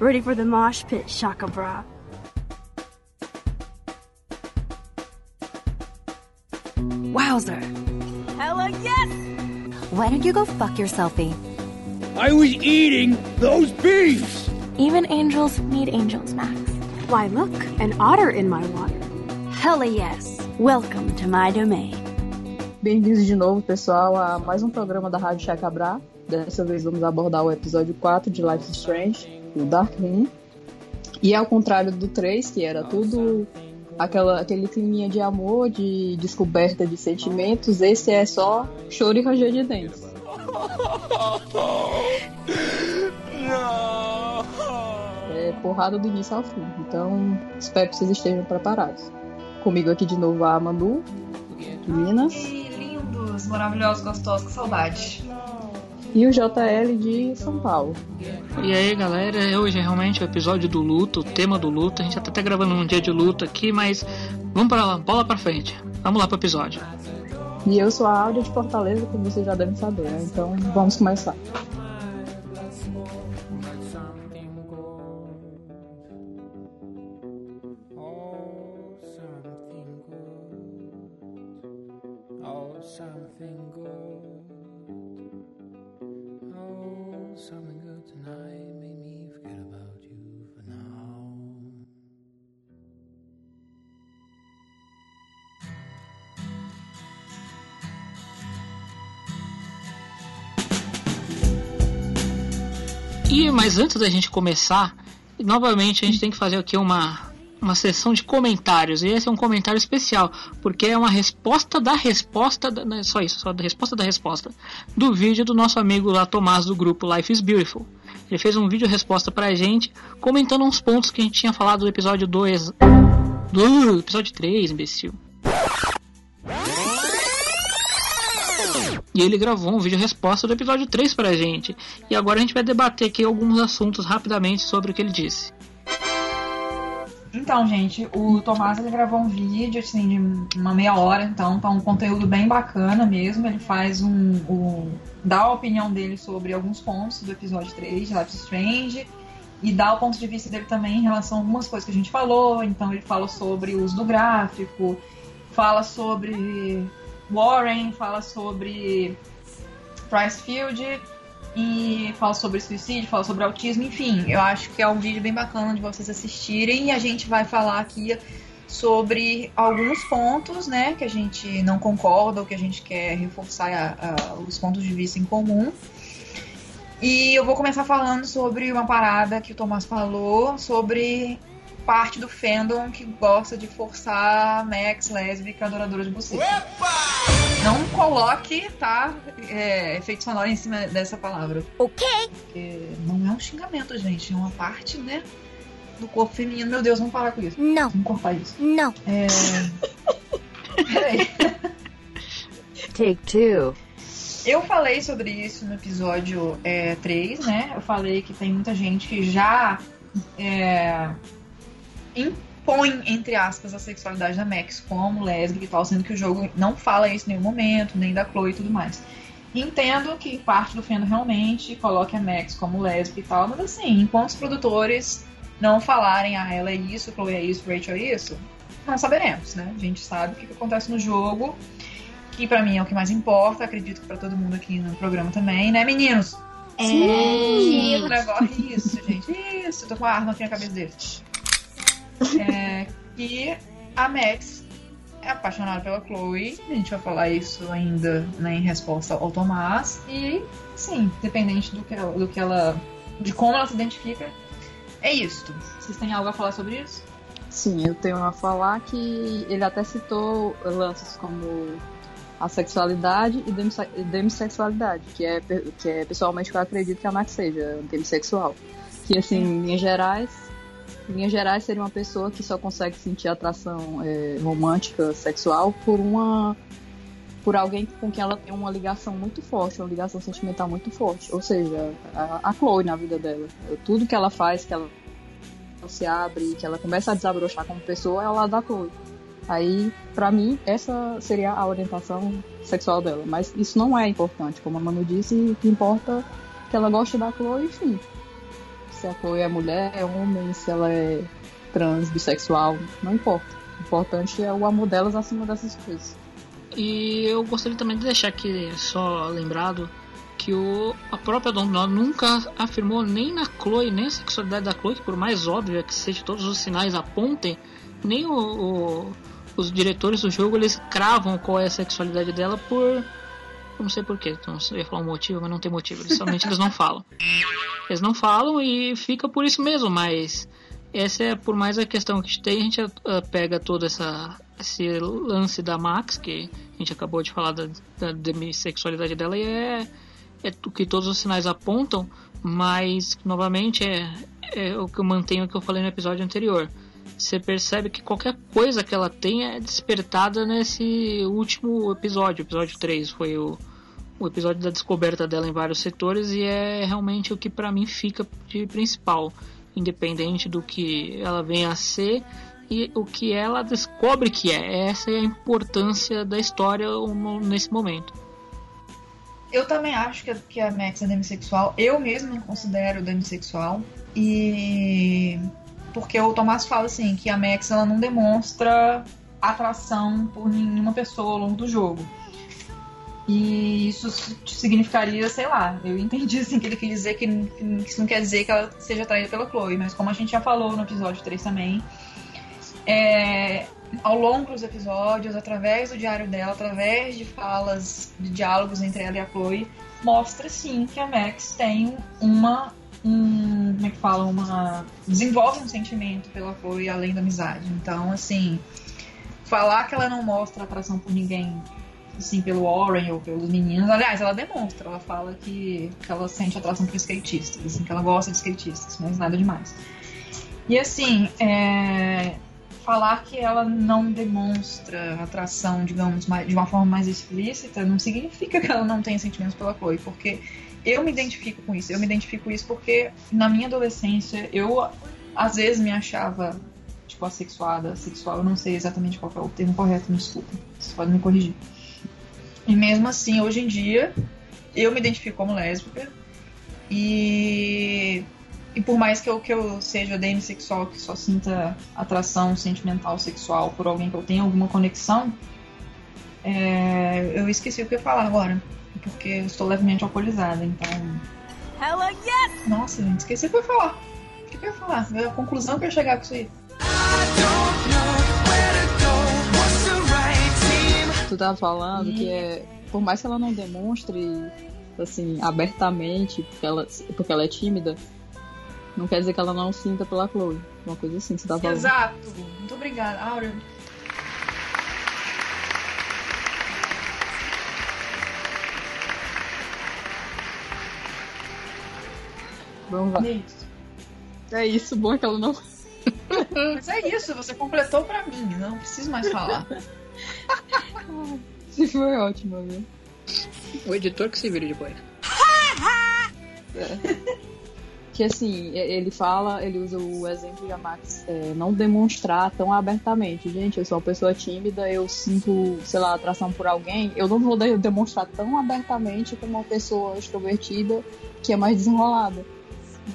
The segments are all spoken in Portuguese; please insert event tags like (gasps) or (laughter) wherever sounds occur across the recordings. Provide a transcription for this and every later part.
Ready for the mosh pit, Shaka Bra. Wowzer. Hella yes! Why don't you go fuck yourselfie? I was eating those beefs! Even angels need angels, Max. Why, look, an otter in my water. Hella yes! Welcome to my domain. Bem-vindos de novo, pessoal, a mais um programa da Rádio Chacabra. Dessa vez vamos abordar o episódio 4 de Life is Strange, o Dark Room. E ao contrário do 3, que era tudo aquela, aquele climinha de amor, de descoberta de sentimentos, esse é só choro e ranger de dentes. É porrada do início ao fim. Então, espero que vocês estejam preparados. Comigo aqui de novo a Manu, de Minas. E lindos, maravilhosos, gostosos, que saudade. E o JL de São Paulo. E aí galera, hoje é realmente o episódio do luto, o tema do luto. A gente até tá gravando um dia de luto aqui, mas vamos para lá, bola pra frente. Vamos lá pro episódio. E eu sou a Áudia de Fortaleza, como vocês já devem saber, né? Então vamos começar. Mas antes da gente começar, novamente a gente tem que fazer aqui uma uma sessão de comentários. E esse é um comentário especial, porque é uma resposta da resposta, da, não é só isso, só da resposta da resposta, do vídeo do nosso amigo lá Tomás do grupo Life is Beautiful. Ele fez um vídeo resposta pra gente, comentando uns pontos que a gente tinha falado do episódio 2. Do episódio 3, imbecil. E ele gravou um vídeo resposta do episódio 3 pra gente. E agora a gente vai debater aqui alguns assuntos rapidamente sobre o que ele disse. Então, gente, o Tomás ele gravou um vídeo assim, de uma meia hora, então tá um conteúdo bem bacana mesmo. Ele faz um. um dá a opinião dele sobre alguns pontos do episódio 3 de Life Strange. E dá o ponto de vista dele também em relação a algumas coisas que a gente falou. Então ele fala sobre o uso do gráfico, fala sobre Warren, fala sobre Price Field e fala sobre suicídio, fala sobre autismo, enfim, eu acho que é um vídeo bem bacana de vocês assistirem e a gente vai falar aqui sobre alguns pontos, né, que a gente não concorda ou que a gente quer reforçar a, a, os pontos de vista em comum. E eu vou começar falando sobre uma parada que o Tomás falou sobre parte do fandom que gosta de forçar Max lésbica adoradora de buceta. Não coloque, tá? É, efeito sonoro em cima dessa palavra. Ok. Porque não é um xingamento, gente. É uma parte, né? Do corpo feminino. Meu Deus, vamos parar com isso. Não. Vamos cortar isso. Não. É. Peraí. Take two. Eu falei sobre isso no episódio é, 3, né? Eu falei que tem muita gente que já é, impõe, entre aspas, a sexualidade da Max como lésbica e tal, sendo que o jogo não fala isso em nenhum momento, nem da Chloe e tudo mais. Entendo que parte do fandom realmente coloque a Max como lésbica e tal, mas assim, enquanto os produtores não falarem, ah, ela é isso, Chloe é isso, Rachel é isso, não saberemos, né? A gente sabe o que, que acontece no jogo, que pra mim é o que mais importa, acredito que pra todo mundo aqui no programa também, né, meninos? Sim. O negócio isso, gente. Isso, tô com a arma aqui na cabeça dele. É, que a Max é apaixonada pela Chloe. A gente vai falar isso ainda né, em resposta ao Tomás. E, sim, dependente do que, ela, do que ela. de como ela se identifica, é isso. Vocês têm algo a falar sobre isso? Sim, eu tenho a falar que ele até citou lances como a sexualidade e demisse- demissexualidade, que é, que é pessoalmente que eu acredito que a Max seja, demissexual. Que, assim, em linhas gerais, linhas gerais seria uma pessoa que só consegue sentir atração é, romântica, sexual, por uma por alguém com quem ela tem uma ligação muito forte, uma ligação sentimental muito forte. Ou seja, a, a Chloe na vida dela. Tudo que ela faz, que ela se abre, que ela começa a desabrochar como pessoa, é ao lado da Chloe. Aí, pra mim, essa seria a orientação sexual dela. Mas isso não é importante, como a Manu disse, o que importa é que ela gosta da Chloe, enfim. Se a Chloe é mulher, é homem, se ela é trans, bissexual, não importa. O importante é o amor delas acima dessas coisas. E eu gostaria também de deixar aqui só lembrado que o, a própria Dominó nunca afirmou nem na Chloe, nem a sexualidade da Chloe, que por mais óbvia que seja todos os sinais apontem, nem o, o, os diretores do jogo eles cravam qual é a sexualidade dela por. Eu não sei porquê, então eu ia falar um motivo, mas não tem motivo, eles, somente eles não falam. Eles não falam e fica por isso mesmo, mas essa é por mais a questão que a gente tem, a gente uh, pega todo essa, esse lance da Max, que a gente acabou de falar da, da demissexualidade dela, e é, é o que todos os sinais apontam, mas novamente é, é o que eu mantenho que eu falei no episódio anterior. Você percebe que qualquer coisa que ela tem é despertada nesse último episódio, episódio 3, foi o, o episódio da descoberta dela em vários setores e é realmente o que para mim fica de principal independente do que ela venha a ser e o que ela descobre que é. Essa é a importância da história nesse momento. Eu também acho que, que a Max é demissexual. Eu mesmo não considero demissexual. E. Porque o Tomás fala assim: que a Max ela não demonstra atração por nenhuma pessoa ao longo do jogo. E isso significaria, sei lá, eu entendi assim que ele quis dizer que, que isso não quer dizer que ela seja atraída pela Chloe, mas como a gente já falou no episódio 3 também, é, ao longo dos episódios, através do diário dela, através de falas, de diálogos entre ela e a Chloe, mostra sim que a Max tem uma. Um, como é que fala? Uma. desenvolve um sentimento pela Chloe além da amizade. Então, assim, falar que ela não mostra atração por ninguém assim, pelo Warren ou pelos meninos. Aliás, ela demonstra, ela fala que, que ela sente atração por skatistas, assim, que ela gosta de skatistas, mas nada demais. E assim, é, falar que ela não demonstra atração, digamos, de uma forma mais explícita, não significa que ela não tenha sentimentos pela Chloe, porque eu me identifico com isso. Eu me identifico com isso porque na minha adolescência eu às vezes me achava tipo assexuada, sexual, eu não sei exatamente qual é o termo correto, me desculpa. Vocês podem me corrigir. E mesmo assim, hoje em dia, eu me identifico como lésbica. E, e por mais que eu, que eu seja demissexual, que só sinta atração sentimental sexual por alguém que eu tenha alguma conexão, é, eu esqueci o que eu ia falar agora. Porque eu estou levemente alcoolizada, então. Hella yes! Nossa, gente, esqueci o que eu ia falar. O que eu ia falar? A conclusão que eu ia chegar com isso aí. Tu tava falando que é. Por mais que ela não demonstre assim, abertamente, porque ela, porque ela é tímida, não quer dizer que ela não sinta pela Chloe. Uma coisa assim, você tá falando. Exato. Muito obrigada, Aura. Vamos lá. É isso. É isso, bom é que ela não. Mas é isso, você completou pra mim, não preciso mais falar. (laughs) Isso (laughs) foi ótimo, viu? O editor que se vira depois. (laughs) É. Que assim, ele fala, ele usa o exemplo de a Max é, não demonstrar tão abertamente. Gente, eu sou uma pessoa tímida, eu sinto, sei lá, atração por alguém. Eu não vou de- demonstrar tão abertamente como uma pessoa extrovertida que é mais desenrolada.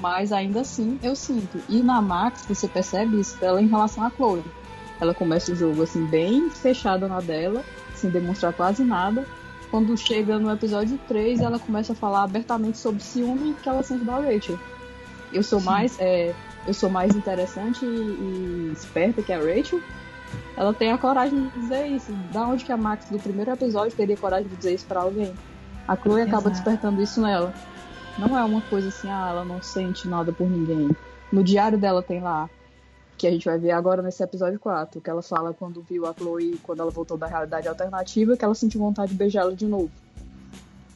Mas ainda assim, eu sinto. E na Max, você percebe isso dela em relação a Chloe. Ela começa o jogo assim, bem fechada na dela, sem demonstrar quase nada. Quando chega no episódio 3, ela começa a falar abertamente sobre ciúme que ela sente da Rachel. Eu sou mais é, eu sou mais interessante e, e esperta que a Rachel. Ela tem a coragem de dizer isso. Da onde que a Max do primeiro episódio teria coragem de dizer isso pra alguém? A Chloe acaba Exato. despertando isso nela. Não é uma coisa assim, ah, ela não sente nada por ninguém. No diário dela tem lá, que a gente vai ver agora nesse episódio 4, que ela fala quando viu a Chloe, quando ela voltou da realidade alternativa, que ela sentiu vontade de beijá-la de novo.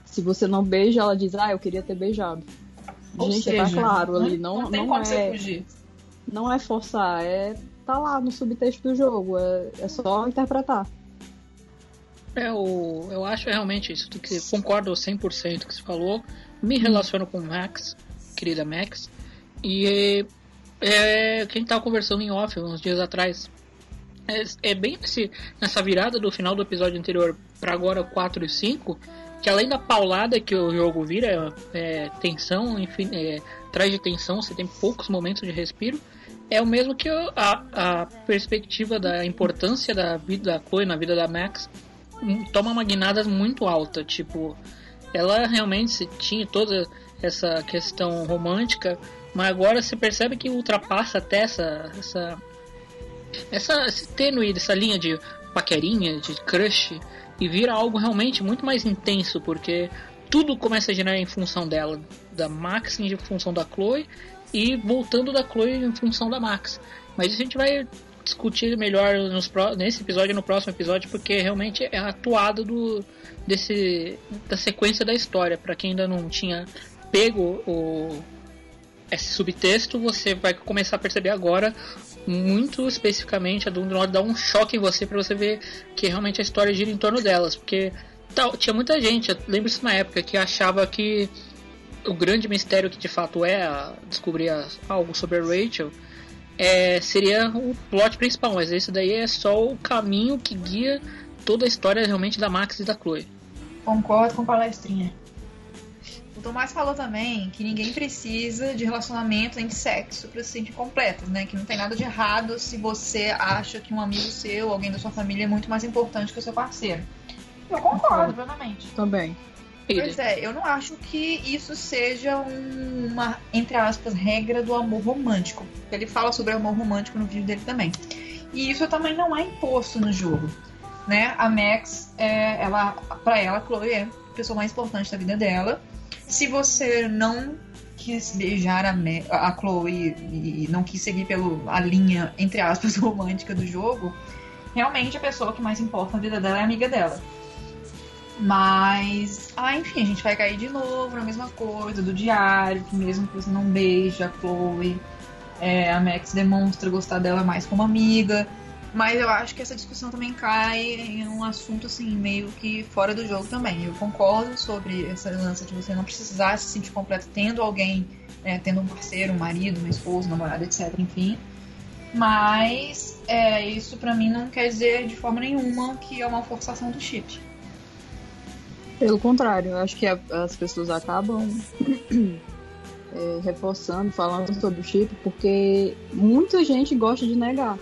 Se você não beija, ela diz, ah, eu queria ter beijado. Ou Gente, seja, tá claro ali, não, não não você é, fugir. não é forçar, é tá lá no subtexto do jogo, é, é só interpretar. É, o, eu acho realmente isso, que concordo 100% que você falou. Me relaciono com Max, querida Max, e é, quem tava conversando em off uns dias atrás. É, é bem nesse, nessa virada do final do episódio anterior para agora 4 e 5, que além da paulada que o jogo vira, é, tensão, enfim, é, traz de tensão, você tem poucos momentos de respiro, é o mesmo que a, a perspectiva da importância da vida da Chloe na vida da Max hum, toma uma guinada muito alta. Tipo, ela realmente tinha toda essa questão romântica, mas agora você percebe que ultrapassa até essa, essa, essa esse tênue, essa linha de paquerinha, de crush, e vira algo realmente muito mais intenso, porque tudo começa a girar em função dela, da Max em função da Chloe e voltando da Chloe em função da Max. Mas isso a gente vai discutir melhor nos, nesse episódio no próximo episódio, porque realmente é a atuada do, desse, da sequência da história. Para quem ainda não tinha pego o, esse subtexto, você vai começar a perceber agora muito especificamente a Dundee dar um choque em você para você ver que realmente a história gira em torno delas, porque tal, tinha muita gente, eu lembro isso na época, que achava que o grande mistério que de fato é a- descobrir a- algo sobre a Rachel é, seria o plot principal, mas esse daí é só o caminho que guia toda a história realmente da Max e da Chloe. Concordo com palestrinha. O Tomás falou também que ninguém precisa de relacionamento nem de sexo para se sentir completo, né? Que não tem nada de errado se você acha que um amigo seu, alguém da sua família é muito mais importante que o seu parceiro. Eu concordo, plenamente. Também. Pois é, eu não acho que isso seja um- uma, entre aspas, regra do amor romântico. Ele fala sobre amor romântico no vídeo dele também. E isso também não é imposto no jogo. Né? A Max, é, ela, pra ela, a Chloe é a pessoa mais importante da vida dela. Se você não quis beijar a, Ma- a Chloe e não quis seguir pelo, a linha, entre aspas, (laughs) romântica do jogo, realmente a pessoa que mais importa na vida dela é a amiga dela. Mas, ah, enfim, a gente vai cair de novo na mesma coisa do diário, que mesmo que você não beija a Chloe, é, a Max demonstra gostar dela mais como amiga. Mas eu acho que essa discussão também cai em um assunto assim, meio que fora do jogo também. Eu concordo sobre essa lança de você não precisar se sentir completo tendo alguém, né, tendo um parceiro, um marido, uma esposa, um namorado, etc. Enfim. Mas é, isso pra mim não quer dizer de forma nenhuma que é uma forçação do chip. Pelo contrário, eu acho que a- as pessoas acabam (clears throat) é, reforçando, falando sobre o chip, porque muita gente gosta de negar.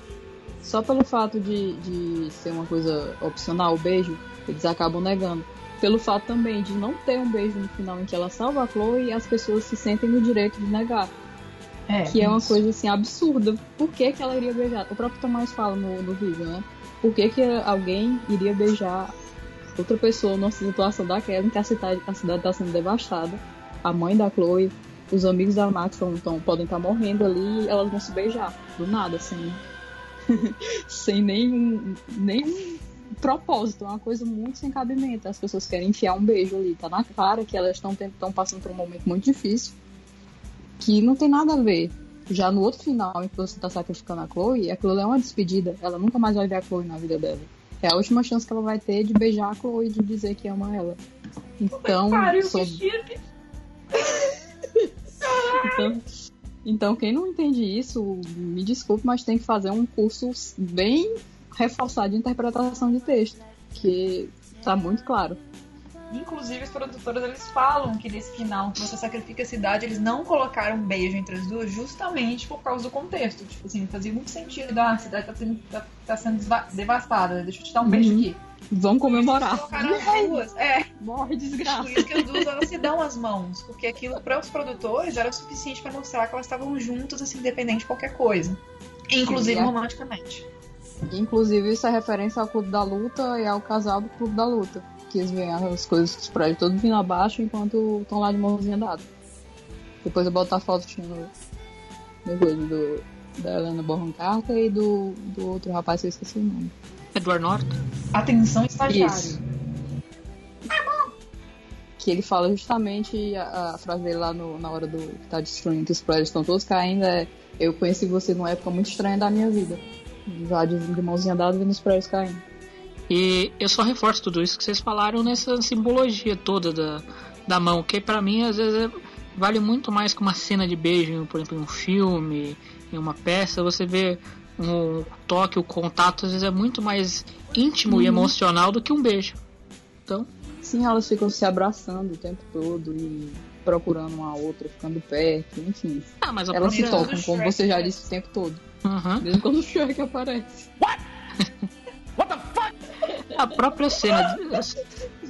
Só pelo fato de, de ser uma coisa opcional, o beijo, eles acabam negando. Pelo fato também de não ter um beijo no final em que ela salva a Chloe, as pessoas se sentem no direito de negar. É, que é uma isso. coisa assim absurda. Por que, que ela iria beijar? O próprio Tomás fala no, no vídeo, né? Por que, que alguém iria beijar outra pessoa numa situação daquela em que a cidade, a cidade tá sendo devastada? A mãe da Chloe, os amigos da Max tão, tão- podem estar morrendo ali e elas vão se beijar. Do nada, sem, (laughs) sem nenhum, nenhum propósito. É uma coisa muito sem cabimento. As pessoas querem enfiar um beijo ali. Tá na cara que elas estão passando por um momento muito difícil que não tem nada a ver. Já no outro final, em que você tá sacrificando a Chloe, aquilo é uma despedida. Ela nunca mais vai ver a Chloe na vida dela. É a última chance que ela vai ter de beijar a Chloe e de dizer que ama ela. Então, Pariu, que sobre- chip. (laughs) então, então, quem não entende isso, me desculpe, mas tem que fazer um curso bem reforçado de interpretação de texto, que tá muito claro. Inclusive, os produtores eles falam que nesse final, que você sacrifica a cidade, eles não colocaram um beijo entre as duas justamente por causa do contexto. Tipo assim, fazia muito sentido. Ah, a cidade tá sendo, tá, tá sendo devastada, deixa eu te dar um beijo Uhum. aqui. Vamos comemorar. Colocaram as duas. É, Morre desgraça. por isso que as duas elas se dão as mãos. Porque aquilo, para os produtores, era o suficiente para mostrar que elas estavam juntas, assim, independente de qualquer coisa. Inclusive é. romanticamente. Inclusive, isso é referência ao Clube da Luta e ao casal do Clube da Luta. Que eles veem as coisas dos prédios todos vindo abaixo enquanto estão lá de mãozinha dada. Depois eu boto a foto tinha no, no coisa do, da Helena Bonham Carter e do, do outro rapaz que eu esqueci o nome. Edward Norton. Atenção, estagiário. Isso. Que ele fala justamente a, a frase dele lá no- na hora do que tá destruindo, que os prédios estão todos caindo, é eu conheci você numa época muito estranha da minha vida. Já de, de mãozinha dada vendo os prédios caindo. E eu só reforço tudo isso que vocês falaram nessa simbologia toda da, da mão, que pra mim às vezes é- vale muito mais que uma cena de beijo, em, por exemplo, em um filme, em uma peça, você vê um toque, o contato, às vezes é muito mais íntimo e emocional do que um beijo. Então, Sim, elas ficam se abraçando o tempo todo e procurando uma outra, ficando perto, enfim. Ah, mas Elas se tocam, como você já disse o tempo todo. Aham. Mesmo quando o Shrek aparece. (laughs) A própria cena.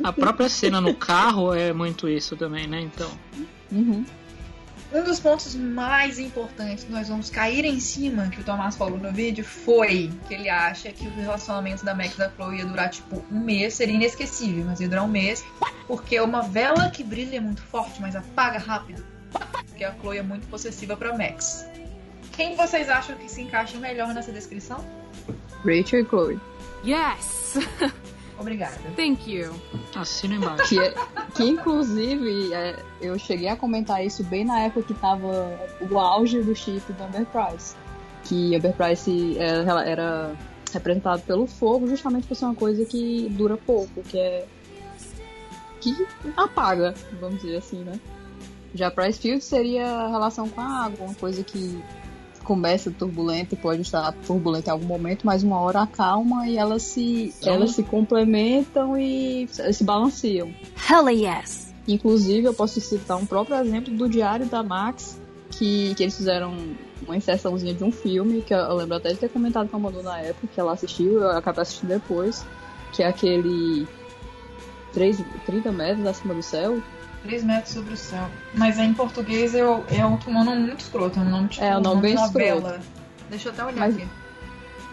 A própria cena no carro é muito isso também, né? Então. Uhum. Um dos pontos mais importantes que nós vamos cair em cima, que o Tomás falou no vídeo, foi que ele acha que o relacionamento da Max e da Chloe ia durar tipo um mês, seria inesquecível, mas ia durar um mês, porque uma vela que brilha é muito forte, mas apaga rápido. Porque a Chloe é muito possessiva pra Max. Quem vocês acham que se encaixa melhor nessa descrição? Rachel e Chloe. Yes. (laughs) Obrigada. Thank you. Assino embaixo. Que, é- que inclusive é, eu cheguei a comentar isso bem na época que tava o auge do chip do Amber Price. Que Amber Price era, ela era representado pelo fogo justamente por ser uma coisa que dura pouco, que é. que apaga, vamos dizer assim, né? Já Price Field seria a relação com a água, uma coisa que começa turbulenta e pode estar turbulenta em algum momento, mas uma hora acalma e elas se, elas se complementam e se balanceiam. Hell yes. Inclusive, eu posso citar um próprio exemplo do Diário da Max, que, que eles fizeram uma inserçãozinha de um filme, que eu, eu lembro até de ter comentado com a Manu na época, que ela assistiu, eu acabei assistindo depois, que é aquele 3, 30 metros acima do céu. 3 metros sobre o céu. Mas em português eu, é um nome muito escroto, é um nome tipo É, um nome bem novela. escroto. Deixa eu até olhar Mas- aqui.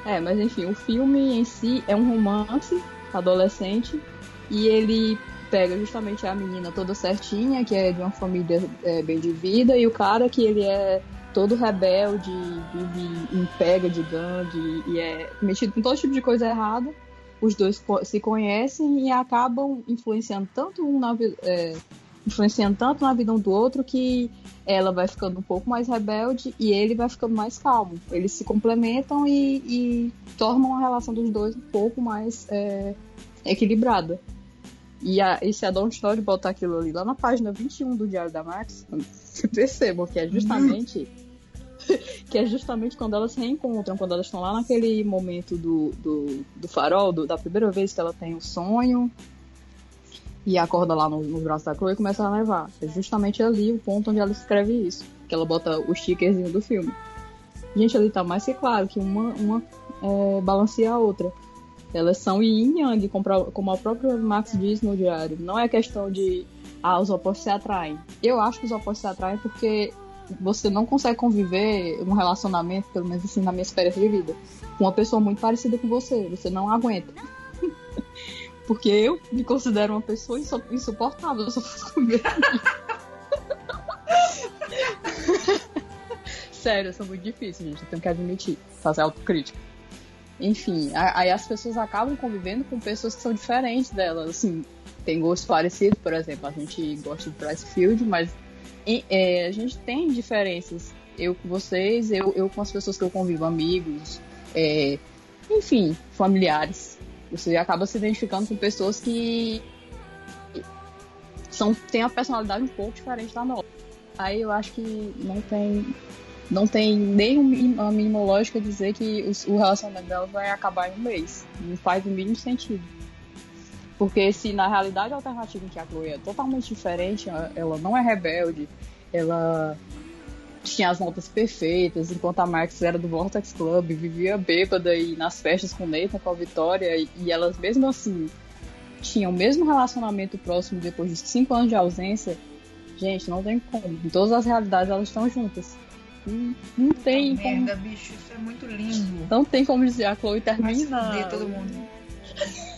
É, mas enfim, o filme em si é um romance adolescente e ele pega justamente a menina toda certinha, que é de uma família é, bem de vida, e o cara que ele é todo rebelde, vive em pega de gangue e é metido com todo tipo de coisa errada. Os dois se conhecem e acabam influenciando tanto um na é, influenciando tanto na vida um do outro que ela vai ficando um pouco mais rebelde e ele vai ficando mais calmo. Eles se complementam e, e tornam a relação dos dois um pouco mais é, equilibrada. E, a, e se a Dawn Story botar aquilo ali lá na página 21 do Diário da Max, (laughs) percebam que é justamente (laughs) que é justamente quando elas se reencontram, quando elas estão lá naquele momento do, do, do farol, do- da primeira vez que ela tem o sonho e acorda lá no, no braço da Chloe e começa a levar. É justamente ali o ponto onde ela escreve isso, que ela bota o stickerzinho do filme. Gente, ali tá mais que claro que uma, uma é, balanceia a outra. Elas são yin yang, como a própria Max diz no diário. Não é questão de, ah, os opostos se atraem. Eu acho que os opostos se atraem porque você não consegue conviver um relacionamento, pelo menos assim na minha experiência de vida, com uma pessoa muito parecida com você. Você não aguenta. Porque eu me considero uma pessoa insu- insuportável. Eu só. (laughs) Sério, eu sou muito difícil, gente. Eu tenho que admitir. Fazer autocrítica. Enfim, aí as pessoas acabam convivendo com pessoas que são diferentes delas. Assim, tem gostos parecidos, por exemplo. A gente gosta de Price Field, mas é, a gente tem diferenças. Eu com vocês, eu, eu com as pessoas que eu convivo, amigos, é, enfim, familiares. Você acaba se identificando com pessoas que são, têm a personalidade um pouco diferente da nossa. Aí eu acho que não tem, não tem nem um uma mínima lógica dizer que o relacionamento dela vai acabar em um mês. Não faz o mínimo sentido. Porque se na realidade alternativa em que a Chloe é totalmente diferente, ela não é rebelde, ela tinha as notas perfeitas, enquanto a Max era do Vortex Club, vivia bêbada e nas festas com o Nathan, com a Vitória, e, e elas mesmo assim tinham o mesmo relacionamento próximo depois de cinco anos de ausência, gente, não tem como. Em todas as realidades elas estão juntas. Não, não tem como. Merda, bicho, isso é muito lindo. Não tem como dizer, a Chloe termina. todo mundo. (laughs)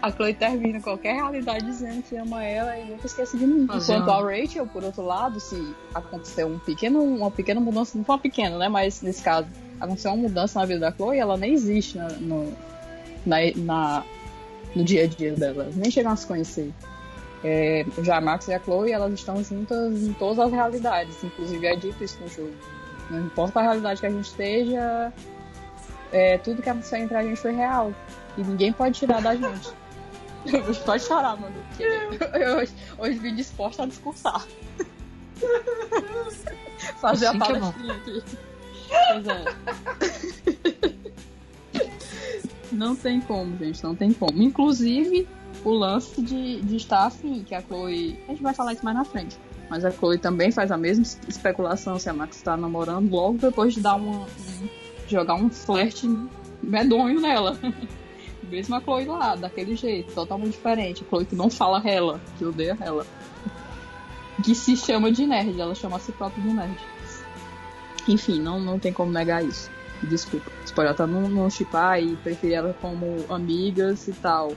A Chloe termina qualquer realidade dizendo que ama ela e nunca esquece de mim. Fazendo- Enquanto a Rachel, por outro lado, se acontecer um pequeno, uma pequena mudança, não foi uma pequena, né? Mas nesse caso, aconteceu uma mudança na vida da Chloe, ela nem existe na- no, na, na- no dia a dia dela. Nem chegam a se conhecer. É, já a Max e a Chloe, elas estão juntas em todas as realidades. Inclusive é dito isso no jogo. Não importa a realidade que a gente esteja, é, tudo que aconteceu entre a gente foi real. E ninguém pode tirar da gente. (laughs) Pode chorar, mano. hoje, hoje vim disposta a discursar. (laughs) Fazer Assim a é palestrinha aqui. Pois é. Não tem como, gente, não tem como. Inclusive, o lance de, de estar assim, que a Chloe. A gente vai falar isso mais na frente. Mas a Chloe também faz a mesma es- especulação se a Max tá namorando, logo depois de dar uma. um- jogar um flerte medonho nela. Mesmo a Chloe lá, daquele jeito, totalmente diferente. A Chloe que não fala ela, que odeia ela. Que se chama de nerd, ela chama a si própria de nerd. Enfim, não, não tem como negar isso. Desculpa. Você pode até não, não chipar e preferir ela como amigas e tal.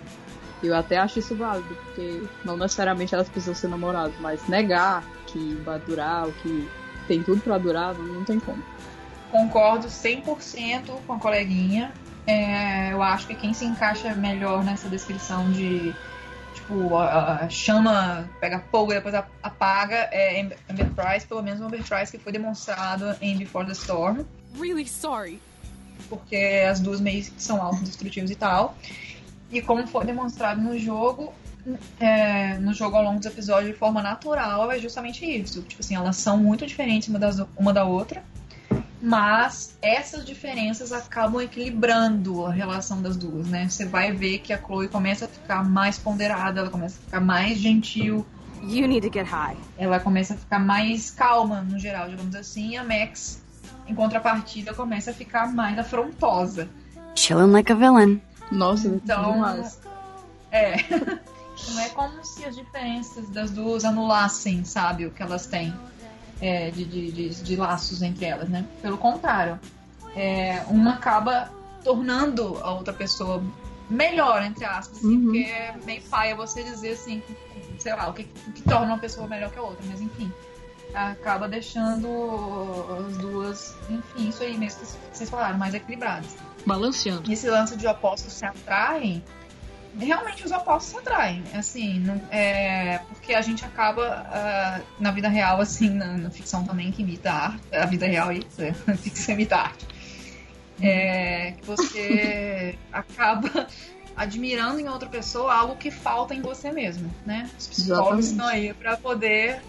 Eu até acho isso válido, porque não necessariamente elas precisam ser namoradas, mas negar que vai durar, que tem tudo pra durar, não, não tem como. Concordo 100% com a coleguinha. É, eu acho que quem se encaixa melhor nessa descrição de tipo, a, a chama pega fogo e depois apaga é Amber Price, pelo menos o Amber Price que foi demonstrado em Before the Storm, Really sorry. porque as duas que são autodestrutivas e tal. E como foi demonstrado no jogo, é, no jogo ao longo dos episódios de forma natural, é justamente isso. Tipo assim, elas são muito diferentes uma, das, uma da outra, mas essas diferenças acabam equilibrando a relação das duas, né? Você vai ver que a Chloe começa a ficar mais ponderada, ela começa a ficar mais gentil, You need to get high. ela começa a ficar mais calma, no geral, digamos assim, e a Max, em contrapartida, começa a ficar mais afrontosa. Chillin' like a villain. Nossa, Então, demais. É. (laughs) Não é como se as diferenças das duas anulassem, sabe, o que elas têm é, de, de, de, de laços entre elas, né? Pelo contrário, é, uma acaba tornando a outra pessoa melhor, entre aspas, assim, Uhum. porque é meio paia você dizer assim, sei lá, o que, o que torna uma pessoa melhor que a outra, mas enfim. Acaba deixando as duas, enfim, isso aí mesmo que vocês falaram, mais equilibradas. Balanceando. E esse lance de opostos se atraem, realmente os opostos se atraem. Assim, não, é, porque a gente acaba ah, na vida real, assim, na, na ficção também, que imita a arte. A vida real e a (laughs) ficção imita a arte. É, que você (laughs) acaba admirando em outra pessoa algo que falta em você mesmo, né? Os psicólogos Exatamente. estão aí para poder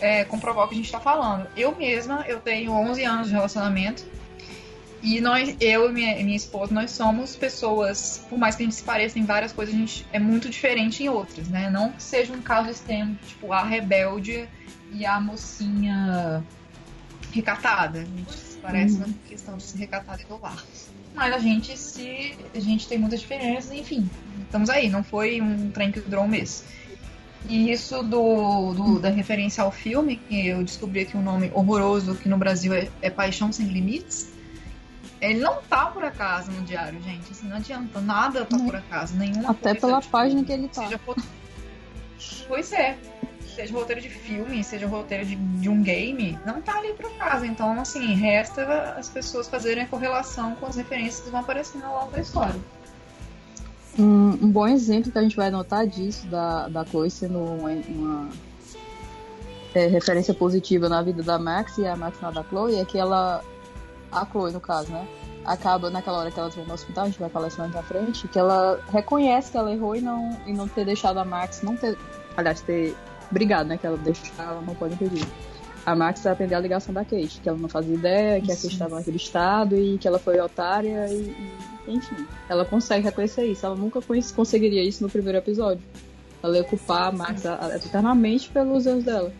é, comprovar o que a gente está falando. Eu mesma, eu tenho 11 anos de relacionamento e nós, eu e minha, minha esposa, nós somos pessoas, por mais que a gente se pareça em várias coisas, a gente é muito diferente em outras, né? Não que seja um caso extremo, tipo a rebelde e a mocinha recatada. A gente se parece na questão de ser recatada e do lar. Mas a gente se. A gente tem muitas diferenças, enfim. Estamos aí, não foi um trem que durou um mês. E isso do, do- da referência ao filme, que eu descobri aqui um nome horroroso que no Brasil é, é Paixão Sem Limites. Ele não tá por acaso no diário, gente. Assim, não adianta, nada tá por acaso. Nenhuma Até pela tipo, página que ele tá. Seja Pois é. Seja roteiro de filme, seja roteiro de, de um game, não tá ali por acaso. Então, assim, resta as pessoas fazerem a correlação com as referências que vão aparecendo ao longo da história. Um, um bom exemplo que a gente vai notar disso, da, da Chloe sendo uma, uma, é, referência positiva na vida da Max e a Max na da Chloe, é que ela, a Chloe no caso, né, acaba naquela hora que elas vão no hospital, a gente vai falar isso mais na frente, que ela reconhece que ela errou e não, e não ter deixado a Max, não ter, aliás, ter brigado, né, que ela deixou, ela não pode impedir. A Max atender a ligação da Kate, que ela não fazia ideia, que a Kate estava naquele estado e que ela foi otária e, e enfim, ela consegue reconhecer isso. Ela nunca conseguiria isso no primeiro episódio. Ela ia culpar a Max a- a- eternamente pelos erros dela.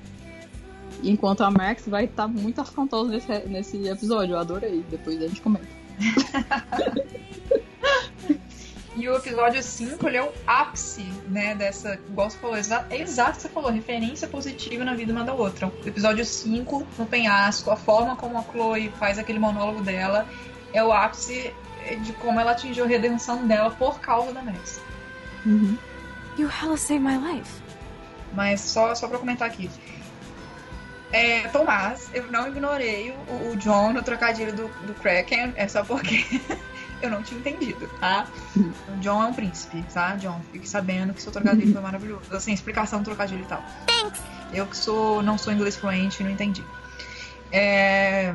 Enquanto a Max vai estar muito afrontosa nesse, nesse episódio. Eu adorei. Depois a gente comenta. E o episódio 5, ele é o ápice, né, dessa, igual você falou, exa é exato o que você falou, referência positiva na vida uma da outra. O episódio 5, no penhasco, a forma como a Chloe faz aquele monólogo dela, é o ápice de como ela atingiu a redenção dela por causa da Max. You hella saved my life. Mas só, só pra comentar aqui. É, Tomás, eu não ignorei o, o John no trocadilho do, do Kraken, é só porque (laughs) eu não tinha entendido, tá? O John é um príncipe, tá, John? Fique sabendo que seu trocadilho foi maravilhoso. Assim, explicação do trocadilho e tal. Eu que sou, não sou inglês fluente, não entendi. É,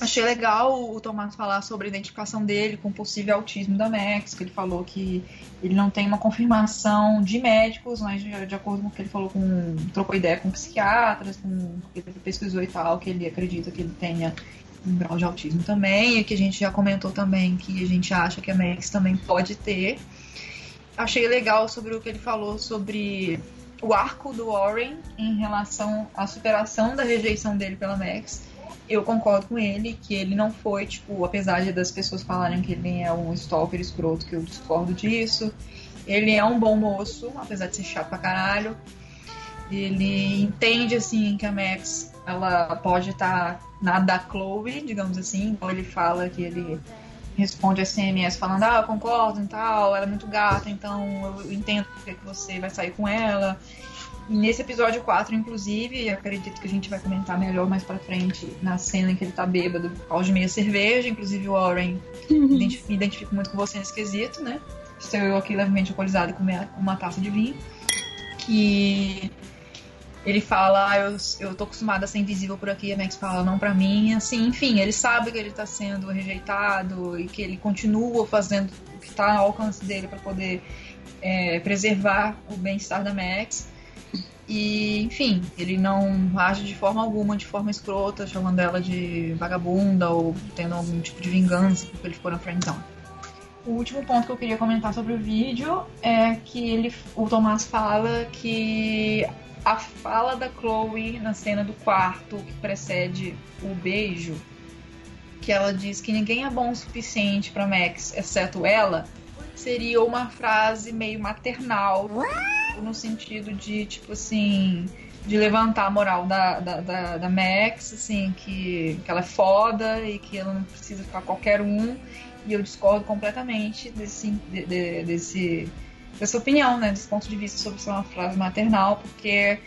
achei legal o Tomás falar sobre a identificação dele com o possível autismo da Max, que ele falou que ele não tem uma confirmação de médicos, mas de, de acordo com o que ele falou, com, trocou ideia com psiquiatras, com ele pesquisou e tal, que ele acredita que ele tenha um grau de autismo também, e que a gente já comentou também que a gente acha que a Max também pode ter. Achei legal sobre o que ele falou sobre o arco do Warren em relação à superação da rejeição dele pela Max. Eu concordo com ele que ele não foi, tipo, apesar das pessoas falarem que ele é um stalker escroto, que eu discordo disso. Ele é um bom moço, apesar de ser chato pra caralho. Ele entende, assim, que a Max, ela pode estar na da Chloe, digamos assim. Então ele fala que ele responde SMS falando, ah, eu concordo e tal, ela é muito gata, então eu entendo porque que você vai sair com ela. Nesse episódio 4, inclusive, acredito que a gente vai comentar melhor mais pra frente, na cena em que ele tá bêbado, ao de meia cerveja, inclusive o Warren identif- me identifico muito com você nesse quesito, né? Estou eu aqui levemente alcoolizado com uma taça de vinho. Que ele fala, ah, eu, eu tô acostumada a ser invisível por aqui, a Max fala, não pra mim, assim, enfim, ele sabe que ele tá sendo rejeitado e que ele continua fazendo o que tá ao alcance dele pra poder é, preservar o bem-estar da Max. E, enfim, ele não age de forma alguma, de forma escrota, chamando ela de vagabunda ou tendo algum tipo de vingança porque ele ficou na friendzone. O último ponto que eu queria comentar sobre o vídeo é que ele, o Tomás fala que a fala da Chloe na cena do quarto que precede o beijo, que ela diz que ninguém é bom o suficiente para Max, exceto ela, seria uma frase meio maternal, no sentido de, tipo assim, de levantar a moral da, da, da, da Max, assim, que, que ela é foda e que ela não precisa ficar qualquer um. E eu discordo completamente desse, de- de- desse, dessa opinião, né? Desse ponto de vista sobre ser uma frase maternal, porque,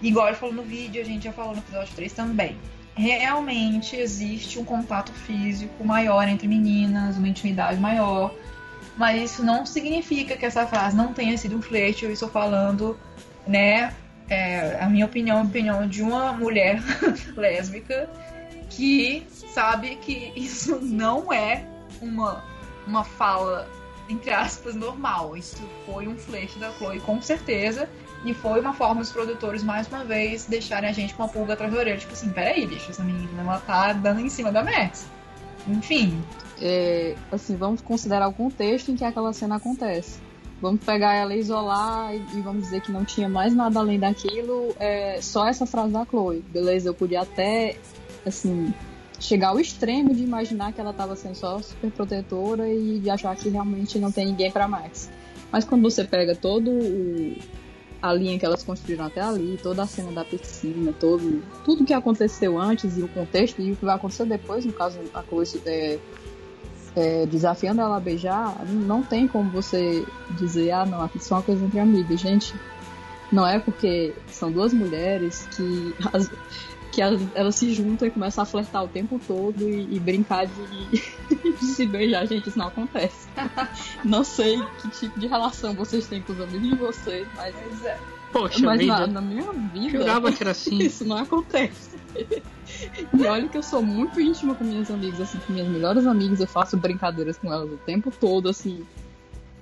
igual ele falou no vídeo, a gente já falou no episódio 3 também. Realmente existe um contato físico maior entre meninas, uma intimidade maior, mas isso não significa que essa frase não tenha sido um flerte. Eu estou falando, né? é, a minha opinião, a opinião de uma mulher (laughs) lésbica que sabe que isso não é uma, uma fala, entre aspas, normal. Isso foi um flerte da Chloe, com certeza. E foi uma forma dos produtores, mais uma vez, deixarem a gente com uma pulga atrás da orelha. Tipo assim, peraí, deixa essa menina, ela tá dando em cima da Max. Enfim, É, assim, vamos considerar o contexto em que aquela cena acontece. Vamos pegar ela isolar e, e vamos dizer que não tinha mais nada além daquilo, é, só essa frase da Chloe. Beleza, eu podia até, assim, chegar ao extremo de imaginar que ela estava sendo só super protetora e de achar que realmente não tem ninguém para Max. Mas quando você pega todo o, a linha que elas construíram até ali, toda a cena da piscina, todo, tudo que aconteceu antes e o contexto e o que vai acontecer depois, no caso a Chloe é, é, desafiando ela a beijar, não tem como você dizer, ah, não, aqui só uma coisa entre amigas. Gente, não é porque são duas mulheres que, (laughs) as- que elas, elas se juntam e começam a flertar o tempo todo e, e brincar de, (laughs) de se beijar. Gente, isso não acontece. (laughs) não sei que tipo de relação vocês têm com os amigos de vocês, mas, Poxa mas na, na minha vida. Jurava que era assim. Isso não acontece. E olha que eu sou muito íntima com minhas amigas, assim, com minhas melhores amigas, eu faço brincadeiras com elas o tempo todo, assim.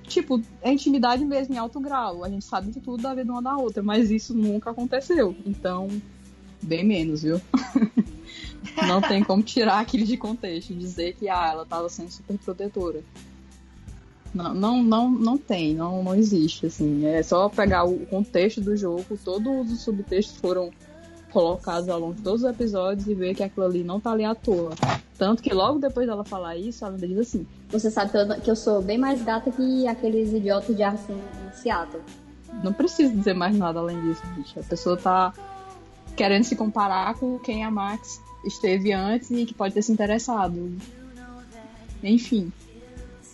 Tipo, é intimidade mesmo em alto grau. A gente sabe de tudo da vida uma da outra, mas isso nunca aconteceu. Então, bem menos, viu? (laughs) Não tem como tirar aquilo de contexto dizer que ah, ela tava sendo super protetora. Não, não, não, não tem, não, não existe, assim. É só pegar o contexto do jogo, todos os subtextos foram colocados ao longo de todos os episódios e ver que aquilo ali não tá ali à toa. Tanto que logo depois dela falar isso, ela ainda diz assim, Você sabe que eu, que eu sou bem mais gata que aqueles idiotas de Arce em Seattle. não precisa dizer mais nada além disso, bicho. A pessoa tá querendo se comparar com quem a Max esteve antes e que pode ter se interessado. Enfim.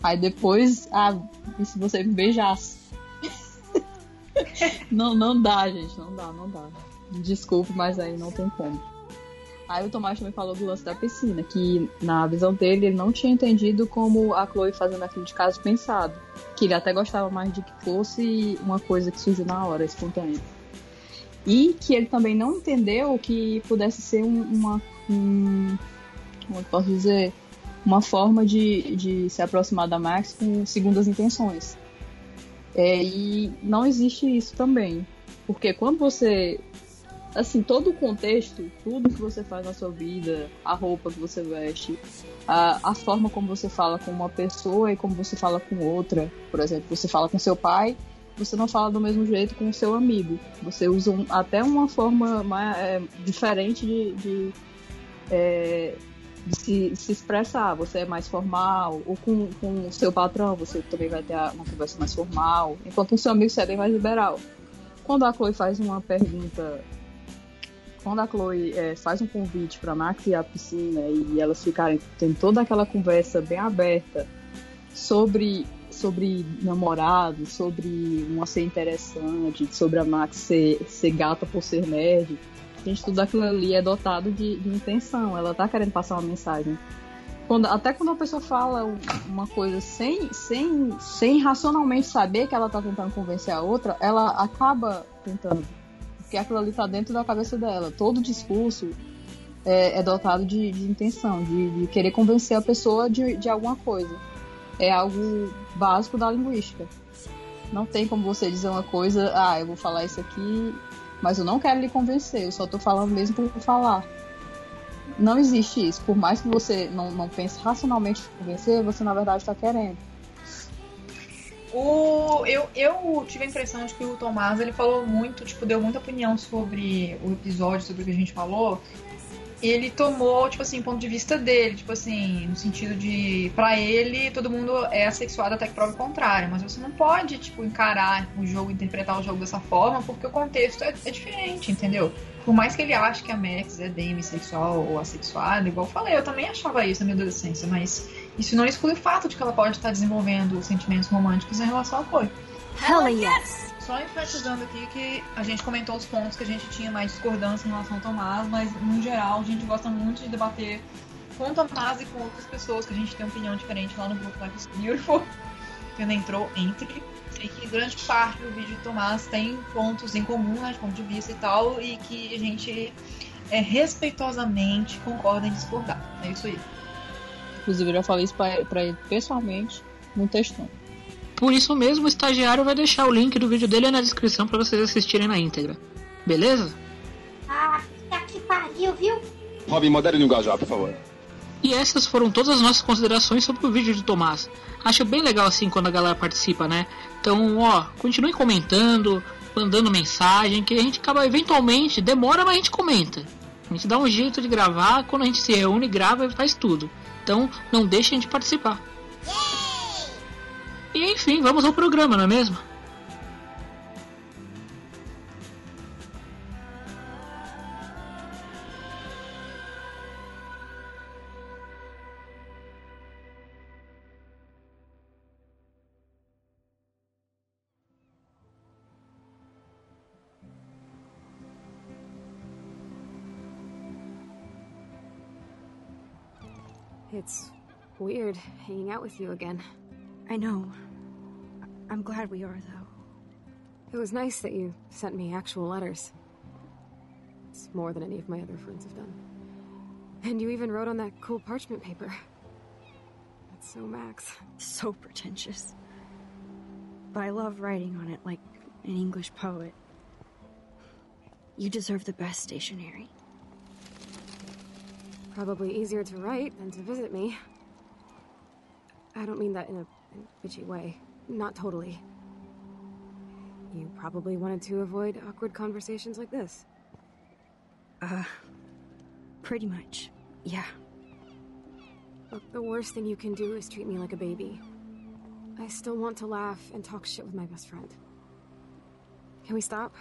Aí depois, ah, e se você me beijasse? (laughs) não, não dá, gente, não dá, não dá. Desculpe, mas aí não tem como. Aí o Tomás também falou do lance da piscina, que na visão dele ele não tinha entendido como a Chloe fazendo aquilo de caso pensado. Que ele até gostava mais de que fosse uma coisa que surgiu na hora, espontânea. E que ele também não entendeu que pudesse ser um- uma. Um, como eu posso dizer? Uma forma de, de se aproximar da Max com segundas intenções. É, e não existe isso também. Porque quando você. Assim, todo o contexto, tudo que você faz na sua vida, a roupa que você veste, a, a forma como você fala com uma pessoa e como você fala com outra. Por exemplo, você fala com seu pai você não fala do mesmo jeito com o seu amigo. Você usa um, até uma forma mais, é, diferente de, de, é, de se, se, expressar. Você é mais formal, ou com, com o seu patrão você também vai ter uma conversa mais formal, enquanto o seu amigo você é bem mais liberal. Quando a Chloe faz uma pergunta quando a Chloe é, faz um convite para Max ir à piscina e elas ficarem tendo toda aquela conversa bem aberta sobre sobre namorado, sobre uma ser interessante, sobre a Max ser, ser gata por ser nerd. Gente, tudo aquilo ali é dotado de, de intenção. Ela tá querendo passar uma mensagem. Quando, até quando a pessoa fala uma coisa sem, sem, sem racionalmente saber que ela tá tentando convencer a outra, ela acaba tentando. Porque aquilo ali tá dentro da cabeça dela. Todo discurso é, é dotado de, de intenção, de, de, querer convencer a pessoa de, de alguma coisa. É algo básico da linguística. Não tem como você dizer uma coisa, ah, eu vou falar isso aqui, mas eu não quero lhe convencer, eu só tô falando mesmo por falar. Não existe isso. Por mais que você não, não pense racionalmente convencer, você na verdade está querendo. O, eu, eu tive a impressão de que o Tomás ele falou muito, tipo, deu muita opinião sobre o episódio, sobre o que a gente falou, ele tomou, tipo assim, ponto de vista dele, tipo assim, no sentido de, para ele, todo mundo é assexuado até que prova o contrário, mas você não pode, tipo, encarar o jogo, interpretar o jogo dessa forma, porque o contexto é, é diferente, entendeu? Por mais que ele ache que a Max é demissexual ou assexuada, igual eu falei, eu também achava isso na minha adolescência, mas isso não exclui o fato de que ela pode estar desenvolvendo sentimentos românticos em relação a Chloe. Hell yes! Só enfatizando aqui que a gente comentou os pontos que a gente tinha mais discordância em relação ao Tomás, mas no geral a gente gosta muito de debater com o Tomás e com outras pessoas que a gente tem opinião diferente lá no grupo Life is Beautiful, que ainda entrou entre. E que grande parte do vídeo de Tomás tem pontos em comum, né, de ponto de vista e tal, e que a gente é, respeitosamente concorda em discordar. É isso aí. Inclusive, eu já falei isso pra ele pessoalmente no textão. Por isso mesmo, o estagiário vai deixar o link do vídeo dele na descrição para vocês assistirem na íntegra. Beleza? Ah, tá que pariu, viu? Robin, modere o linguajar, por favor. E essas foram todas as nossas considerações sobre o vídeo de Tomás. Acho bem legal assim quando a galera participa, né? Então, ó, continue comentando, mandando mensagem, que a gente acaba eventualmente, demora, mas a gente comenta. A gente dá um jeito de gravar, quando a gente se reúne, grava e faz tudo. Então, não deixem de participar. E enfim, vamos ao programa, não é mesmo? Weird hanging out with you again. I know. I'm glad we are, though. It was nice that you sent me actual letters. It's more than any of my other friends have done. And you even wrote on that cool parchment paper. That's so Max. So pretentious. But I love writing on it like an English poet. You deserve the best stationery. Probably easier to write than to visit me. I don't mean that in a, in a bitchy way. Not totally. You probably wanted to avoid awkward conversations like this. Uh, pretty much, yeah. Look, the worst thing you can do is treat me like a baby. I still want to laugh and talk shit with my best friend. Can we stop?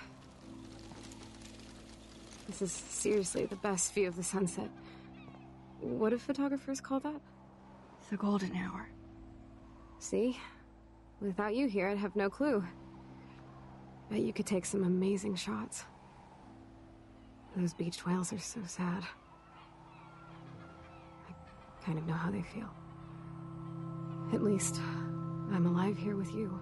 This is seriously the best view of the sunset. What do photographers call that? The golden hour. See? Without you here, I'd have no clue. Bet you could take some amazing shots. Those beached whales are so sad. I kind of know how they feel. At least, I'm alive here with you.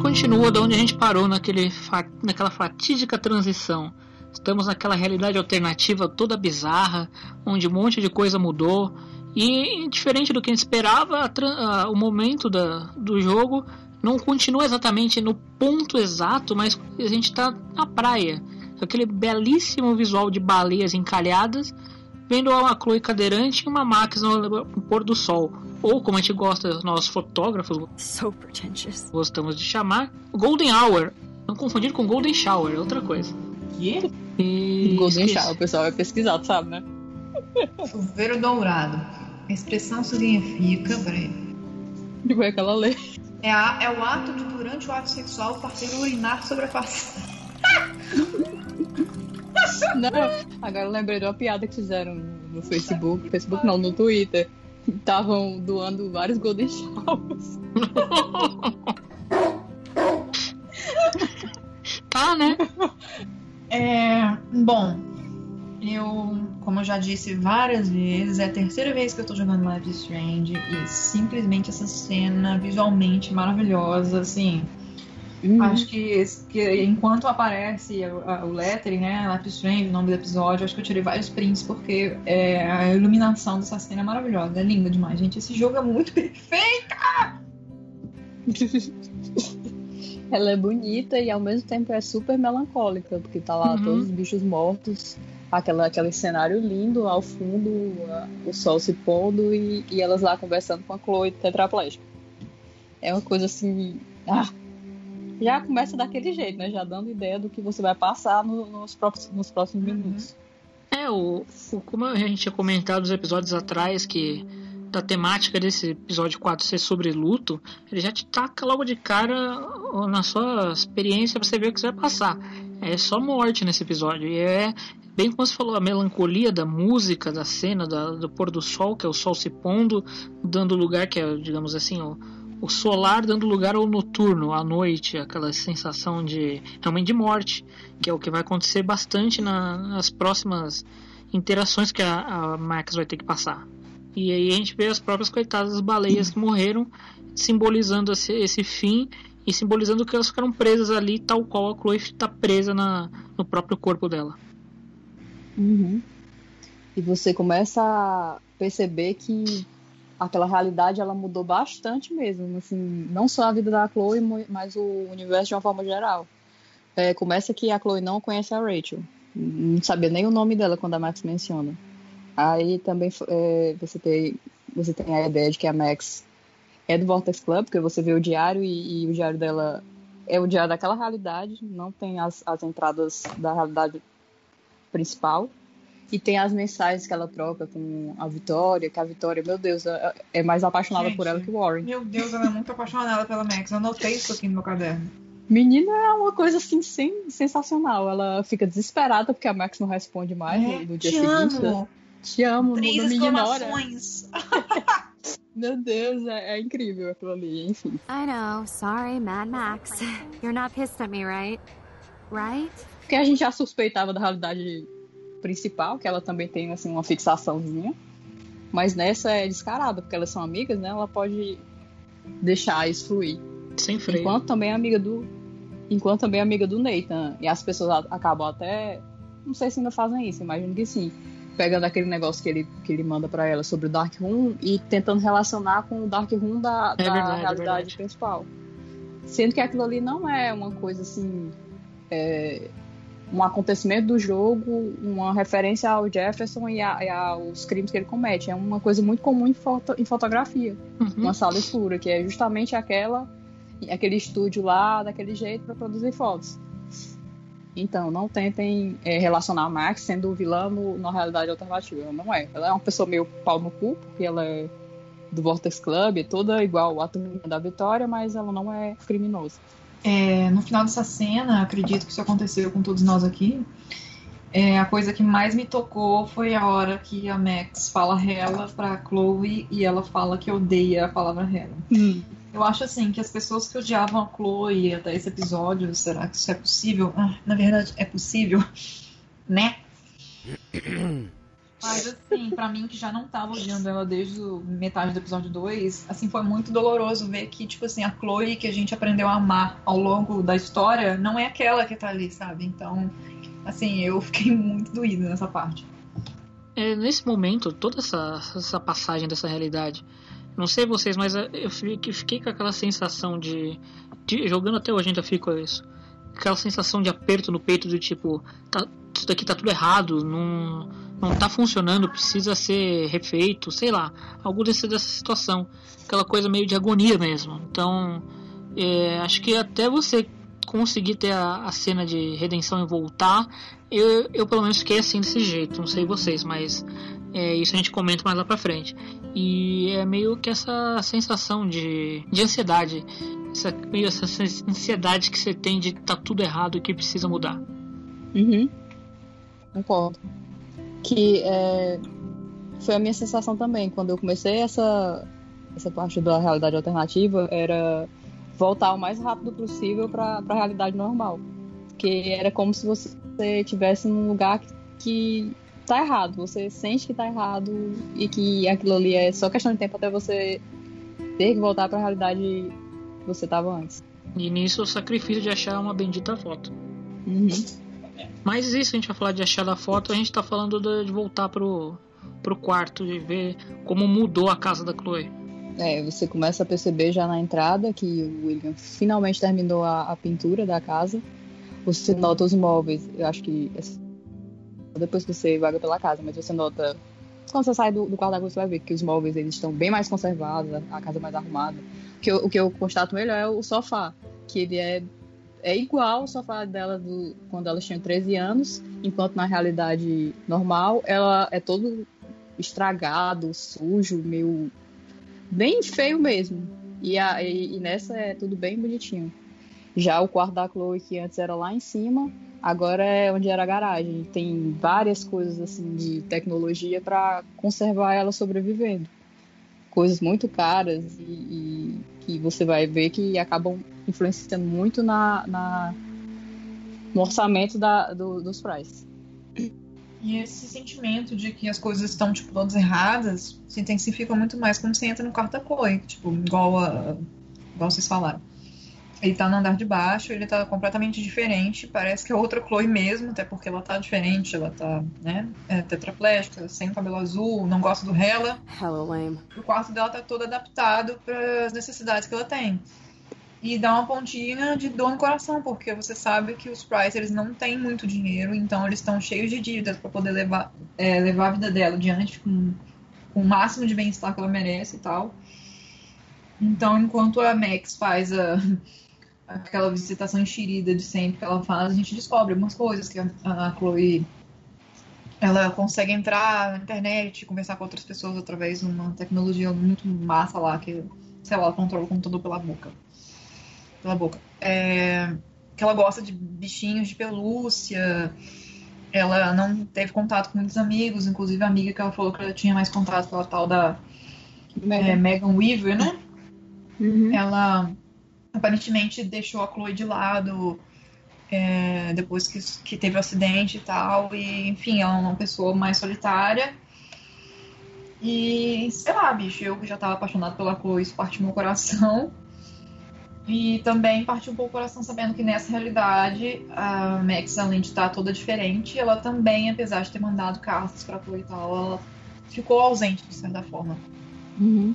Continua de onde a gente parou naquele, naquela fatídica transição. Estamos naquela realidade alternativa toda bizarra, onde um monte de coisa mudou. E diferente do que a gente esperava, a, a, o momento da, do jogo não continua exatamente no ponto exato, mas a gente está na praia. aquele belíssimo visual de baleias encalhadas, vendo uma Chloe cadeirante e uma Max no pôr do sol. Ou, como a gente gosta, nós fotógrafos So pretentious. gostamos de chamar, Golden Hour. Não confundir com Golden Shower, é outra coisa. Que? E Golden esqueci. Shower, o pessoal é pesquisado, sabe, né? Chuveiro dourado. A expressão significa. Peraí. Tipo, é aquela lei. É, a- é o ato de, durante o ato sexual, o parceiro urinar sobre a face. Não, agora eu lembrei de uma piada que fizeram no Facebook. Facebook não, no Twitter. Estavam doando vários Golden Showers. (laughs) Tá, né? É. Bom, eu, como eu já disse várias vezes, é a terceira vez que eu tô jogando Life is Strange e simplesmente essa cena visualmente maravilhosa, assim. Acho que, esse- que enquanto aparece o, a- o lettering, né, Life is Strange, o nome do episódio, acho que eu tirei vários prints porque é, a iluminação dessa cena é maravilhosa, é linda demais, gente. Esse jogo é muito (laughs) perfeito. (laughs) Ela é bonita e ao mesmo tempo é super melancólica, porque tá lá Uhum. todos os bichos mortos, aquela, aquele cenário lindo ao fundo, a- o sol se pondo e, e elas lá conversando com a Chloe tetraplégica. É uma coisa assim. ah, já começa daquele jeito, né? Já dando ideia do que você vai passar no- nos, próximos, nos próximos minutos. É, o, o- como a gente tinha comentado nos episódios atrás, que da temática desse episódio 4 ser sobre luto, ele já te taca logo de cara na sua experiência pra você ver o que você vai passar. É só morte nesse episódio. E é bem como você falou, a melancolia da música, da cena, da- do pôr do sol, que é o sol se pondo, dando lugar, que é, digamos assim, o, o solar dando lugar ao noturno, à noite, aquela sensação de realmente de morte, que é o que vai acontecer bastante na- nas próximas interações que a, a Max vai ter que passar. E aí a gente vê as próprias coitadas das baleias que morreram, simbolizando esse, esse fim e simbolizando que elas ficaram presas ali, tal qual a Chloe está presa na, no próprio corpo dela. Uhum. E você começa a perceber que aquela realidade ela mudou bastante mesmo, assim, não só a vida da Chloe, mas o universo de uma forma geral. É, começa que a Chloe não conhece a Rachel, não sabia nem o nome dela quando a Max menciona. Aí também é, você tem você tem a ideia de que a Max é do Vortex Club, porque você vê o diário e, e o diário dela é o diário daquela realidade, não tem as, as entradas da realidade principal. E tem as mensagens que ela troca com a Vitória, que a Vitória, meu Deus, é mais apaixonada Gente, por ela que o Warren. Meu Deus, ela é muito apaixonada pela Max. Eu anotei isso aqui no meu caderno. Menina é uma coisa assim sem- sensacional. Ela fica desesperada porque a Max não responde mais É, no, dia te seguinte. amo. Te amo, Três hora. exclamações. (laughs) Meu Deus, é, é incrível aquilo ali, enfim. I know. Sorry, Mad Max. You're not pissed at me, right? Right? Porque a gente já suspeitava da realidade principal, que ela também tem assim, uma fixaçãozinha. Mas nessa é descarada, porque elas são amigas, né? Ela pode deixar isso fluir. Sem freio. Enquanto também é amiga do. Enquanto também é amiga do Nathan. E as pessoas acabam até. Não sei se ainda fazem isso, imagino que sim. Pegando aquele negócio que ele, que ele manda pra ela sobre o Dark Room e tentando relacionar com o Dark Room da, É da verdade, é realidade verdade. principal. Sendo que aquilo ali não é uma coisa assim. é, um acontecimento do jogo, uma referência ao Jefferson e, a- e aos crimes que ele comete. É uma coisa muito comum em, foto, em fotografia Uhum. uma sala escura, que é justamente aquela aquele estúdio lá daquele jeito para produzir fotos. Então, não tentem é, relacionar a Max sendo vilã no, na realidade alternativa. Ela não é. Ela é uma pessoa meio pau no cu, porque ela é do Vortex Club, é toda igual a turminha da Vitória, mas ela não é criminosa. É, no final dessa cena, acredito que isso aconteceu com todos nós aqui. é, a coisa que mais me tocou foi a hora que a Max fala Hela pra Chloe e ela fala que odeia a palavra Hela. Eu acho assim que as pessoas que odiavam a Chloe até esse episódio, será que isso é possível? Ah, na verdade, é possível, (laughs) né? (coughs) Mas assim, pra mim que já não tava odiando ela desde metade do episódio 2, assim, foi muito doloroso ver que, tipo assim, a Chloe que a gente aprendeu a amar ao longo da história não é aquela que tá ali, sabe? Então, assim, eu fiquei (laughs) muito doída nessa parte. É, nesse momento, toda essa, essa passagem dessa realidade, não sei vocês, mas eu fiquei, fiquei com aquela sensação de, de- Jogando até hoje ainda fico com isso. Aquela sensação de aperto no peito do tipo, tá, isso daqui tá tudo errado, não, não tá funcionando, precisa ser refeito, sei lá, algo desse, dessa situação, aquela coisa meio de agonia mesmo. Então, é, acho que até você conseguir ter a, a, cena de redenção e voltar, eu, eu pelo menos fiquei assim desse jeito, não sei vocês, mas é, isso a gente comenta mais lá pra frente. E é meio que essa sensação de, de ansiedade, essa, meio essa ansiedade que você tem de tá tudo errado e que precisa mudar. Uhum. Concordo. Que é, foi a minha sensação também. Quando eu comecei essa, essa parte da realidade alternativa, era voltar o mais rápido possível para a realidade normal. Porque era como se você estivesse num lugar que, que tá errado. Você sente que tá errado e que aquilo ali é só questão de tempo até você ter que voltar para a realidade que você tava antes. E nisso o sacrifício de achar uma bendita foto. Uhum. Mas isso a gente vai falar de achar a foto, a gente tá falando de voltar pro, pro quarto e ver como mudou a casa da Chloe. É, você começa a perceber já na entrada que o William finalmente terminou a, a pintura da casa. Você nota os móveis, eu acho que depois que você vaga pela casa, mas você nota quando você sai do, do da você vai ver que os móveis eles estão bem mais conservados, a casa mais arrumada. O que eu, o que eu constato melhor é o sofá, que ele é é igual o sofá dela do, quando ela tinha 13 anos, enquanto na realidade normal ela é todo estragado, sujo, meio bem feio mesmo. E, a, e, e, nessa é tudo bem bonitinho. Já o quarto da Chloe, que antes era lá em cima, agora é onde era a garagem. Tem várias coisas assim de tecnologia para conservar ela sobrevivendo. Coisas muito caras e, e, que você vai ver que acabam influenciando muito na, na no orçamento da, do, dos prices. E esse sentimento de que as coisas estão, tipo, todas erradas se intensifica muito mais quando você entra no quarto da tipo, igual, a, igual vocês falaram. Ele tá no andar de baixo, ele tá completamente diferente, parece que é outra Chloe mesmo, até porque ela tá diferente, ela tá, né, é, tetraplégica, sem cabelo azul, não gosta do Hela. Hello, lame. O quarto dela tá todo adaptado para as necessidades que ela tem e dá uma pontinha de dor no coração, porque você sabe que os Price eles não têm muito dinheiro, então eles estão cheios de dívidas para poder levar, é, levar a vida dela adiante com, com o máximo de bem-estar que ela merece e tal. Então, enquanto a Max faz a, aquela visitação enxerida de sempre que ela faz, a gente descobre algumas coisas que a, a Chloe ela consegue entrar na internet, conversar com outras pessoas através de uma tecnologia muito massa lá, que, sei lá, ela controla o computador pela boca pela boca. É, que ela gosta de bichinhos de pelúcia. Ela não teve contato com muitos amigos, inclusive a amiga que ela falou que ela tinha mais contato com a tal da é, Megan Weaver, né? Uhum. Ela aparentemente deixou a Chloe de lado é, depois que, que teve o acidente e tal. E, enfim, ela é uma pessoa mais solitária. E, sei lá, bicho, eu já tava apaixonado pela Chloe, isso partiu meu coração. E também partiu um pouco o coração sabendo que nessa realidade a Max, além de estar toda diferente, ela também, apesar de ter mandado cartas para Chloe e tal, ela ficou ausente de certa forma. Uhum.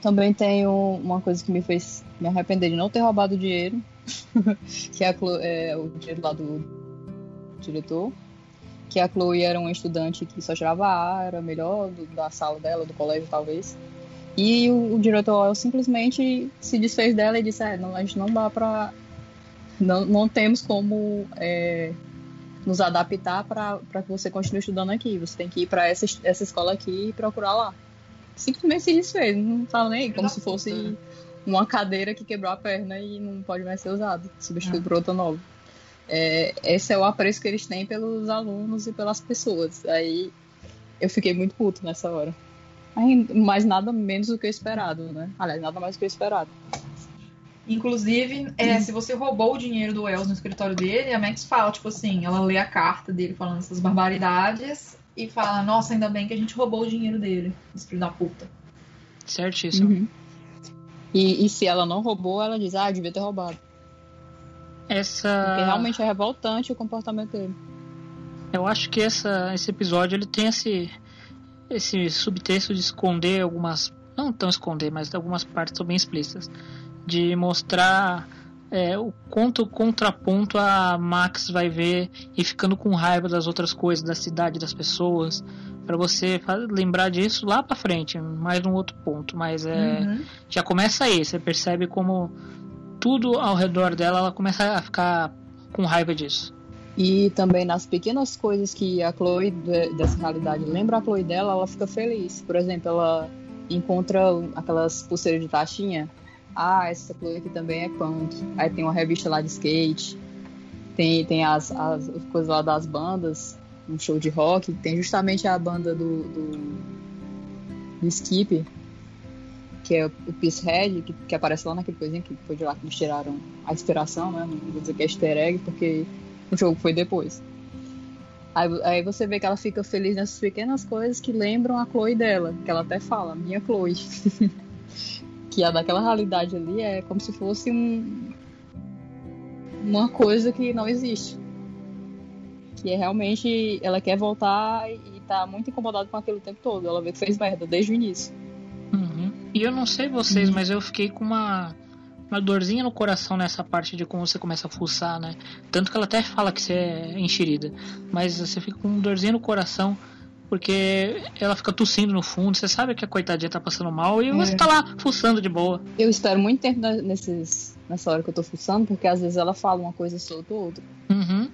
Também tem uma coisa que me fez me arrepender de não ter roubado dinheiro, (laughs) que é, Chloe, é, o dinheiro lá do diretor, que a Chloe era uma estudante que só tirava A, era melhor do, da sala dela, do colégio talvez. E o, o diretor simplesmente se desfez dela e disse: é, não, a gente não dá para. Não, não temos como é, nos adaptar para que você continue estudando aqui. Você tem que ir para essa, essa escola aqui e procurar lá. Simplesmente se desfez, não fala nem como se fosse uma cadeira que quebrou a perna e não pode mais ser usada, substituído por outra nova. É, esse é o apreço que eles têm pelos alunos e pelas pessoas. Aí eu fiquei muito puto nessa hora. Mas nada menos do que o esperado, né? Aliás, nada mais do que o esperado. Inclusive, é, se você roubou o dinheiro do Wells no escritório dele, a Max fala, tipo assim, ela lê a carta dele falando essas barbaridades e fala, nossa, ainda bem que a gente roubou o dinheiro dele, esse filho da puta. Certíssimo. Uhum. E, e, se ela não roubou, ela diz, ah, devia ter roubado. Essa... Porque realmente é revoltante o comportamento dele. Eu acho que essa, esse episódio ele tem esse esse subtexto de esconder algumas, não tão esconder, mas algumas partes são bem explícitas, de mostrar é, o conto contraponto a Max vai ver e ficando com raiva das outras coisas, da cidade, das pessoas, para você lembrar disso lá para frente, mais num outro ponto, mas é Uhum. já começa aí, você percebe como tudo ao redor dela ela começa a ficar com raiva disso. E também nas pequenas coisas que a Chloe de- dessa realidade lembra a Chloe dela, ela fica feliz. Por exemplo, ela encontra aquelas pulseiras de taxinha. Ah, essa Chloe aqui também é punk. Aí tem uma revista lá de skate. Tem, tem as, as, as coisas lá das bandas, um show de rock. Tem justamente a banda do, do, do Skip, que é o Peacehead, que, que aparece lá naquele coisinha que foi de lá que eles tiraram a inspiração, né? Não vou dizer que é easter egg, porque o jogo foi depois. Aí, aí você vê que ela fica feliz nessas pequenas coisas que lembram a Chloe dela, que ela até fala, minha Chloe. (laughs) que a daquela realidade ali é como se fosse um, uma coisa que não existe. Que é realmente, ela quer voltar e, tá muito incomodada com aquilo o tempo todo. Ela vê que fez merda desde o início. Uhum. E eu não sei vocês, mas eu fiquei com uma, uma dorzinha no coração nessa parte de como você começa a fuçar, né? Tanto que ela até fala que você é enxerida. Mas você fica com uma dorzinha no coração, porque ela fica tossindo no fundo. Você sabe que a coitadinha tá passando mal e você É. tá lá fuçando de boa. Eu espero muito tempo ne- nesses, nessa hora que eu tô fuçando, porque às vezes ela fala uma coisa solta ou outra. Uhum.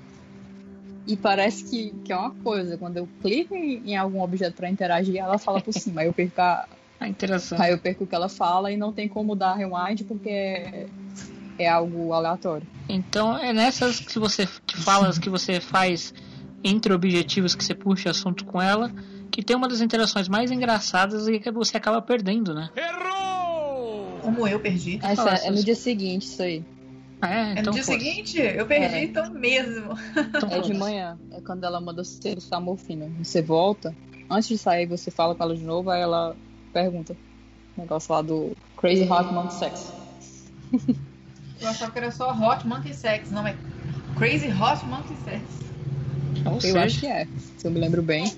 E parece que, que é uma coisa. Quando eu clico em, em algum objeto pra interagir, ela fala por cima. Aí eu perco a, (laughs) A interação. aí eu perco o que ela fala e não tem como dar rewind porque é, é algo aleatório. Então é nessas que você que falas que você faz entre objetivos que você puxa assunto com ela, que tem uma das interações mais engraçadas e que você acaba perdendo, né? Como eu perdi. Essa Fala, é no dia seguinte, isso aí. É, É no então dia seguinte? Eu perdi, É. então mesmo. Então É de manhã. É quando ela manda você buscar morfina. Você volta. Antes de sair, você fala com ela de novo, aí ela pergunta. O negócio lá do Crazy Hot Monkey Sex. Eu achava que era só Hot Monkey Sex, não é Crazy Hot Monkey Sex. Ou Eu seja, acho que é, se eu me lembro bem.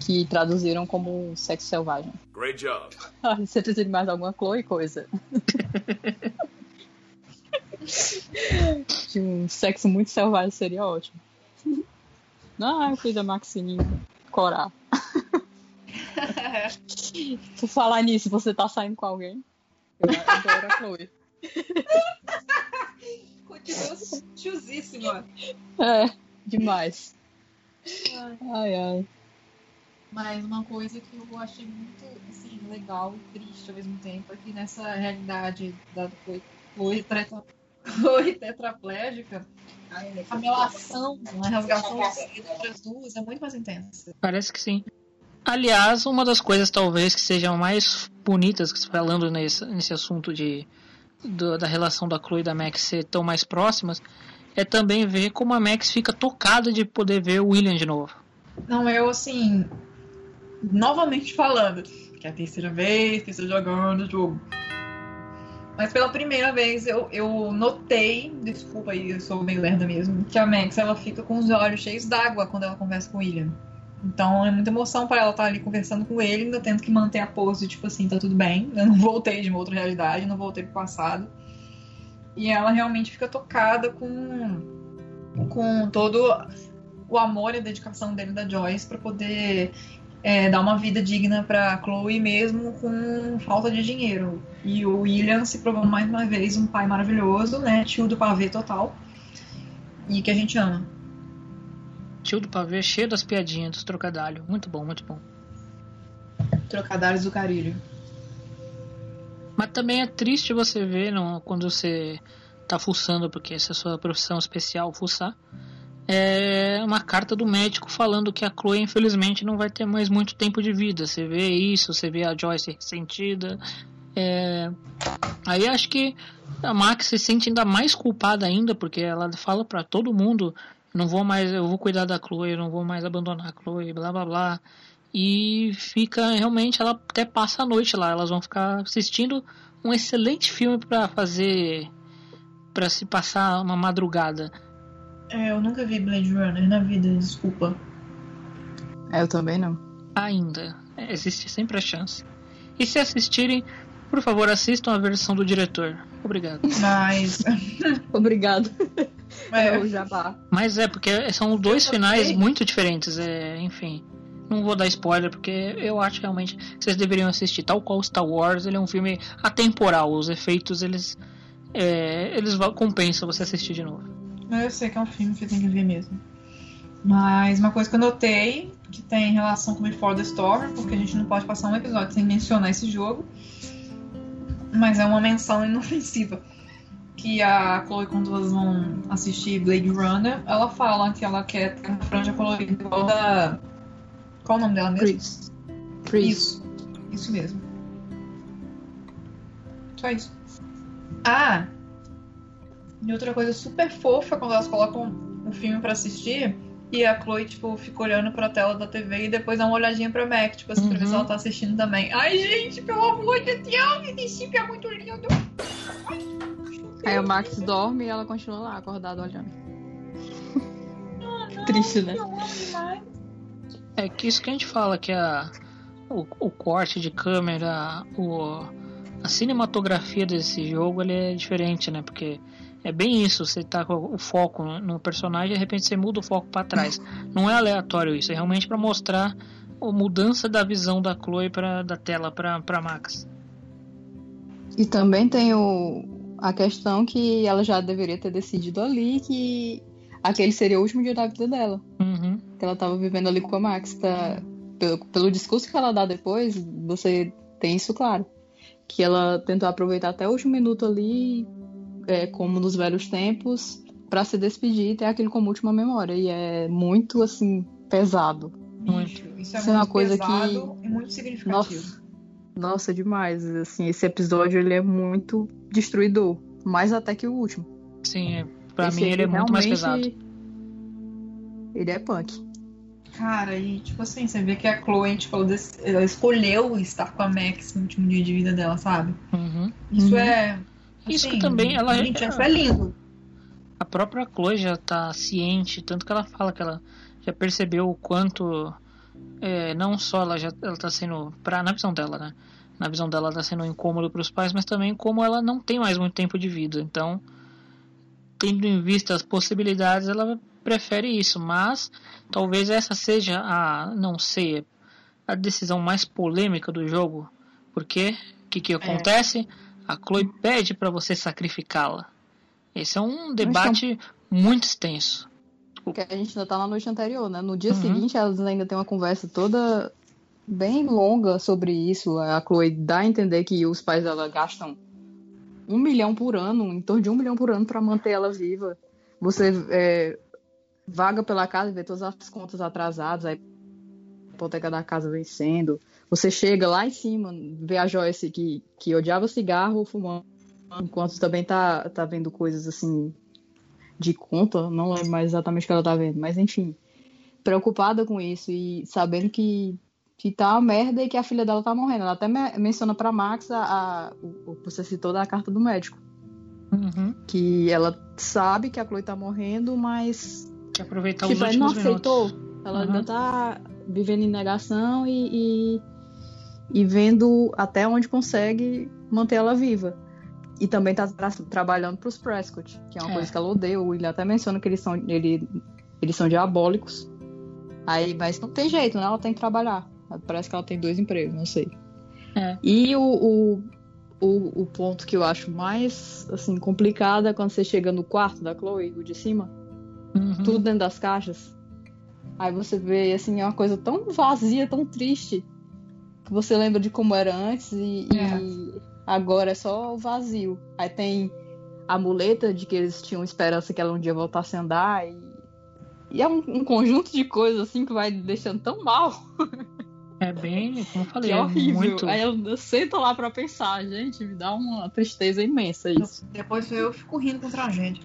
Que traduziram como sexo selvagem. Great job. (laughs) Ah, Você precisa de mais alguma Chloe coisa? (laughs) de um sexo muito selvagem seria ótimo. Ah, eu fui da Maxininha corar. (laughs) Por falar nisso, você tá saindo com alguém? Eu adoro a Chloe. Continua tiozíssima. É, demais. Ai, ai. Mas uma coisa que eu achei muito assim, legal e triste ao mesmo tempo é que nessa realidade da Chloe- Chloe tetra- (laughs) Chloe tetraplégica, a melação, a rasgação entre as duas é muito mais intensa. parece que sim. Aliás, uma das coisas talvez que sejam mais bonitas, falando nesse, nesse assunto de do- da relação da Chloe e da Max ser tão mais próximas, é também ver como a Max fica tocada de poder ver o William de novo. Não, eu assim, novamente falando, que é a terceira vez que estou jogando o jogo. Mas pela primeira vez eu, eu notei, desculpa aí, eu sou meio lerda mesmo, que a Max ela fica com os olhos cheios d'água quando ela conversa com o William. Então é muita emoção para ela estar ali conversando com ele, ainda tendo que manter a pose, tipo assim, tá tudo bem. Eu não (laughs) voltei de uma outra realidade, não voltei pro passado. E ela realmente fica tocada com, com todo o amor e a dedicação dele da Joyce para poder é, dar uma vida digna para Chloe mesmo com falta de dinheiro. E o William se provou mais uma vez um pai maravilhoso, né? Tio do pavê total. E que a gente ama. Tio do pavê cheio das piadinhas, dos trocadalhos. Muito bom, muito bom. Trocadalhos do carilho. Mas também é triste você ver não, quando você tá fuçando, porque essa é a sua profissão especial, fuçar. É uma carta do médico falando que a Chloe infelizmente não vai ter mais muito tempo de vida. Você vê isso, você vê a Joyce ressentida. É... Aí acho que a Max se sente ainda mais culpada ainda, porque ela fala para todo mundo, não vou mais, eu vou cuidar da Chloe, eu não vou mais abandonar a Chloe, blá blá blá. E fica realmente, ela até passa a noite lá, elas vão ficar assistindo um excelente filme para fazer para se passar uma madrugada. É, eu nunca vi Blade Runner na vida, desculpa. É, eu também não. Ainda. É, existe sempre a chance. E se assistirem, por favor, assistam a versão do diretor. Obrigado. Mas. (laughs) Obrigado. (laughs) É. É o jabá. Mas é, porque são dois finais muito diferentes. É, enfim. Não vou dar spoiler, porque eu acho realmente que vocês deveriam assistir. Tal qual Star Wars, ele é um filme atemporal. Os efeitos, eles. É, eles compensam você assistir de novo. Eu sei que é um filme que tem que ver mesmo. Mas uma coisa que eu notei, que tem relação com Before the Storm, porque a gente não pode passar um episódio sem mencionar esse jogo. Mas é uma menção inofensiva. Que a Chloe, quando elas vão assistir Blade Runner, ela fala que ela quer ter uma franja colorida igual da. Qual o nome dela mesmo? Chris. Chris. Isso. Isso mesmo. Só isso. Ah! E outra coisa super fofa quando elas colocam o filme pra assistir e a Chloe, tipo, fica olhando pra tela da TV e depois dá uma olhadinha pra Mac, tipo, assim, pra ver se Uhum. ela tá assistindo também. Ai, gente, pelo amor de Deus, esse chip é muito lindo. Aí o Max dorme e ela continua lá, acordada, olhando. Triste, né? É que isso que a gente fala, que a, o, o corte de câmera, o, a cinematografia desse jogo ele é diferente, né? Porque é bem isso, você tá com o foco no, personagem e de repente você muda o foco para trás. Não é aleatório isso, é realmente para mostrar a mudança da visão da Chloe pra, da tela para para Max. E também tem o, a questão que ela já deveria ter decidido ali que aquele seria o último dia da vida dela. Uhum. Que ela tava vivendo ali com a Max. Tá? Pelo, pelo discurso que ela dá depois, você tem isso claro. Que ela tentou aproveitar até o último minuto ali, é, como nos velhos tempos, pra se despedir e ter aquilo como última memória. E é muito, assim, pesado. Muito. Isso é Isso é uma muito coisa pesado que- e muito significativo. Nossa, nossa, demais. Assim, esse episódio ele é muito destruidor. Mais até que o último. Sim, é, pra Esse mim ele é muito mais pesado. Ele é punk. Cara, e tipo assim, você vê que a Chloe, tipo, ela, escolheu estar com a Max no último dia de vida dela, sabe? Uhum. Isso Uhum. é. Isso assim, que também ela Gente, isso é lindo. a própria Chloe já tá ciente, tanto que ela fala que ela já percebeu o quanto é, não só ela já ela tá sendo pra, na visão dela, né? Na visão dela tá sendo um incômodo para os pais, mas também como ela não tem mais muito tempo de vida. Então, tendo em vista as possibilidades, ela prefere isso, mas talvez essa seja a, não sei, a decisão mais polêmica do jogo, porque o que que acontece? A Chloe pede para você sacrificá-la. Esse é um debate muito extenso. Porque a gente ainda tá na noite anterior, né? No dia Uhum. seguinte, elas ainda têm uma conversa toda bem longa sobre isso. A Chloe dá a entender que os pais dela gastam um milhão por ano, em torno de um milhão por ano, pra manter ela viva. Você é, vaga pela casa e vê todas as contas atrasadas, aí a hipoteca da casa vencendo. Você chega lá em cima, vê a Joyce que, que odiava cigarro fumando, enquanto também tá, tá vendo coisas assim de conta, não lembro mais exatamente o que ela tá vendo, mas enfim, preocupada com isso e sabendo que, que tá uma merda e que a filha dela tá morrendo. Ela até me- menciona pra Max a, a- o, você citou da carta do médico, Uhum. que ela sabe que a Chloe tá morrendo, mas Que aproveitar tipo, os ela não aceitou. minutos. Ela Uhum. ainda tá vivendo em negação e, e, e vendo até onde consegue manter ela viva. E também tá tra- trabalhando pros Prescott, que é uma É. coisa que ela odeia. O William até menciona que eles são, ele, eles são diabólicos. Aí, mas não tem jeito, né? Ela tem que trabalhar. Parece que ela tem dois empregos, não sei. É. E o, o, o, o ponto que eu acho mais assim, complicado é quando você chega no quarto da Chloe, o de cima Uhum. tudo dentro das caixas. Aí você vê, assim, é uma coisa tão vazia, tão triste, que você lembra de como era antes e, e agora é só o vazio. Aí tem a muleta de que eles tinham esperança que ela um dia voltasse a andar e, e é um, um conjunto de coisas, assim, que vai deixando tão mal, É bem, como eu (laughs) falei, que é horrível. muito. Aí eu, eu sento lá pra pensar, gente, me dá uma tristeza imensa isso. Depois eu fico rindo com tragédia.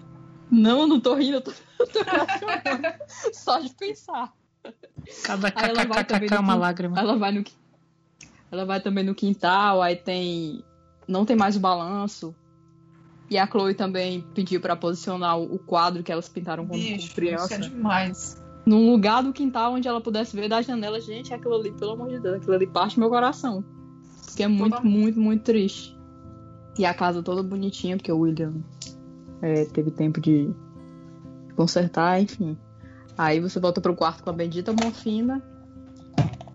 Não, eu não tô rindo, eu tô, (laughs) eu tô chorando. Só de pensar. Cada Aí ela vai é no uma quin- lágrima. Ela vai no Ela vai também no quintal, aí tem não tem mais o balanço. E a Chloe também pediu pra posicionar o quadro que elas pintaram como, como Bicho, criança isso é demais. num lugar do quintal onde ela pudesse ver da janela. Gente, aquilo ali, pelo amor de Deus, aquilo ali parte meu coração. Porque é muito, Totalmente. muito, muito triste. E a casa toda bonitinha, porque o William é, teve tempo de consertar, enfim. Aí você volta pro quarto com a bendita morfina.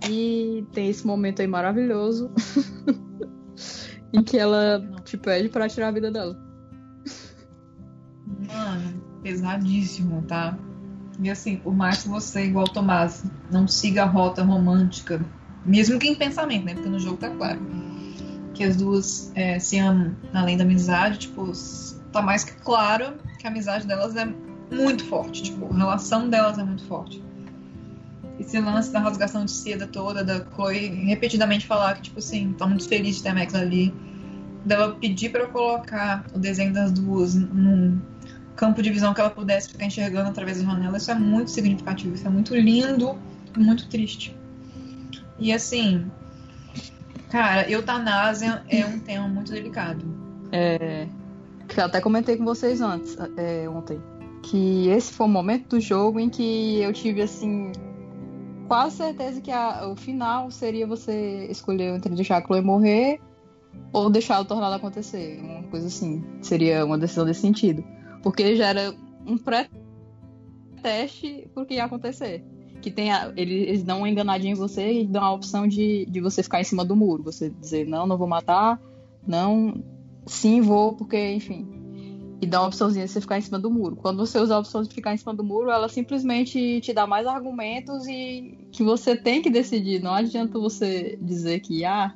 E tem esse momento aí maravilhoso. (laughs) em que ela te pede pra tirar a vida dela. Mano, pesadíssimo, tá? E assim, por mais que você, igual o Tomás, não siga a rota romântica, mesmo que em pensamento, né? Porque no jogo tá claro que as duas é, se amam além da amizade, tipo, tá mais que claro que a amizade delas é muito forte, tipo, a relação delas é muito forte. Esse lance da rasgação de seda toda, da Chloe repetidamente falar que, tipo assim, tá muito feliz de ter a Max ali, dela pedir para colocar o desenho das duas num campo de visão que ela pudesse ficar enxergando através da janela, isso é muito significativo, isso é muito lindo e muito triste. E assim, cara, eutanásia é um tema muito delicado. É. Que eu até comentei com vocês antes, é, ontem. Que esse foi o momento do jogo em que eu tive assim. Quase certeza que a, o final seria você escolher entre deixar a Chloe morrer ou deixar o tornado acontecer. Uma coisa assim. Seria uma decisão desse sentido. Porque já era um pré-teste pro que ia acontecer. Que tem a, eles, eles dão uma enganadinha em você e dão a opção de, de você ficar em cima do muro. Você dizer, não, não vou matar, não, sim, vou, porque, enfim. E dá uma opçãozinha de você ficar em cima do muro. Quando você usa a opção de ficar em cima do muro, ela simplesmente te dá mais argumentos e que você tem que decidir. Não adianta você dizer que, ah,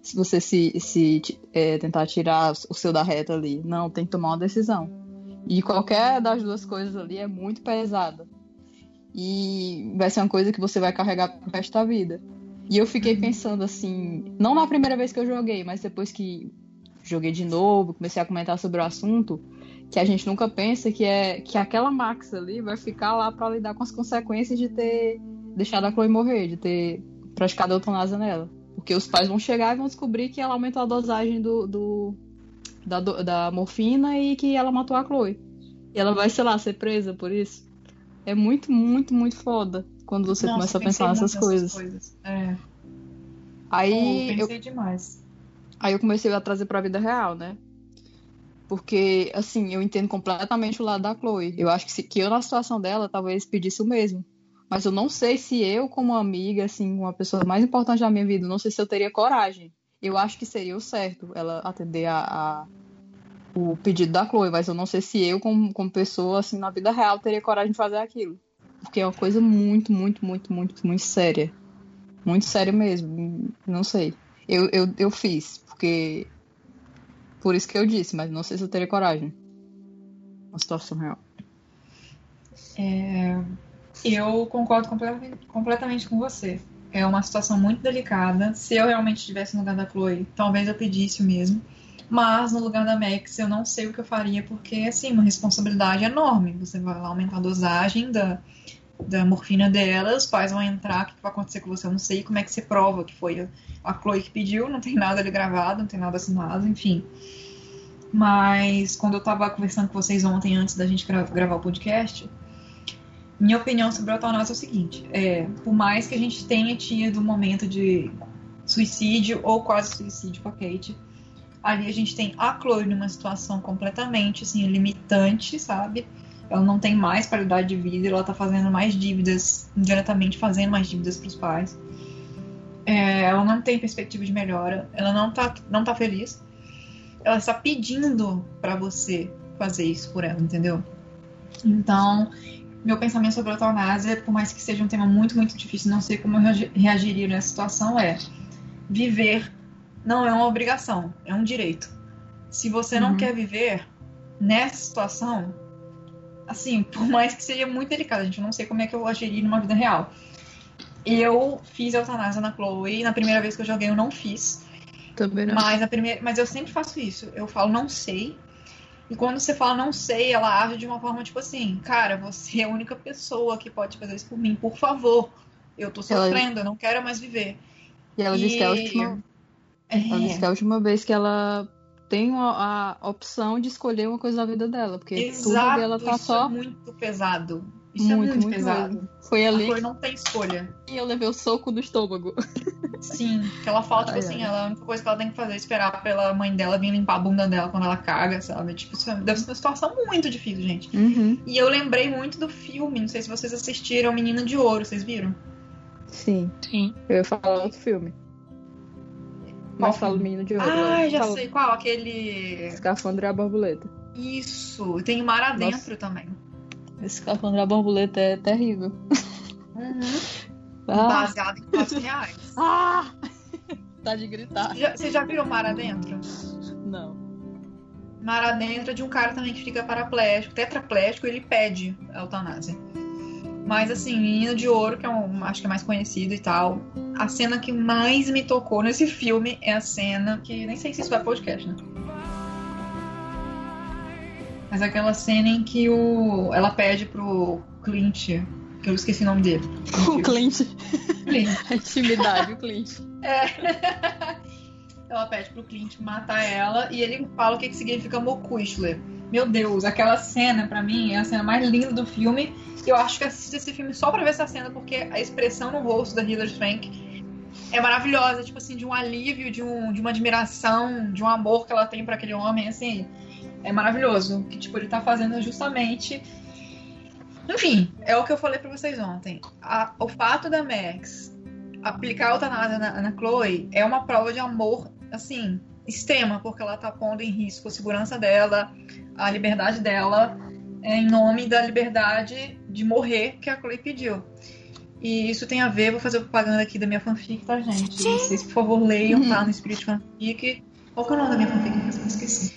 se você se, se é, tentar tirar o seu da reta ali. Não, tem que tomar uma decisão. E qualquer das duas coisas ali é muito pesada. E vai ser uma coisa que você vai carregar pro resto da vida. E eu fiquei pensando assim, não na primeira vez que eu joguei, mas depois que joguei de novo, comecei a comentar sobre o assunto, que a gente nunca pensa que é que aquela Max ali vai ficar lá para lidar com as consequências de ter deixado a Chloe morrer, de ter praticado a eutanásia nela. Porque os pais vão chegar e vão descobrir que ela aumentou a dosagem do, do da, da morfina e que ela matou a Chloe. E ela vai, sei lá, ser presa por isso. É muito, muito, muito foda quando você Nossa, começa a pensar nessas coisas. coisas. É. Aí eu, pensei demais. Aí eu comecei a trazer pra vida real, né? Porque, assim, eu entendo completamente o lado da Chloe. Eu acho que, se, que eu, na situação dela, talvez pedisse o mesmo. Mas eu não sei se eu, como amiga, assim, uma pessoa mais importante da minha vida, não sei se eu teria coragem. Eu acho que seria o certo ela atender a, a o pedido da Chloe, mas eu não sei se eu, como, como pessoa, assim, na vida real, teria coragem de fazer aquilo. Porque é uma coisa muito, muito, muito, muito, muito séria. Muito séria mesmo. Não sei. Eu, eu, eu fiz, porque. Por isso que eu disse, mas não sei se eu teria coragem. Uma situação real. É, eu concordo completamente, completamente com você. É uma situação muito delicada. Se eu realmente estivesse no lugar da Chloe, talvez eu pedisse o mesmo. Mas no lugar da Max, eu não sei o que eu faria, porque assim, uma responsabilidade enorme. Você vai lá aumentar a dosagem da, da morfina dela, os pais vão entrar, o que vai acontecer com você? Eu não sei como é que você prova que foi a Chloe que pediu, não tem nada ali gravado, não tem nada assinado, enfim. Mas quando eu tava conversando com vocês ontem, antes da gente gra gravar o podcast, minha opinião sobre a eutanásia é o seguinte: é, por mais que a gente tenha tido um momento de suicídio ou quase suicídio com a Kate, ali a gente tem a Chloe numa situação completamente assim, limitante, sabe? Ela não tem mais qualidade de vida, ela tá fazendo mais dívidas, indiretamente fazendo mais dívidas pros pais. É, ela não tem perspectiva de melhora, ela não tá, não tá feliz. Ela está pedindo para você fazer isso por ela, entendeu? Então, meu pensamento sobre a eutanásia, por mais que seja um tema muito, muito difícil, não sei como eu reagiria nessa situação, é viver não é uma obrigação, é um direito. Se você não Uhum. quer viver nessa situação, assim, por mais que seja muito delicado, gente, eu não sei como é que eu agiria numa vida real. Eu fiz eutanásia na Chloe, na primeira vez que eu joguei eu não fiz. Também não. Mas, a primeira, mas eu sempre faço isso. Eu falo, não sei. E quando você fala não sei, ela age de uma forma tipo assim, cara, você é a única pessoa que pode fazer isso por mim, por favor. Eu tô Ela- sofrendo, eu não quero mais viver. E ela disse que é a última. Ela disse que é a última vez que ela tem a, a opção de escolher uma coisa da vida dela. Porque tudo Exato, dela tá isso só. é muito pesado. Isso Muito, é muito, muito pesado. mesmo. Foi A ali Chloe não tem escolha. que eu levei o soco do estômago. Sim, que ela fala, tipo Ai, assim, ai. ela, a única coisa que ela tem que fazer é esperar pela mãe dela vir limpar a bunda dela quando ela caga, sabe? Tipo, isso deve ser uma situação muito difícil, gente. Uhum. E eu lembrei muito do filme, não sei se vocês assistiram, Menina de Ouro, vocês viram? Sim. Sim. Eu ia falar outro filme. Filme? Menino de Ouro. Ah, já sei qual, aquele. Escafandro e a Borboleta. Isso, tem o Mar Adentro Nossa. também. Esse Escafandro e a Borboleta é terrível. Ah, Baseado em fatos reais. (laughs) ah! tá de gritar. Já- Vocês já viram Mar Adentro? Não. Mar Adentro é de um cara também que fica paraplégico, tetraplégico, ele pede a eutanásia. Mas assim, Menino de Ouro, que é um, acho que é mais conhecido e tal. A cena que mais me tocou nesse filme é a cena que. Nem sei se isso vai podcast, né? Mas aquela cena em que o, ela pede pro Clint, que eu esqueci o nome dele. (laughs) O Clint. Clint. A intimidade, o Clint. (laughs) Ela pede pro Clint matar ela e ele fala o que, que significa Mokushler. Meu Deus, aquela cena pra mim é a cena mais linda do filme. Eu acho que assisto esse filme só pra ver essa cena, porque a expressão no rosto da Hilary Swank é maravilhosa, tipo assim, de um alívio, de, um, de uma admiração, de um amor que ela tem pra aquele homem, assim, é maravilhoso. Que tipo ele tá fazendo justamente enfim, é o que eu falei pra vocês ontem. A- o fato da Max aplicar a eutanásia na, na Chloe é uma prova de amor, assim, extrema, porque ela tá pondo em risco a segurança dela, a liberdade dela, em nome da liberdade de morrer que a Chloe pediu. E isso tem a ver, vou fazer propaganda aqui da minha fanfic, tá, gente? Vocês, por favor, leiam, tá? No Spirit Fanfic. Qual que é o nome da minha fanfic? Eu esqueci.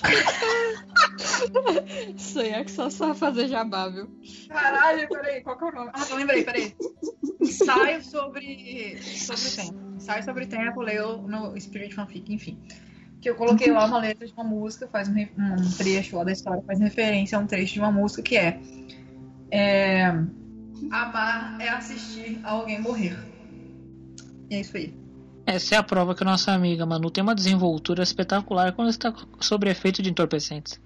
(laughs) Isso aí é que só sabe fazer jabá, viu? Caralho, peraí, qual que é o nome? Ah, não lembrei, peraí. Ensaio sobre, sobre o tempo. Ensaio sobre o tempo, leio no Spirit Fanfic, enfim. Que eu coloquei lá uma letra de uma música, faz um, um trecho lá da história, faz referência a um trecho de uma música que é, é Amar é assistir a alguém morrer. E é isso aí. Essa é a prova que a nossa amiga Manu tem uma desenvoltura espetacular quando está sob efeito de entorpecentes.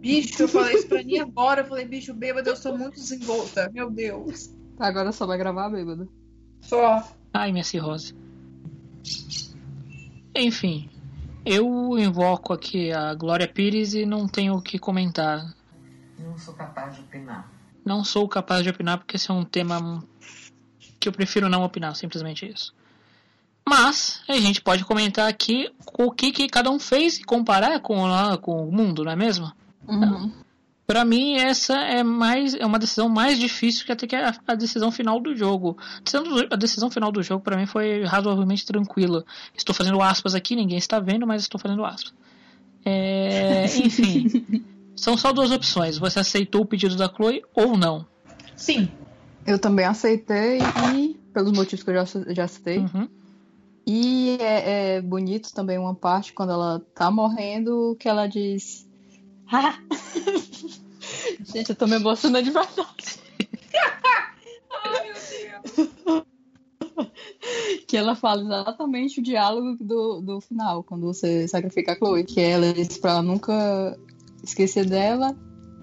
Bicho, eu falei isso pra mim agora. Eu falei, bicho, bêbado, eu sou muito desenvolta. Meu Deus. Agora só vai gravar bêbado. Só. Ai, minha cirrose. Enfim, eu invoco aqui a Glória Pires e não tenho o que comentar. Não sou capaz de opinar. Não sou capaz de opinar porque esse é um tema que eu prefiro não opinar, simplesmente isso. Mas a gente pode comentar aqui o que, que cada um fez e comparar com, com o mundo, não é mesmo? Uhum. Pra mim, essa é mais é uma decisão mais difícil que até que a, a decisão final do jogo. A decisão, do- a decisão final do jogo, pra mim, foi razoavelmente tranquila. Estou fazendo aspas aqui, ninguém está vendo, mas estou fazendo aspas. É, (laughs) enfim, são só duas opções. Você aceitou o pedido da Chloe ou não? Sim. Eu também aceitei e, pelos motivos que eu já, já citei. Uhum. E é, é bonito também uma parte quando ela tá morrendo que ela diz. Ah! (laughs) Gente, eu tô me emocionando de verdade. Ai, meu Deus. (laughs) Que ela fala exatamente o diálogo do, do final, quando você sacrifica a Chloe. Que ela diz pra ela nunca esquecer dela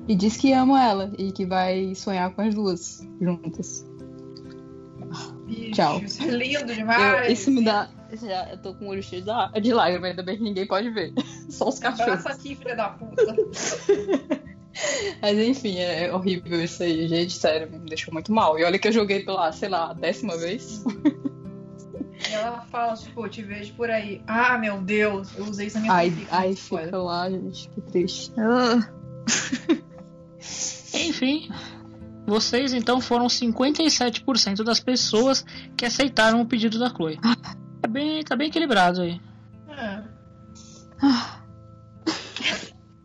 e diz que ama ela e que vai sonhar com as duas juntas. Bicho, Tchau. Isso é lindo Eu- demais. isso me dá. Já, eu tô com o olho cheio de lágrimas, ainda bem que ninguém pode ver. (laughs) Só os cachorros. Abraça aqui, filha da puta. (laughs) Mas enfim, é é horrível isso aí, gente. Sério, me deixou muito mal. E olha que eu joguei pela, sei lá, a décima vez. E ela fala, tipo, te vejo por aí. Ah, meu Deus, eu usei isso na minha Ai, fanfic, ai, fica lá, gente, que triste. Enfim, vocês então foram 57% das pessoas que aceitaram o pedido da Chloe. Tá bem, tá bem equilibrado aí. É.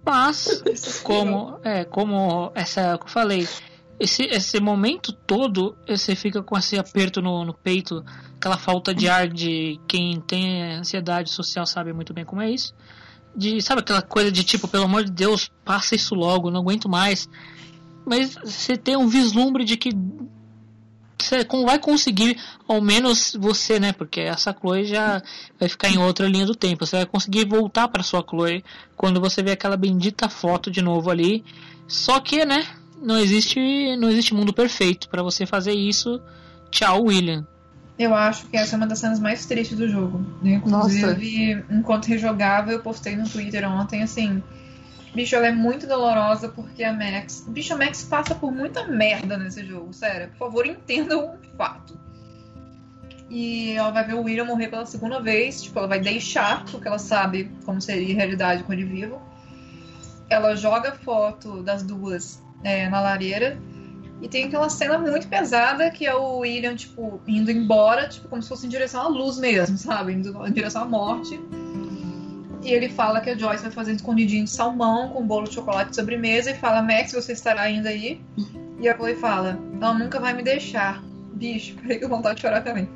Mas, como, é, como essa que eu falei, esse, esse momento todo você fica com esse aperto no, no peito, aquela falta de ar de quem tem ansiedade social sabe muito bem como é isso. De, sabe aquela coisa de tipo, pelo amor de Deus, passa isso logo, não aguento mais. Mas você tem um vislumbre de que você vai conseguir, ao menos você, né? Porque essa Chloe já vai ficar em outra linha do tempo. Você vai conseguir voltar para sua Chloe quando você vê aquela bendita foto de novo ali. Só que, né? Não existe, não existe mundo perfeito para você fazer isso. Tchau, William. Eu acho que essa é uma das cenas mais tristes do jogo. Inclusive, enquanto rejogava, eu postei no Twitter ontem, assim. Bicho, ela é muito dolorosa porque a Max. Bicho, a Max passa por muita merda nesse jogo, sério. Por favor, entendam o fato. E ela vai ver o William morrer pela segunda vez. Tipo, ela vai deixar, porque ela sabe como seria a realidade com ele vivo. Ela joga foto das duas é, na lareira. E tem aquela cena muito pesada que é o William, tipo, indo embora, tipo, como se fosse em direção à luz mesmo, sabe? Indo em direção à morte. E ele fala que a Joyce vai fazer um escondidinho de salmão com um bolo de chocolate de sobremesa e fala, Max, você estará ainda aí? E a Chloe fala, ela nunca vai me deixar. Bicho, peraí que eu vontade de chorar também.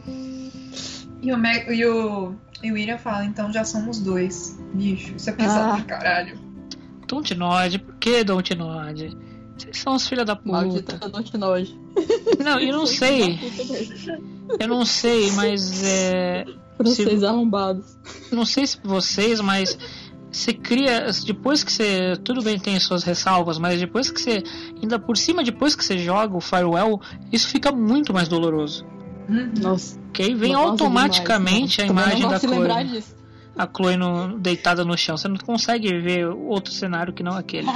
E o, Mac, e o, e o William fala, então já somos dois. Bicho, isso é pesado Ah. pra caralho. Don't Nod, por que Don't Nod? Vocês são os filhos da puta. Maldita Don't Nod. Não, eu não (laughs) sei. Eu não sei, mas é. Vocês se- arrombados. Não sei se vocês, mas você cria. Depois que você. Tudo bem, tem suas ressalvas, mas depois que você. Ainda por cima, depois que você joga o Firewall, isso fica muito mais doloroso. Nossa. Que aí vem Nossa, automaticamente demais, a imagem da Chloe. A Chloe no, deitada no chão. Você não consegue ver outro cenário que não aquele.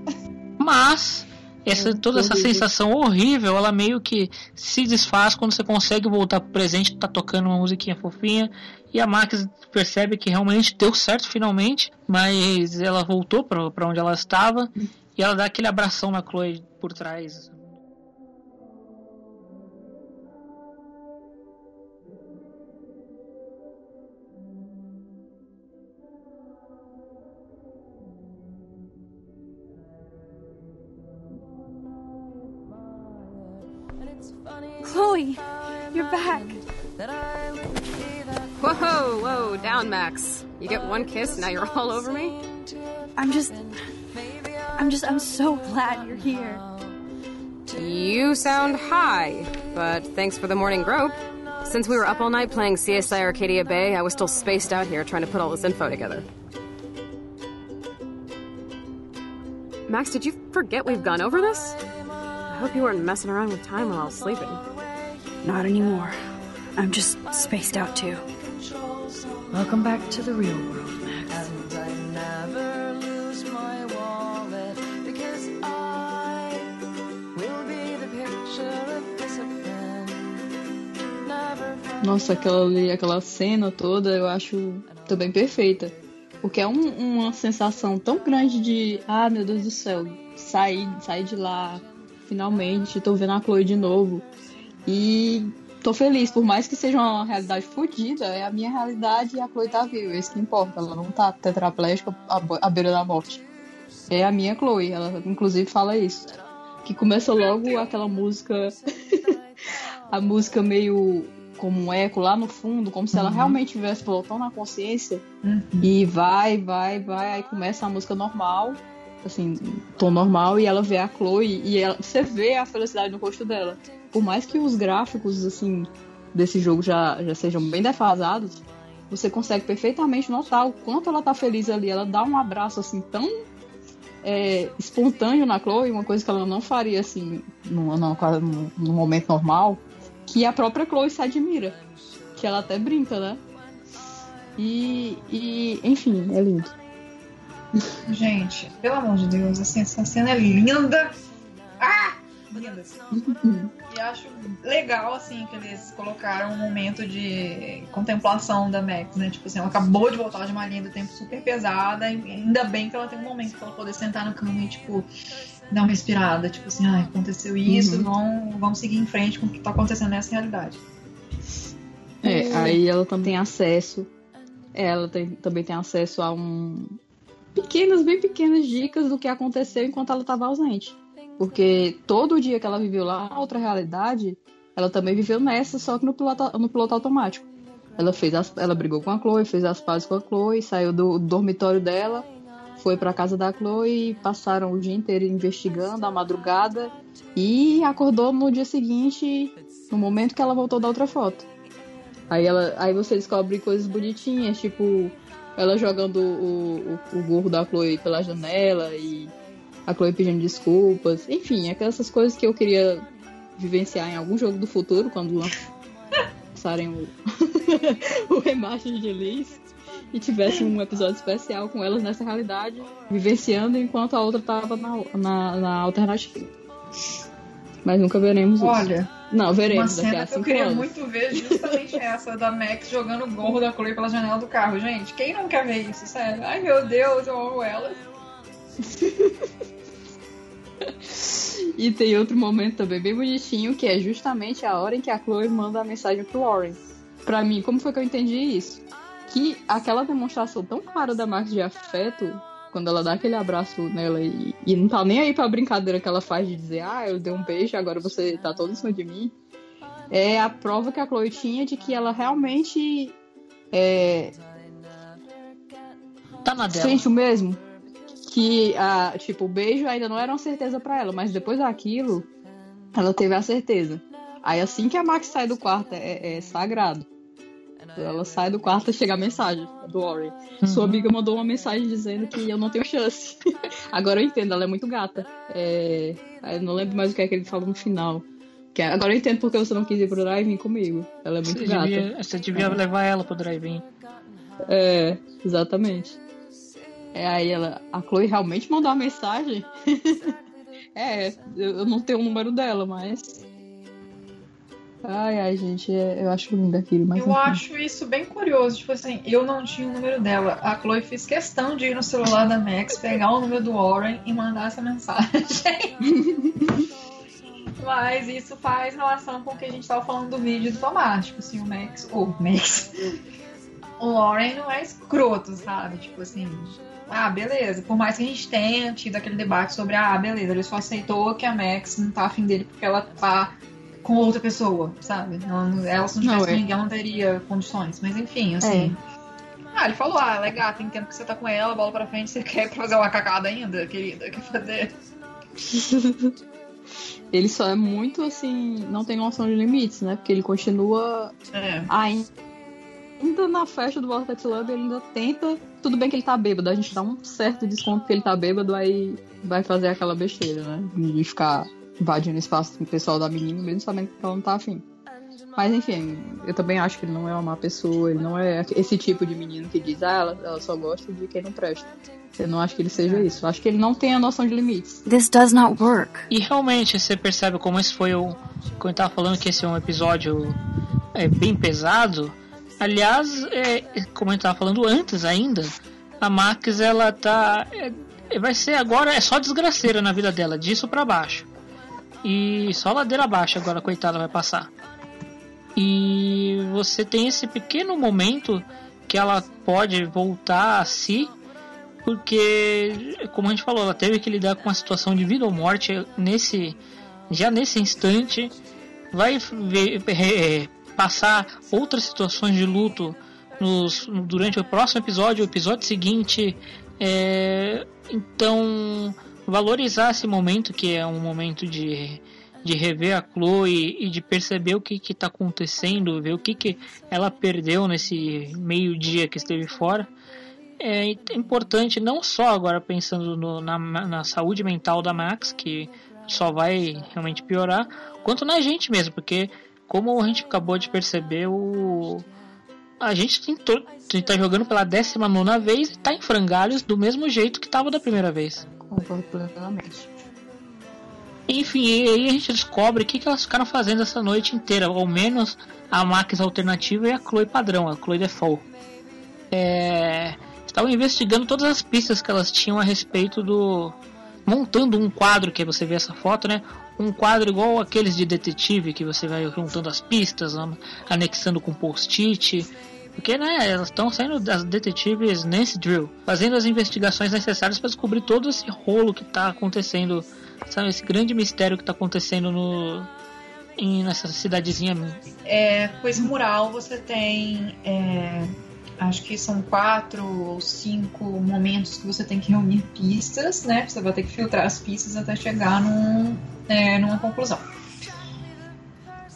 (laughs) Mas essa, toda essa sensação horrível, ela meio que se desfaz quando você consegue voltar pro presente, tá tocando uma musiquinha fofinha e a Max percebe que realmente deu certo finalmente, mas ela voltou pra onde ela estava e ela dá aquele abração na Chloe por trás. Chloe, you're back. Whoa, whoa, down, Max. You get one kiss, now you're all over me? I'm just. I'm just. I'm so glad you're here. You sound high, but thanks for the morning grope. Since we were up all night playing CSI Arcadia Bay, I was still spaced out here trying to put all this info together. Max, did you forget we've gone over this? I hope you weren't messing around with time while I was sleeping. Not anymore. I'm just spaced out too. Welcome back to the real world, Max. Nossa, aquela, ali, aquela cena toda eu acho também perfeita. Porque é um- uma sensação tão grande de, ah, meu Deus do céu, saí, saí de lá, finalmente, tô vendo a Chloe de novo. E tô feliz, por mais que seja uma realidade fodida, é a minha realidade e a Chloe tá viva, é isso que importa. Ela não tá tetraplégica à beira da morte. É a minha Chloe, ela inclusive fala isso. Que começa logo aquela música. (laughs) a música meio como um eco lá no fundo, como se ela Uhum. realmente tivesse voltando à consciência. E vai, vai, vai, aí começa a música normal, assim, tom normal, e ela vê a Chloe e ela, você vê a felicidade no rosto dela. Por mais que os gráficos, assim, desse jogo já, já sejam bem defasados, você consegue perfeitamente notar o quanto ela tá feliz ali. Ela dá um abraço, assim, tão é, espontâneo na Chloe, uma coisa que ela não faria, assim, no, no, no, momento normal, que a própria Chloe se admira. Que ela até brinca, né? E, e enfim, é lindo. Gente, pelo amor de Deus, assim, essa cena é linda. Ah! E acho legal, assim, que eles colocaram um momento de contemplação da Max, né? Tipo assim, ela acabou de voltar de uma linha do tempo super pesada, e ainda bem que ela tem um momento pra ela poder sentar na cama e, tipo, dar uma respirada. Tipo assim, ah, aconteceu isso, Uhum. vamos, vamos seguir em frente com o que tá acontecendo nessa realidade. É, aí ela também tem acesso. Ela tem- também tem acesso a um. Pequenas, bem pequenas dicas do que aconteceu enquanto ela estava ausente. Porque todo dia que ela viveu lá outra realidade, ela também viveu nessa, só que no piloto, no piloto automático. Ela fez as, ela brigou com a Chloe, fez as pazes com a Chloe, saiu do dormitório dela, foi pra casa da Chloe, passaram o dia inteiro investigando, a madrugada, e acordou no dia seguinte no momento que ela voltou da outra foto. Aí, ela, aí você descobre coisas bonitinhas, tipo ela jogando o, o, o gorro da Chloe pela janela e a Chloe pedindo desculpas. Enfim, aquelas coisas que eu queria vivenciar em algum jogo do futuro, quando (laughs) lançarem o, (laughs) o remaster de Liz e tivesse um episódio especial com elas nessa realidade, vivenciando enquanto a outra tava na, na, na alternativa. Mas nunca veremos Olha, isso. Não, veremos Uma daqui a que eu cinco queria anos. muito ver justamente (laughs) essa da Max jogando o gorro da Chloe pela janela do carro. Gente, quem não quer ver isso? Sério. Ai meu Deus, eu amo ela. E tem outro momento também bem bonitinho, que é justamente a hora em que a Chloe manda a mensagem pro Warren. Pra mim, como foi que eu entendi isso? Que aquela demonstração tão clara da Max de afeto, quando ela dá aquele abraço nela e, e não tá nem aí pra brincadeira que ela faz de dizer, ah, eu dei um beijo, agora você tá todo em cima de mim, é a prova que a Chloe tinha de que ela realmente é, Tá na dela. Sente o mesmo? Que, a, tipo, o beijo ainda não era uma certeza pra ela, mas depois daquilo, ela teve a certeza. Aí assim que a Max sai do quarto, é, é sagrado. Ela sai do quarto e chega a mensagem do Warren. Sua amiga mandou uma mensagem dizendo que eu não tenho chance. (laughs) agora eu entendo, ela é muito gata. É, eu não lembro mais o que é que ele falou no final. Que é, agora eu entendo porque você não quis ir pro drive comigo. Ela é muito Você gata. devia, você devia levar ela pro drive-in. É, exatamente. É, aí ela, a Chloe realmente mandou uma mensagem. (laughs) é, eu, não tenho o número dela, mas. Ai, ai, gente, é- eu acho lindo aquilo, mas. Eu enfim. acho isso bem curioso. Tipo assim, eu não tinha o número dela. A Chloe fez questão de ir no celular da Max, pegar o número do Warren e mandar essa (laughs) mensagem. (laughs) Mas isso faz relação com o que a gente tava falando do vídeo do Tomás. Tipo assim, o Max. O Max. O Warren não é escroto, sabe? Tipo assim. Ah, beleza. Por mais que a gente tenha tido aquele debate sobre, ah, beleza, ele só aceitou que a Max não tá afim dele porque ela tá com outra pessoa, sabe? Ela, não- ela se não Não, tivesse é. com ninguém, ela não teria condições. Mas enfim, assim. Ah, ele falou, ah, ela é gata, entendo que você tá com ela, bola pra frente, você (laughs) quer fazer uma cagada ainda, querida? Quer fazer? (laughs) Ele só é muito assim, não tem noção de limites, né? Porque ele continua É. ainda na festa do Vortex Lab, ele ainda tenta. Tudo bem que ele tá bêbado, a gente dá um certo desconto porque ele tá bêbado, aí vai fazer aquela besteira, né? De ficar invadindo o espaço do pessoal da menina, mesmo sabendo que ela não tá afim. Mas enfim, eu também acho que ele não é uma má pessoa, ele não é esse tipo de menino que diz, ah, ela, ela só gosta de quem não presta. Eu não acho que ele seja isso. Eu acho que ele não tem a noção de limites. This does not work. E realmente você percebe como esse foi o. Quando eu tava falando que esse é um episódio é, bem pesado. Aliás, é, como a gente tava falando antes ainda, a Max ela tá. é, vai ser agora, é só desgraceira na vida dela, disso pra baixo. E só ladeira abaixo agora, coitada, vai passar. E você tem esse pequeno momento que ela pode voltar a si, porque, como a gente falou, ela teve que lidar com uma situação de vida ou morte nesse, já nesse instante, vai ver- (laughs) é, passar outras situações de luto nos, durante o próximo episódio, o episódio seguinte. é, então, valorizar esse momento que é um momento de de rever a Chloe e de perceber o que está acontecendo, ver o que, que ela perdeu nesse meio dia que esteve fora. É importante não só agora pensando no- na, na saúde mental da Max, que só vai realmente piorar, quanto na gente mesmo, porque como a gente acabou de perceber, o a gente tentou, a gente tá jogando pela 19 vez e tá em frangalhos do mesmo jeito que tava da primeira vez. Concordo plenamente. Enfim, e aí a gente descobre o que, que elas ficaram fazendo essa noite inteira, ao menos a Max alternativa e a Chloe padrão, a Chloe default. É, estavam investigando todas as pistas que elas tinham a respeito do. montando um quadro, que você vê essa foto, né? Um quadro igual aqueles de detetive, que você vai juntando as pistas, an- anexando com post-it. Porque, né, elas estão saindo das detetives Nancy Drill, fazendo as investigações necessárias para descobrir todo esse rolo que está acontecendo, sabe, esse grande mistério que está acontecendo no em, nessa cidadezinha. É, esse mural você tem. é, acho que são quatro ou cinco momentos que você tem que reunir pistas, né? Você vai ter que filtrar as pistas até chegar num, é, numa conclusão.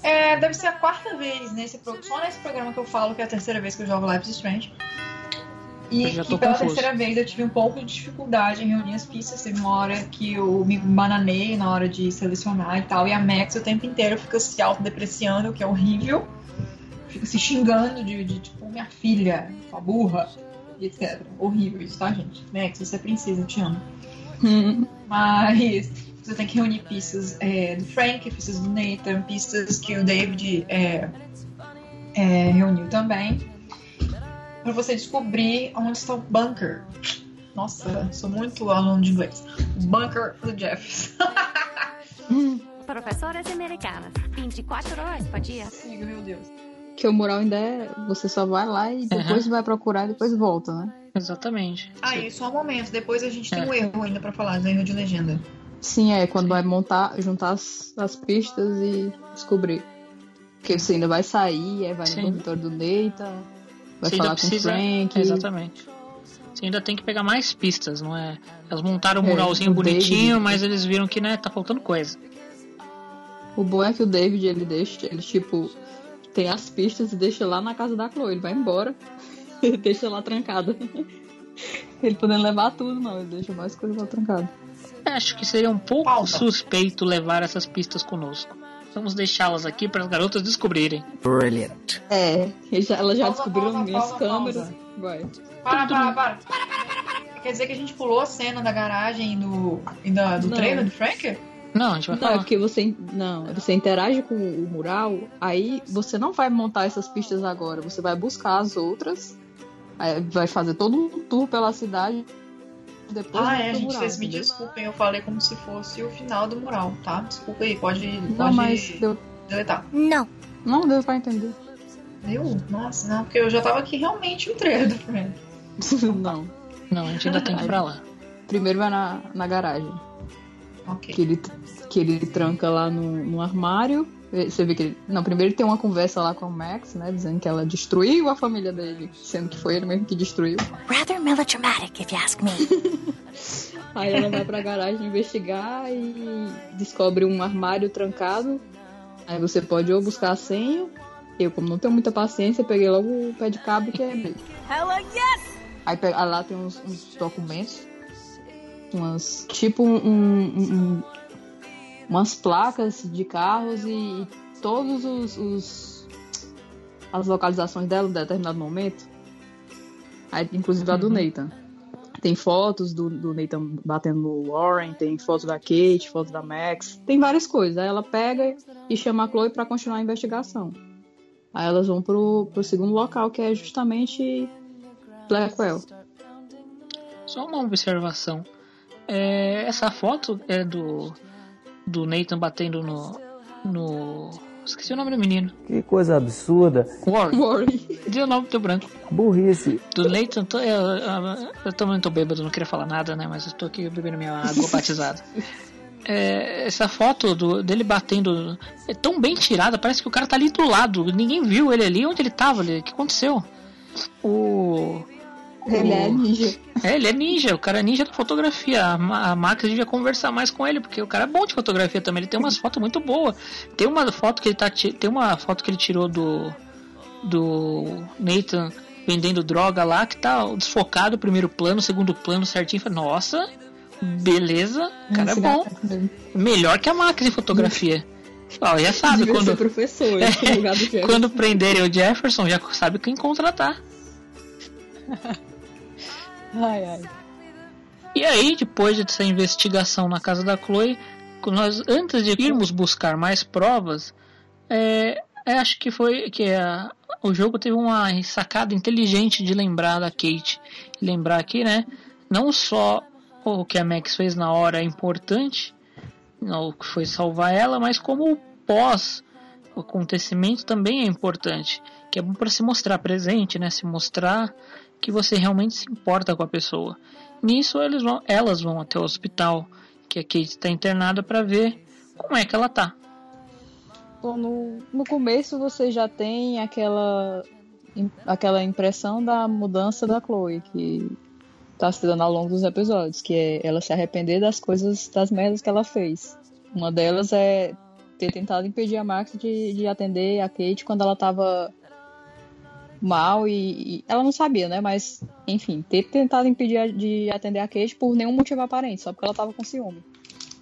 É, deve ser a quarta vez nesse só nesse programa que eu falo que é a terceira vez que eu jogo Life is Strange. E que pela confuso. terceira vez eu tive um pouco de dificuldade em reunir as pistas. Teve uma hora que eu me bananei na hora de selecionar e tal. E a Max o tempo inteiro fica se autodepreciando, o que é horrível. Fica se xingando de, de, tipo, minha filha, sua burra, e etc. Horrível isso, tá, gente? Max, você é princesa, eu te amo. (laughs) Mas você tem que reunir pistas é, do Frank, pistas do Nathan, pistas que o David é, é, reuniu também. Pra você descobrir onde está o bunker. Nossa, sou muito aluno de inglês. O bunker do Jeffs. (laughs) Professoras americanas. 24 horas por dia. Meu Deus. Que o mural ainda é. Você só vai lá e depois vai procurar e depois volta, né? Exatamente. Aí, só um momento. Depois a gente tem É. um erro ainda pra falar, um erro de legenda. Sim, é quando vai montar, juntar as, as pistas e descobrir. Porque você ainda vai sair, aí vai Sim. no dormitório do Neita, vai Você falar ainda com o precisa. Frank. Exatamente. Você ainda tem que pegar mais pistas, não é? Elas montaram um É, muralzinho bonitinho, David- mas eles viram que né, tá faltando coisa. O bom é que o David, ele deixa, ele tipo, tem as pistas e deixa lá na casa da Chloe. Ele vai embora e (laughs) deixa lá trancada. Ele podendo levar tudo, não, ele deixa mais coisa lá trancada. Acho que seria um pouco Pauta. suspeito levar essas pistas conosco. Vamos deixá-las aqui para as garotas descobrirem. Brilliant. É, elas já Pausa, descobriram pausa, minhas pausa, câmeras. pausa. Vai. Para, para, para, para, para, para, para. Quer dizer que a gente pulou a cena da garagem e do, e da, do Não. treino do Frank? Não, a gente vai Não, é falar. porque você não, você interage com o mural, aí você não vai montar essas pistas agora, você vai buscar as outras, aí vai fazer todo um tour pela cidade. Depois Ah, vai é, gente, mural, vocês me entendeu? desculpem, eu falei como se fosse o final do mural, tá? Desculpa aí, pode, Não, pode mas deu, deletar. Não. não deu pra entender. Viu? Nossa, não, porque eu já tava aqui realmente no trailer do Frank. (laughs) não. Não, a gente ainda tem que ir pra lá. Primeiro vai na, na garagem, Ok. que ele, que ele tranca lá no, no armário. Você vê que ele. Não, primeiro ele tem uma conversa lá com o Max, né? Dizendo que ela destruiu a família dele, sendo que foi ele mesmo que destruiu. Rather melodramatic, if you ask me. (laughs) Aí ela vai pra garagem investigar e descobre um armário trancado. Aí você pode ou buscar a senha. Eu, como não tenho muita paciência, peguei logo o pé de cabo e quebrei. Hella yes! Aí aí lá tem uns, uns documentos. Umas. Tipo um, um- um- umas placas de carros e, e todos os, os- as localizações dela em determinado momento. Aí, inclusive a do Nathan. Tem fotos do, do Nathan batendo no Warren, tem fotos da Kate, fotos da Max, tem várias coisas. Aí ela pega e chama a Chloe pra continuar a investigação. Aí elas vão pro, pro segundo local, que é justamente Blackwell. Só uma observação. É, essa foto é do, do Nathan batendo no. no. Esqueci o nome do menino. Que coisa absurda. Warren. Warren. Deu o nome do branco. Burrice. Do Nathan, tô, eu, eu, eu também tô bêbado, não queria falar nada, né? Mas eu tô aqui bebendo minha água batizada. É, essa foto do, dele batendo é tão bem tirada, parece que o cara tá ali do lado. Ninguém viu ele ali, onde ele tava ali, o que aconteceu? O. Ele é ninja. É, ele é ninja, o cara é ninja da fotografia. A, a Max devia conversar mais com ele, porque o cara é bom de fotografia também. Ele tem umas fotos muito boas. Tem uma foto que ele tá tem uma foto que ele tirou do do Nathan vendendo droga lá que tá desfocado, primeiro plano, segundo plano certinho. Nossa, beleza, o cara é Esse bom. Melhor que a Max em fotografia. Ó, já sabe Devia quando professor (laughs) Jefferson. quando prenderem o Jefferson, já sabe quem contratar. (laughs) Ai, ai. E aí, depois dessa investigação na casa da Chloe, nós antes de irmos buscar mais provas, é, é, acho que foi que o jogo teve uma sacada inteligente de lembrar da Kate, lembrar aqui, né? Não só o que a Max fez na hora é importante, o que foi salvar ela, mas como o pós acontecimento também é importante, que é bom para se mostrar presente, né? Se mostrar que você realmente se importa com a pessoa. Nisso vão, elas vão até o hospital que a Kate está internada para ver como é que ela tá. Bom, no, no começo você já tem aquela, aquela impressão da mudança da Chloe, que tá se dando ao longo dos episódios, que é ela se arrepender das coisas, das merdas que ela fez. Uma delas é ter tentado impedir a Max de, de atender a Kate quando ela tava mal e, e ela não sabia, né? Mas, enfim, ter tentado impedir a- de atender a Kate por nenhum motivo aparente, só porque ela tava com ciúme.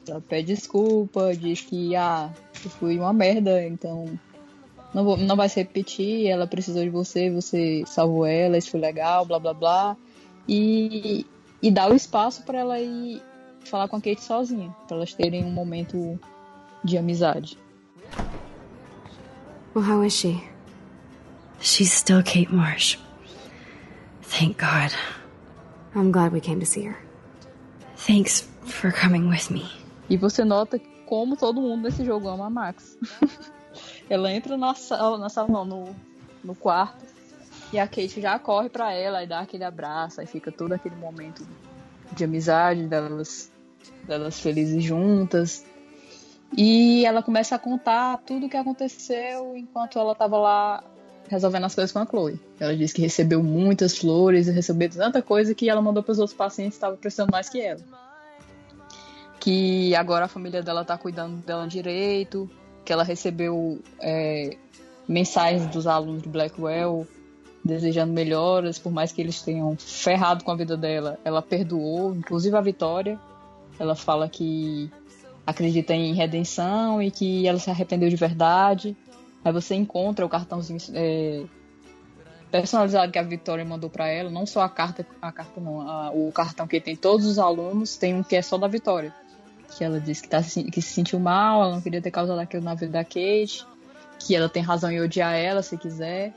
Ela pede desculpa, diz que, ah, eu fui uma merda, então não, vou, não vai se repetir, ela precisou de você, você salvou ela, isso foi legal, blá blá blá. E, e dá o espaço pra ela ir falar com a Kate sozinha, pra elas terem um momento de amizade. Well, how is she? She's still Kate Marsh. Thank God. I'm glad we came to see her. Thanks for coming with me. E você nota como todo mundo nesse jogo ama a Max. (laughs) ela entra na sala, na sala não, no, no quarto, e a Kate já corre pra ela e dá aquele abraço, aí fica todo aquele momento de amizade delas, delas felizes juntas. E ela começa a contar tudo o que aconteceu enquanto ela tava lá resolvendo as coisas com a Chloe. Ela disse que recebeu muitas flores recebeu tanta coisa que ela mandou para os outros pacientes que estavam precisando mais que ela. Que agora a família dela tá cuidando dela direito, que ela recebeu é, mensagens dos alunos de Blackwell desejando melhoras, por mais que eles tenham ferrado com a vida dela, ela perdoou, inclusive a Vitória. Ela fala que acredita em redenção e que ela se arrependeu de verdade. Aí você encontra o cartãozinho é, personalizado que a Vitória mandou para ela, não só a carta, a carta não, a- o cartão que tem todos os alunos, tem um que é só da Vitória. Que ela disse que, tá, que se sentiu mal, ela não queria ter causado aquilo na vida da Kate, que ela tem razão em odiar ela se quiser,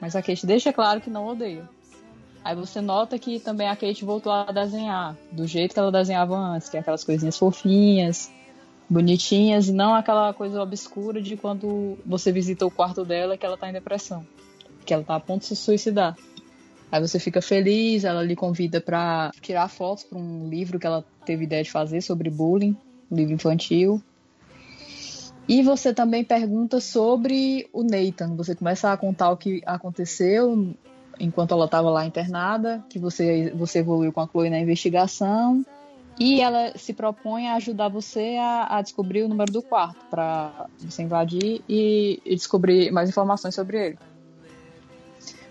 mas a Kate deixa claro que não odeia. Aí você nota que também a Kate voltou a desenhar do jeito que ela desenhava antes, que é aquelas coisinhas fofinhas, bonitinhas, não aquela coisa obscura de quando você visita o quarto dela que ela tá em depressão, que ela tá a ponto de se suicidar. Aí você fica feliz, ela lhe convida pra tirar fotos para um livro que ela teve ideia de fazer sobre bullying, um livro infantil. E você também pergunta sobre o Nathan. Você começa a contar o que aconteceu enquanto ela estava lá internada, que você, você evoluiu com a Chloe na investigação. E ela se propõe a ajudar você a, a descobrir o número do quarto, para você invadir e, e descobrir mais informações sobre ele.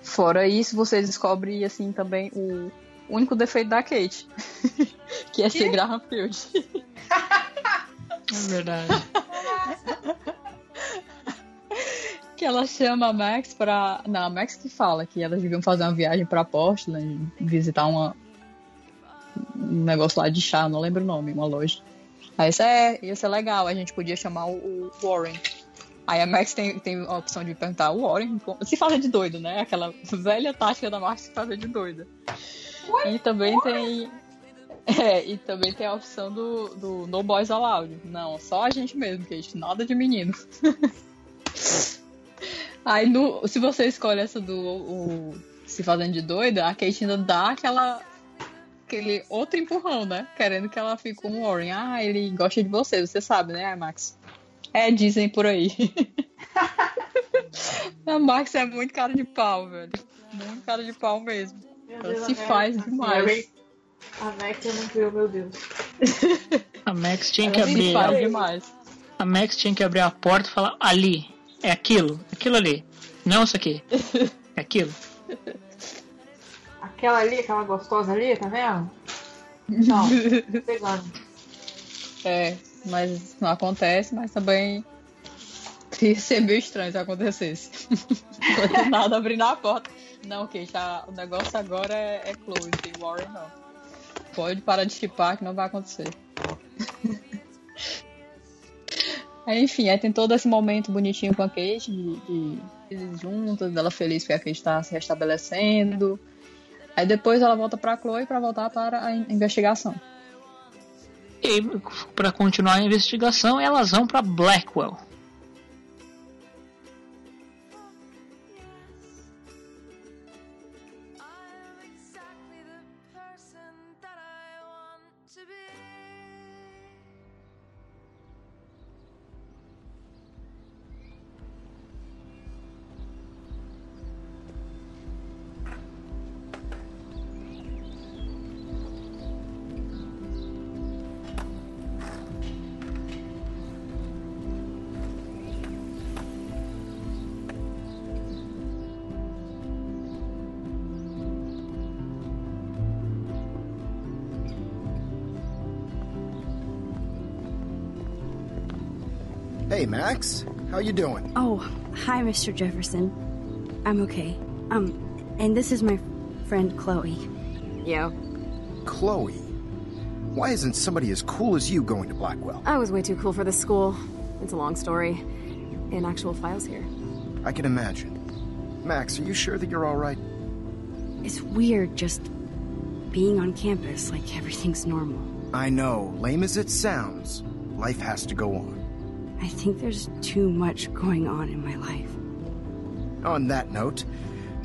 Fora isso, você descobre assim também o único defeito da Kate, (laughs) que é ser Graham Field. (laughs) É verdade. (laughs) que ela chama a Max pra. Não, a Max que fala que elas deviam fazer uma viagem pra Portland, visitar uma. Um negócio lá de chá, não lembro o nome, uma loja. Aí isso é, ia ser legal, a gente podia chamar o, Warren. Aí a Max tem, tem a opção de perguntar o Warren se fazer de doido, né? Aquela velha tática da Max se fazer de doida. E também tem. (laughs) É, e também tem a opção do, do No Boys Allowed. Não, só a gente mesmo, que a gente nada de menino. (laughs) Aí no, se você escolhe essa do o- se fazendo de doida, a Kate ainda dá aquela aquele outro empurrão, né? Querendo que ela fique com o Warren. Ah, ele gosta de você, você sabe, né, Max? É, dizem por aí. (laughs) a Max é muito cara de pau, velho. Muito cara de pau mesmo. Ela se faz demais. A Max eu não criou, meu Deus. (laughs) A Max tinha que Ela se abrir. faz demais. A Max tinha que abrir a porta e falar ali. É aquilo, aquilo ali. Não isso aqui. É aquilo. (laughs) Aquela ali, aquela gostosa ali, tá vendo? Não, (laughs) pegando. É, mas não acontece, mas também ia ser meio estranho se acontecesse. (laughs) Do nada abrindo a porta. Não, Kate, a- o negócio agora é, é não tem Warren não. Pode parar de chipar que não vai acontecer. (laughs) Aí, enfim, aí tem todo esse momento bonitinho com a Kate, de, de juntas, dela feliz porque a Kate tá se restabelecendo. Aí depois ela volta pra Chloe pra voltar para a in- investigação. E para continuar a investigação, elas vão para Blackwell. Max. How you doing? Oh, hi, Mr. Jefferson. I'm okay. Um, and this is my friend Chloe. Yo. Chloe. Why isn't somebody as cool as you going to Blackwell? I was way too cool for this school. It's a long story. In actual files here. I can imagine. Max, are you sure that you're all right? It's weird just being on campus like everything's normal. I know, lame as it sounds, life has to go on. I think there's too much going on in my life. On that note,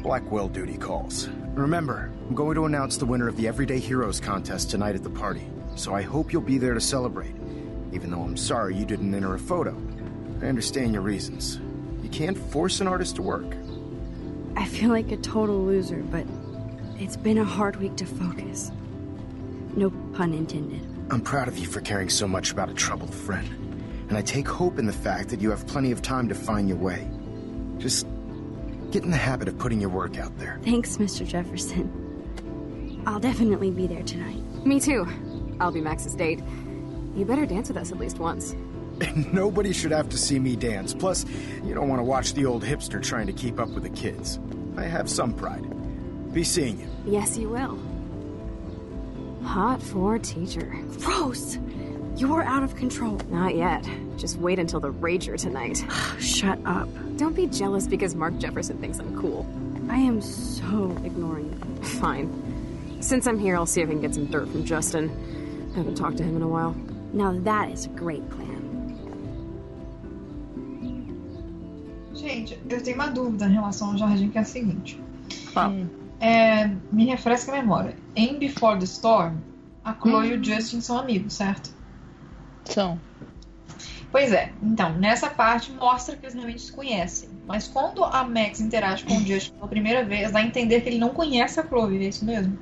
Blackwell duty calls. Remember, I'm going to announce the winner of the Everyday Heroes contest tonight at the party, so I hope you'll be there to celebrate, even though I'm sorry you didn't enter a photo. I understand your reasons. You can't force an artist to work. I feel like a total loser, but it's been a hard week to focus. No pun intended. I'm proud of you for caring so much about a troubled friend, and I take hope in the fact that you have plenty of time to find your way. Just get in the habit of putting your work out there. Thanks, Mr. Jefferson. I'll definitely be there tonight. Me too. I'll be Max's date. You better dance with us at least once. (laughs) Nobody should have to see me dance. Plus, you don't want to watch the old hipster trying to keep up with the kids. I have some pride. Be seeing you. Yes, you will. Hot for teacher. Gross! You're out of control. Not yet. Just wait until the rager tonight. (sighs) Shut up. Don't be jealous because Mark Jefferson thinks I'm cool. I am so ignoring you. (sighs) Fine. Since I'm here, I'll see if I can get some dirt from Justin. I haven't talked to him in a while. Now that is a great plan. Gente, eu tenho uma dúvida em relação ao jardim, que é a seguinte. É, me refresca a memória. Em Before the Storm, a Chloe e o Justin são amigos, certo? São. Pois é. Então, nessa parte mostra que eles realmente se conhecem. Mas quando a Max interage com o Justin pela primeira vez, dá a entender que ele não conhece a Chloe, é isso mesmo?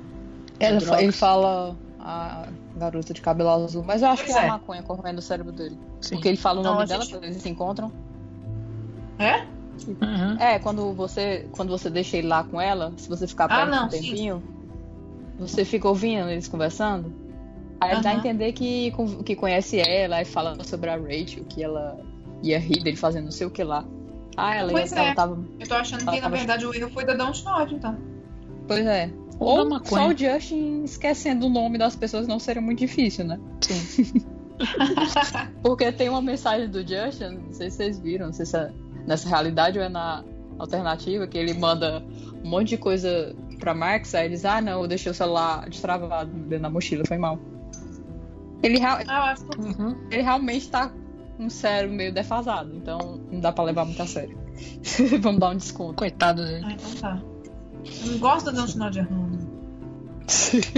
Ela ele fala a garota de cabelo azul, mas eu acho Pois que é é. a maconha correndo no cérebro dele. Porque ele fala o Não, nome dela gente- quando eles se encontram. É? É, quando você, quando você deixa ele lá com ela, se você ficar Ah, perto não, um sim. tempinho, você fica ouvindo eles conversando. Aí ele dá a entender que, que conhece ela e fala sobre a Rachel, que ela ia rir dele fazendo não sei o que lá. Ah, ela, Pois ela é. tava. Eu tô achando ela que, na tava- verdade, o erro foi da Dontnod, então. Pois é. Ou Ou só o Justin esquecendo o nome das pessoas não seria muito difícil, né? Sim. (laughs) Porque tem uma mensagem do Justin, não sei se vocês viram, não sei se é nessa realidade ou é na alternativa, que ele manda um monte de coisa pra Marx, aí eles, ah não, eu deixei o celular destravado dentro da mochila, foi mal. Ele, real- Ah, eu acho que Uhum. ele realmente tá com o cérebro meio defasado, então não dá pra levar muito a sério. (laughs) Vamos dar um desconto. Coitado dele. Ah, então tá. Eu não gosto da Dontnod errando.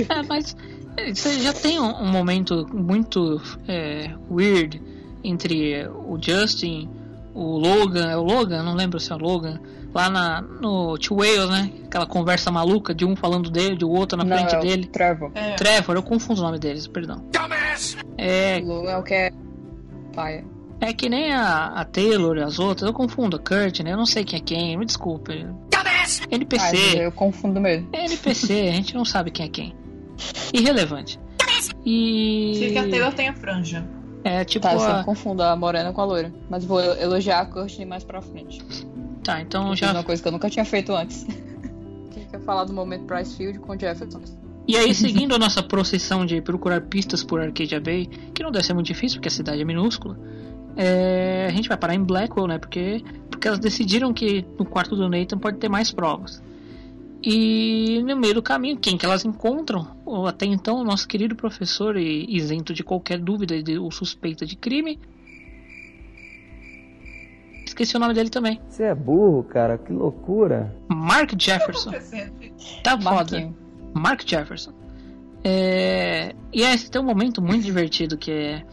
É, mas é, você já tem um, um momento muito é, weird entre o Justin, o Logan, é o Logan? Não lembro se é o Logan. Lá na, no Two Whales, né? Aquela conversa maluca de um falando dele, de o outro na Não, frente é o dele. Trevor. É. Trevor, eu confundo o nome deles, perdão. É, O Logan é o que é paia. é que nem a, a Taylor e as outras, eu confundo a Kurt, né? Eu não sei quem é quem, me desculpe. Ah, NPC. eu confundo mesmo. É NPC, a (laughs) gente não sabe quem é quem. Irrelevante. E. Sei que a Taylor tem a franja. É tipo Tá, eu a... sempre confundo a morena com a loira. Mas vou elogiar a Courtney mais pra frente. Tá, então Eu já. uma coisa que eu nunca tinha feito antes. (laughs) Quem quer falar do momento Pricefield com o Jefferson? E aí, seguindo a nossa procissão de procurar pistas por Arcadia Bay, que não deve ser muito difícil porque a cidade é minúscula, é, a gente vai parar em Blackwell, né? Porque, porque elas decidiram que no quarto do Nathan pode ter mais provas. E no meio do caminho, quem que elas encontram? Até então, o nosso querido professor, e isento de qualquer dúvida de o suspeita de crime. Esqueci o nome dele também. Você é burro, cara, que loucura. Mark Jefferson. Tá foda. Mark Jefferson. É... E aí tem um momento muito divertido que é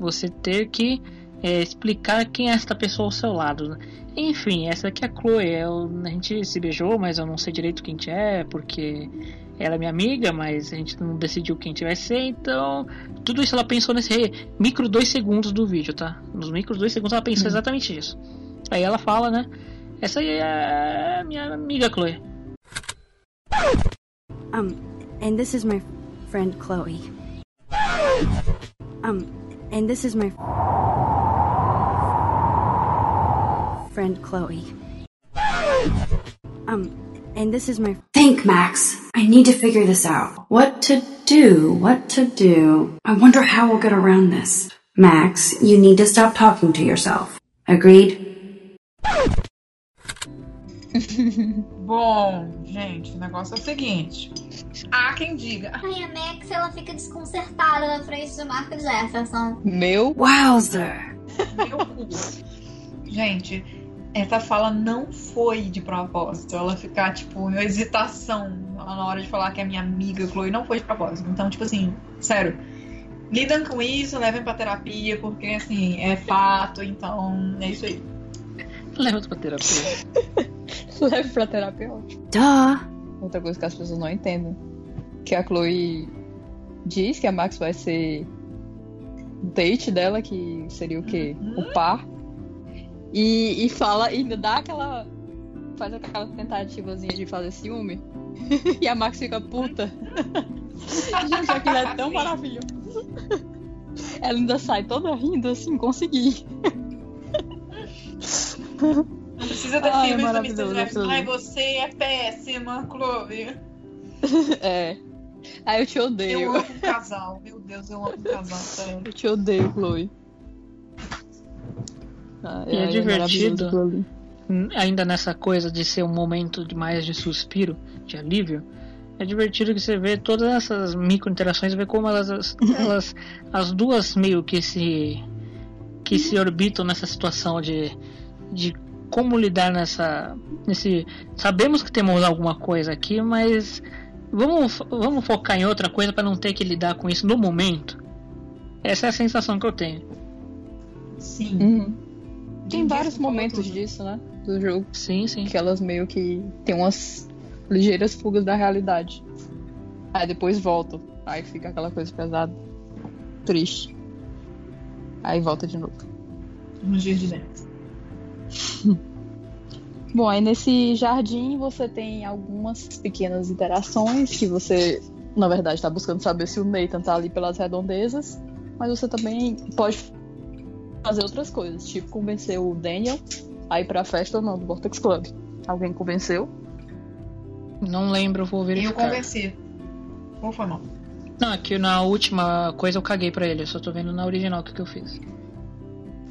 você ter que é, explicar quem é esta pessoa ao seu lado. né? Enfim, essa aqui é a Chloe. Eu, a gente se beijou, mas eu não sei direito quem a gente é, porque ela é minha amiga, mas a gente não decidiu quem a gente vai ser, então. Tudo isso ela pensou nesse micro dois segundos do vídeo, tá? Nos micros dois segundos ela pensou exatamente isso. Aí ela fala, né? Essa aí é a minha amiga Chloe. Um, and this is my friend Chloe. Um, and this is my. friend Chloe. Um, and this is my. Think, Max. I need to figure this out. What to do? What to do? I wonder how we'll get around this. Max, you need to stop talking to yourself. Agreed? (laughs) Bom, gente, o negócio é o seguinte. Há quem diga. Ai, a Max, ela fica desconcertada na frente do Mark Jefferson. Meu. Wowzer! Meu cu. Gente, essa fala não foi de propósito. Ela ficar, tipo, em hesitação na hora de falar que é minha amiga Chloe não foi de propósito. Então, tipo assim, sério. Lidam com isso, levem pra terapia, porque assim, é fato, então é isso aí. (laughs) Leva pra terapia. (laughs) Leve pra terapia é ótimo. Duh! Outra coisa que as pessoas não entendem. Que a Chloe diz que a Max vai ser o date dela, que seria o quê? O par. E, e fala, e ainda dá aquela. Faz aquela tentativazinha de fazer ciúme. (laughs) e a Max fica puta. Gente, aquilo é tão maravilhoso. Ela ainda sai toda rindo assim, consegui. Não precisa ter Ai, filmes do maravilhoso, Mr. Tudo. Ai, você é péssima, Chloe. (laughs) É. Aí eu te odeio. Eu amo um casal. Meu Deus, eu amo um casal, sério. Eu te odeio, Chloe. Ai, E é ai, divertido. Hum, ainda nessa coisa de ser um momento de mais de suspiro, de alívio, é divertido que você vê todas essas micro interações, vê como elas, as- (laughs) elas as duas meio que se que se orbitam nessa situação de de como lidar nessa nesse sabemos que temos alguma coisa aqui, mas vamos vamos focar em outra coisa para não ter que lidar com isso no momento. Essa é a sensação que eu tenho. Sim. Uhum. Tem vários momentos tudo. disso, né? Do jogo. Sim, sim. Que elas meio que tem umas ligeiras fugas da realidade. Aí depois voltam. Aí fica aquela coisa pesada. Triste. Aí volta de novo. Nos dias de dentro. (laughs) Bom, aí nesse jardim você tem algumas pequenas interações que você, na verdade, está buscando saber se o Nathan tá ali pelas redondezas, mas você também pode fazer outras coisas, tipo convencer o Daniel a ir pra festa ou não do Vortex Club. Alguém convenceu? Não lembro, vou Eu verificar. convenci. Ou foi mal? Não, aqui na última coisa eu caguei pra ele, eu só tô vendo na original o que, que eu fiz.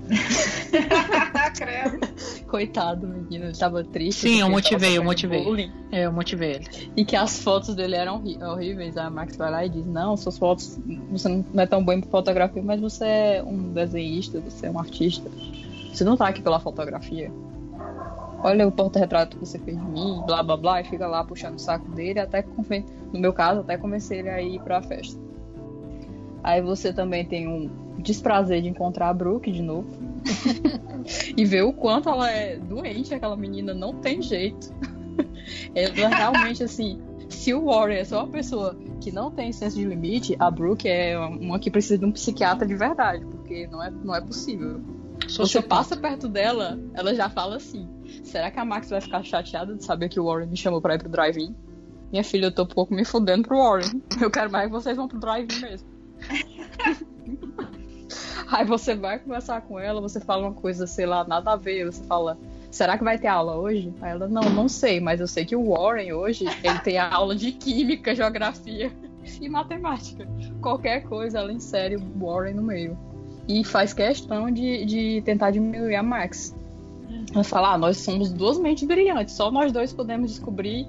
(laughs) Credo. Coitado, menino, ele tava triste. Sim, eu motivei, eu motivei. bullying. É, eu motivei ele. E que as fotos dele eram horríveis. A Max vai lá e diz: Não, suas fotos, você não é tão bom em fotografia, mas você é um desenhista, você é um artista. Você não tá aqui pela fotografia. Olha o porta-retrato que você fez de mim, blá blá blá, e fica lá puxando o saco dele, até conven... no meu caso, até convencer ele a ir pra festa. Aí você também tem um desprazer de encontrar a Brooke de novo. (laughs) e ver o quanto ela é doente, aquela menina não tem jeito. (laughs) Ela realmente, assim, se o Warren é só uma pessoa que não tem senso de limite, a Brooke é uma que precisa de um psiquiatra de verdade, porque não é, não é possível. Você Sociopata. passa perto dela, ela já fala assim: será que a Max vai ficar chateada de saber que o Warren me chamou pra ir pro drive-in? Minha filha, eu tô um pouco me fudendo pro Warren. Eu quero mais que vocês vão pro drive-in mesmo. (laughs) (laughs) Aí você vai conversar com ela, você fala uma coisa, sei lá, nada a ver. Você fala, será que vai ter aula hoje? Aí ela, não, não sei, mas eu sei que o Warren hoje, ele tem a aula de química, geografia (laughs) e matemática. Qualquer coisa, ela insere o Warren no meio. E faz questão de, de tentar diminuir a Max. Ela fala, ah, nós somos duas mentes brilhantes, só nós dois podemos descobrir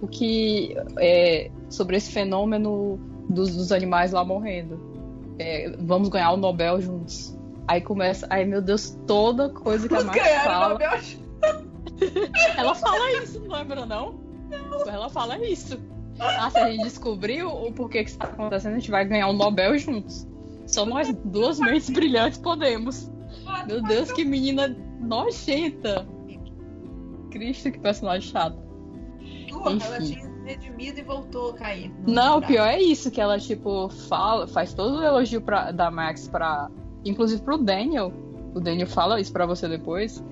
o que é sobre esse fenômeno dos, dos animais lá morrendo. É, vamos ganhar o Nobel juntos. Aí começa, ai meu Deus, toda coisa que a Max Ganharam o fala. Nobel. (laughs) Ela fala isso, não lembra não? Ela fala isso. Ah, se a gente descobrir o porquê que isso tá acontecendo, a gente vai ganhar o Nobel juntos. Só nós duas mentes brilhantes podemos. Meu Deus, que menina nojenta. Cristo, que personagem chato. Porra, ela Enfim. tinha redimido e voltou a cair. Não, o pior é isso, que ela, tipo, fala, faz todo o elogio pra, da Max pra. Inclusive pro Daniel. O Daniel fala isso pra você depois.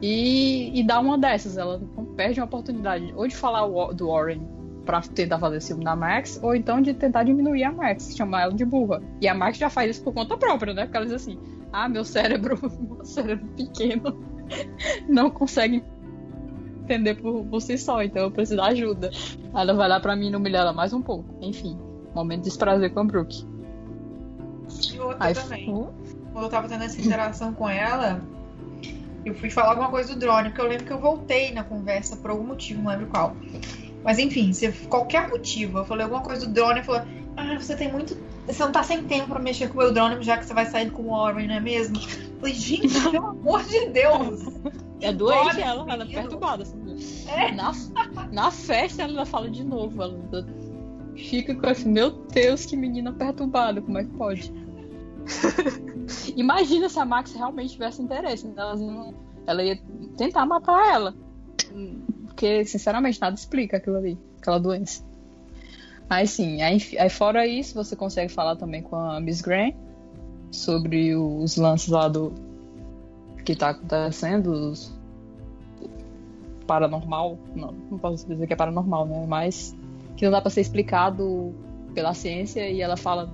E, e dá uma dessas. Ela não perde uma oportunidade. Ou de falar do Warren pra tentar fazer ciúme da Max, ou então de tentar diminuir a Max, chamar ela de burra. E a Max já faz isso por conta própria, né? Porque ela diz assim: Ah, meu cérebro, (laughs) meu cérebro pequeno. (laughs) não consegue entender por, por si só, então eu preciso de ajuda. Ela vai lá pra mim humilhar ela mais um pouco. Enfim, momento de desprazer com a Brooke. E outra Aí, também. Quando eu tava tendo essa interação com ela, eu fui falar alguma coisa do drone, porque eu lembro que eu voltei na conversa por algum motivo, não lembro qual. Mas enfim, se qualquer motivo, eu falei alguma coisa do drone, falou: Ah, você tem muito. Você não tá sem tempo pra mexer com o meu drone, já que você vai sair com o Warren, não é mesmo? Eu falei, gente, pelo amor de Deus! É doente ela, ela é perturbada. assim. É. Na, na festa ela ainda fala de novo. Ela fica com esse, meu Deus, que menina perturbada, como é que pode? (laughs) Imagina se a Max realmente tivesse interesse. então Ela, não- ela ia tentar matar ela. Porque, sinceramente, nada explica aquilo ali, aquela doença. Aí sim, aí, aí fora isso, você consegue falar também com a Miss Grant sobre os lances lá do que tá acontecendo, os paranormal, não, não posso dizer que é paranormal, né? Mas que não dá pra ser explicado pela ciência e ela fala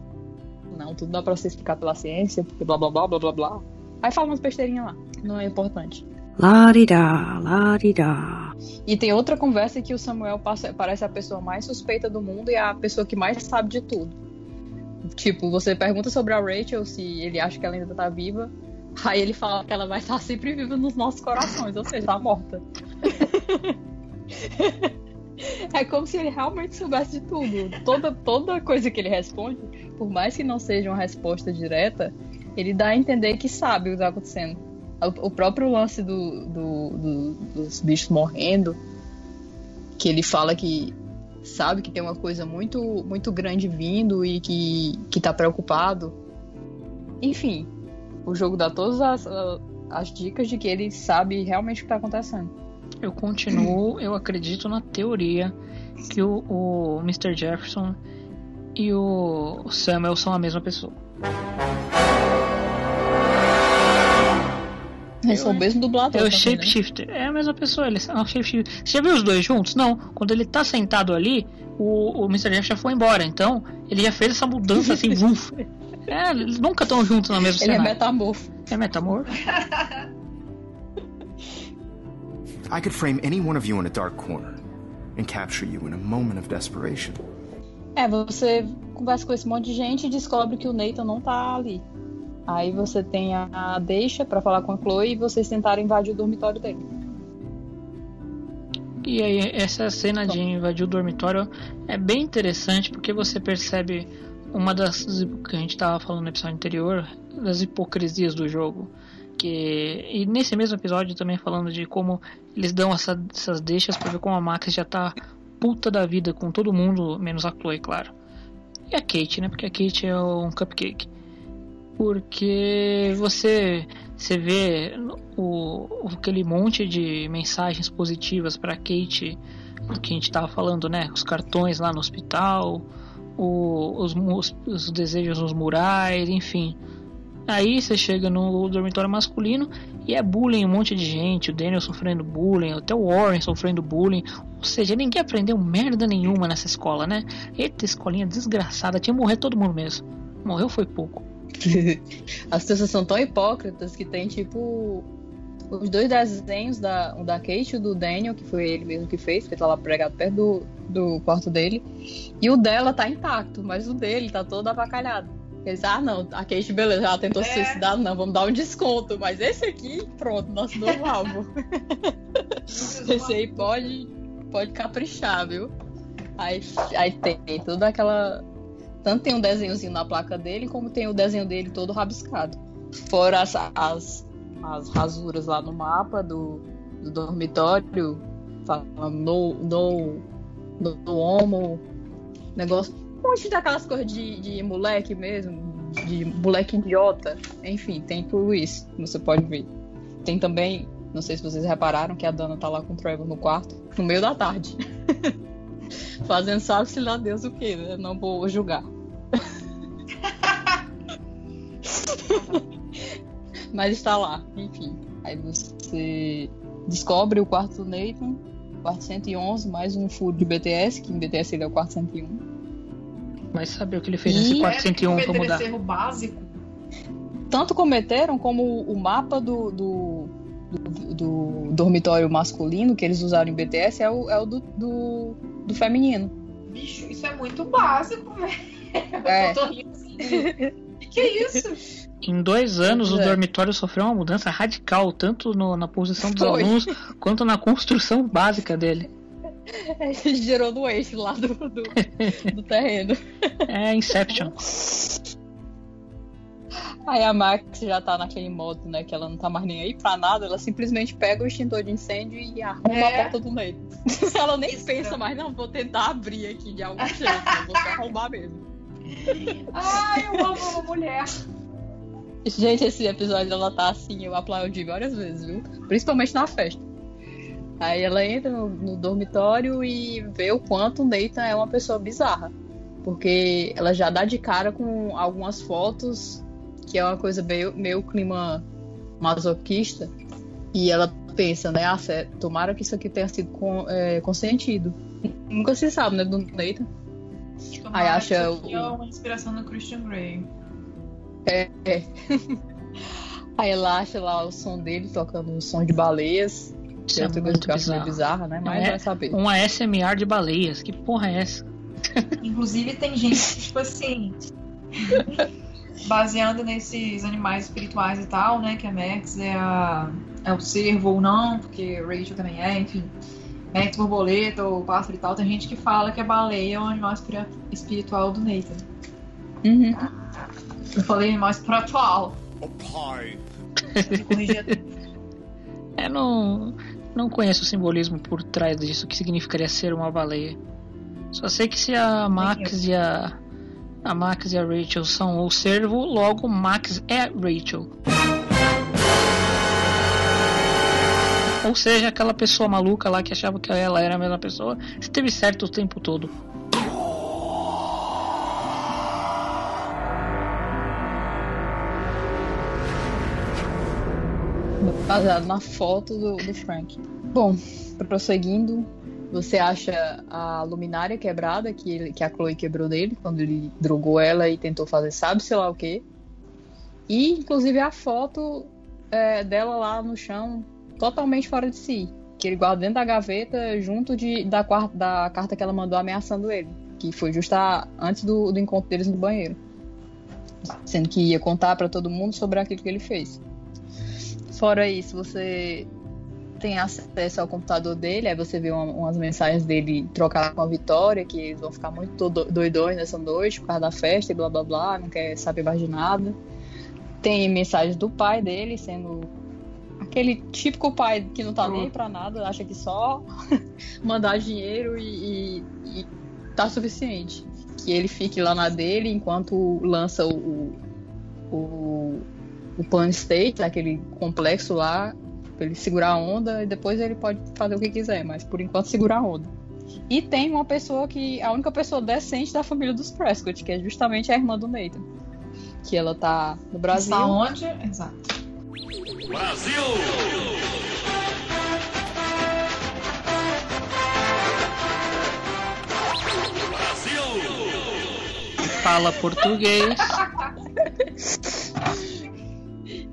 não, tudo dá pra ser explicado pela ciência, porque blá blá blá blá blá blá. Aí fala umas besteirinhas lá, não é importante. La-di-da, la-di-da. E tem outra conversa que o Samuel passa- parece a pessoa mais suspeita do mundo e a pessoa que mais sabe de tudo. Tipo, você pergunta sobre a Rachel se ele acha que ela ainda tá viva. Aí ele fala que ela vai estar sempre viva nos nossos corações, ou seja, tá morta. (laughs) É como se ele realmente soubesse de tudo. Toda, toda coisa que ele responde, por mais que não seja uma resposta direta, ele dá a entender que sabe o que está acontecendo. O, o próprio lance do, do- do- dos bichos morrendo, que ele fala que sabe que tem uma coisa muito, muito grande vindo e que, que tá preocupado. Enfim, o jogo dá todas as, as dicas de que ele sabe realmente o que tá acontecendo. Eu continuo, eu acredito na teoria que o, o Mr. Jefferson e o Samuel são a mesma pessoa. Eles são o mesmo dublador. É o também, né? Shapeshifter, é a mesma pessoa, ele é um Shapeshifter. Você já viu os dois juntos? Não. Quando ele tá sentado ali, o, o Mr. Jeff já foi embora, então ele já fez essa mudança assim, (laughs) vuf. É, eles nunca estão juntos na mesma Ele é cenário. metamorfo. É metamorfo. I could frame any one of you in a dark corner and capture you in a moment of desperation. É, você conversa com esse monte de gente e descobre que o Nathan não tá ali. Aí você tem a, a deixa pra falar com a Chloe e vocês tentaram invadir o dormitório dele. E aí, essa cena de invadir o dormitório é bem interessante porque você percebe uma das que a gente estava falando no episódio anterior, das hipocrisias do jogo. Que, e nesse mesmo episódio também falando de como eles dão essa- essas deixas pra ver como a Max já tá puta da vida com todo mundo, menos a Chloe, claro. E a Kate, né? Porque a Kate é um cupcake. Porque você, você vê o, aquele monte de mensagens positivas para Kate, que a gente tava falando, né? Os cartões lá no hospital, o- os, os desejos nos murais, enfim. Aí você chega no dormitório masculino e é bullying, um monte de gente, o Daniel sofrendo bullying, até o Warren sofrendo bullying. Ou seja, ninguém aprendeu merda nenhuma nessa escola, né? Eita, escolinha desgraçada, tinha que morrer todo mundo mesmo. Morreu foi pouco. (laughs) As pessoas são tão hipócritas que tem tipo os dois desenhos da, um da Kate e o do Daniel, que foi ele mesmo que fez, porque tá lá pregado perto do, do quarto dele. E o dela tá intacto, mas o dele tá todo avacalhado. Eles, ah não, a Kate, beleza, ela tentou se É. suicidar, não, vamos dar um desconto. Mas esse aqui, pronto, nosso novo (laughs) alvo. esse aí pode, pode caprichar, viu? Aí, aí tem, tem toda aquela. Tanto tem um desenhozinho na placa dele, como tem o desenho dele todo rabiscado. Fora as, as, as rasuras lá no mapa do, do dormitório, falando no, no, no, homo, negócio. Um monte daquelas coisas de, de moleque mesmo, de moleque idiota. Enfim, tem tudo isso, você pode ver. Tem também, não sei se vocês repararam, que a Dana tá lá com o Trevor no quarto, no meio da tarde. (laughs) Fazendo sabe-se lá Deus o que, né? Não vou julgar. (laughs) Mas está lá, enfim. Aí você descobre o quarto do Nathan, quarto 111, mais um furo de BTS, que em BTS ele é o quarto 101. Vai saber o que ele fez E- nesse É, 401 pra cometer mudar. esse erro básico. Tanto cometeram como o mapa do, do, do, do dormitório masculino que eles usaram em BTS é o, é o do, do, do feminino. Bicho, isso é muito básico, (laughs) velho. É. Eu tô rindo assim. Que que é isso? Em dois anos, Pois o é. dormitório sofreu uma mudança radical, tanto no- na posição dos Foi. alunos quanto na construção básica dele. Gerou no eixo lá do, do, do terreno. É Inception. Aí a Max já tá naquele modo, né? Que ela não tá mais nem aí pra nada, ela simplesmente pega o extintor de incêndio e arruma É. a porta do meio. (laughs) ela nem pensa mais, não, vou tentar abrir aqui de algum jeito, vou arrombar mesmo. Ai, eu amo uma mulher. Gente, esse episódio ela tá assim, eu aplaudi várias vezes, viu? Principalmente na festa. Aí ela entra no, no dormitório e vê o quanto o Nathan é uma pessoa bizarra. Porque ela já dá de cara com algumas fotos, que é uma coisa meio, meio clima masoquista. E ela pensa, né? Ah, tomara que isso aqui tenha sido é, consentido. Nunca se sabe, né? Do Nathan. Aí Tomara acha que isso aqui o- é uma inspiração no Christian Grey. É. é. Aí ela acha lá o som dele tocando um som de baleias. Que Isso é é muito meio bizarro. bizarra, né? Mas É vai saber. Um ASMR de baleias. Que porra é essa? Inclusive, tem gente que, tipo assim, (laughs) baseando nesses animais espirituais e tal, né? Que a Max é, a, é o cervo ou não, porque Rachel também é, enfim. Max, borboleta ou pássaro e tal. Tem gente que fala que a baleia é um animal espiritual do Nathan. Uhum. Eu falei animal espiritual. Me corrigir Eu não, não conheço o simbolismo por trás disso, o que significaria ser uma baleia. Só sei que se a Max e a. A Max e a Rachel são o servo, logo Max é Rachel. Ou seja, aquela pessoa maluca lá que achava que ela era a mesma pessoa, esteve certo o tempo todo. Baseado na foto do, do Frank. Bom, prosseguindo, você acha a luminária quebrada que, ele- que a Chloe quebrou dele quando ele drogou ela e tentou fazer sabe sei lá o que. E inclusive a foto é, dela lá no chão, totalmente fora de si. Que ele guarda dentro da gaveta junto de, da, da carta que ela mandou ameaçando ele. Que foi justo a- antes do, do encontro deles no banheiro. Sendo que ia contar pra todo mundo sobre aquilo que ele fez. Fora isso, você tem acesso ao computador dele, aí você vê uma- umas mensagens dele trocar com a Vitória, que eles vão ficar muito do- doidões nessa noite por causa da festa e blá blá blá, não quer saber mais de nada. Tem mensagens do pai dele, sendo aquele típico pai que não tá nem aí pra nada, acha que só (laughs) mandar dinheiro e, e, e tá suficiente. Que ele fique lá na dele enquanto lança o, o, o Plan State, aquele complexo lá, pra ele segurar a onda e depois ele pode fazer o que quiser, mas por enquanto segurar a onda. E tem uma pessoa que. A única pessoa decente da família dos Prescott, que é justamente a irmã do Nathan. Que ela tá no Brasil. Está onde? Exato. Fala português. (laughs)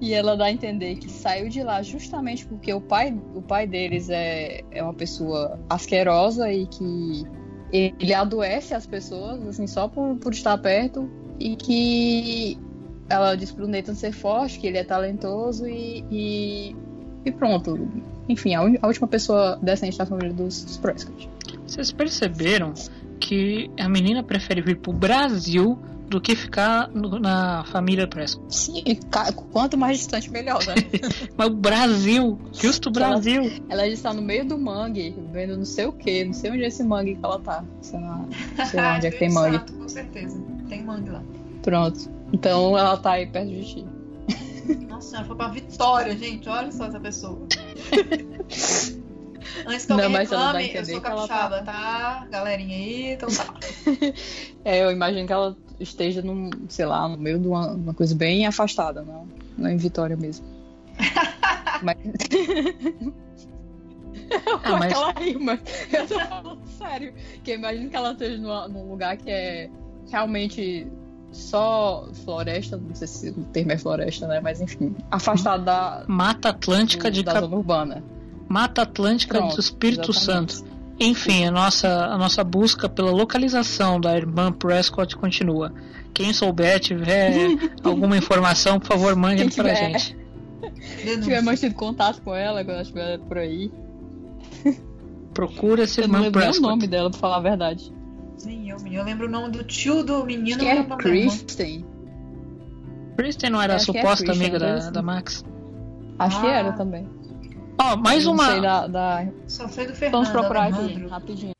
E ela dá a entender que saiu de lá justamente porque o pai, o pai deles é, é uma pessoa asquerosa e que ele adoece as pessoas, assim, só por, por estar perto. E que ela diz pro Nathan ser forte, que ele é talentoso e, e, e pronto. Enfim, a, un- a última pessoa decente da família dos, dos Prescott. Vocês perceberam que a menina prefere vir pro Brasil do que ficar no- na família Prescott. Sim, e quanto mais distante, melhor, né? (laughs) Mas o Brasil, justo o Brasil. Ela está no meio do mangue, vendo não sei o que, não sei onde é esse mangue que ela tá. Sei lá, sei lá onde é que tem (laughs) mangue. Exato, com certeza. Tem mangue lá. Pronto. Então ela tá aí perto de ti. Nossa, ela foi pra Vitória, gente. Olha só essa pessoa. (laughs) Antes que Não, alguém mas ela dá a reclame, eu sou que ela capixaba, tá? Galerinha aí, então tá. (laughs) É, eu imagino que ela esteja num, sei lá, no meio de uma, uma coisa bem afastada, não, não é em Vitória mesmo. (laughs) mas... Ah, (laughs) mas- ela ri, mas eu tô falando sério. Que eu imagino que ela esteja numa- num lugar que é realmente só floresta, não sei se o termo é floresta, né? Mas enfim, afastado da. Mata Atlântica do, de da Cap- zona urbana. Mata Atlântica Pronto, do Espírito exatamente. Santo. Enfim, a nossa, a nossa busca pela localização da irmã Prescott continua. Quem souber, tiver (laughs) alguma informação, por favor, mande pra tiver. gente. Se tiver mantido contato com ela, quando ela estiver por aí. Procura essa Eu não irmã lembro o nome dela, pra falar a verdade. Nem eu, menino. Eu lembro o nome do tio do menino. Acho que é irmã. Kristen. Kristen não era a que é suposta Christian, amiga da, da Max? Acho que Ah. era também. Ó, mais Eu não uma. sei da, da- Só sei do Fernando. Vamos procurar aqui, Alejandro. rapidinho.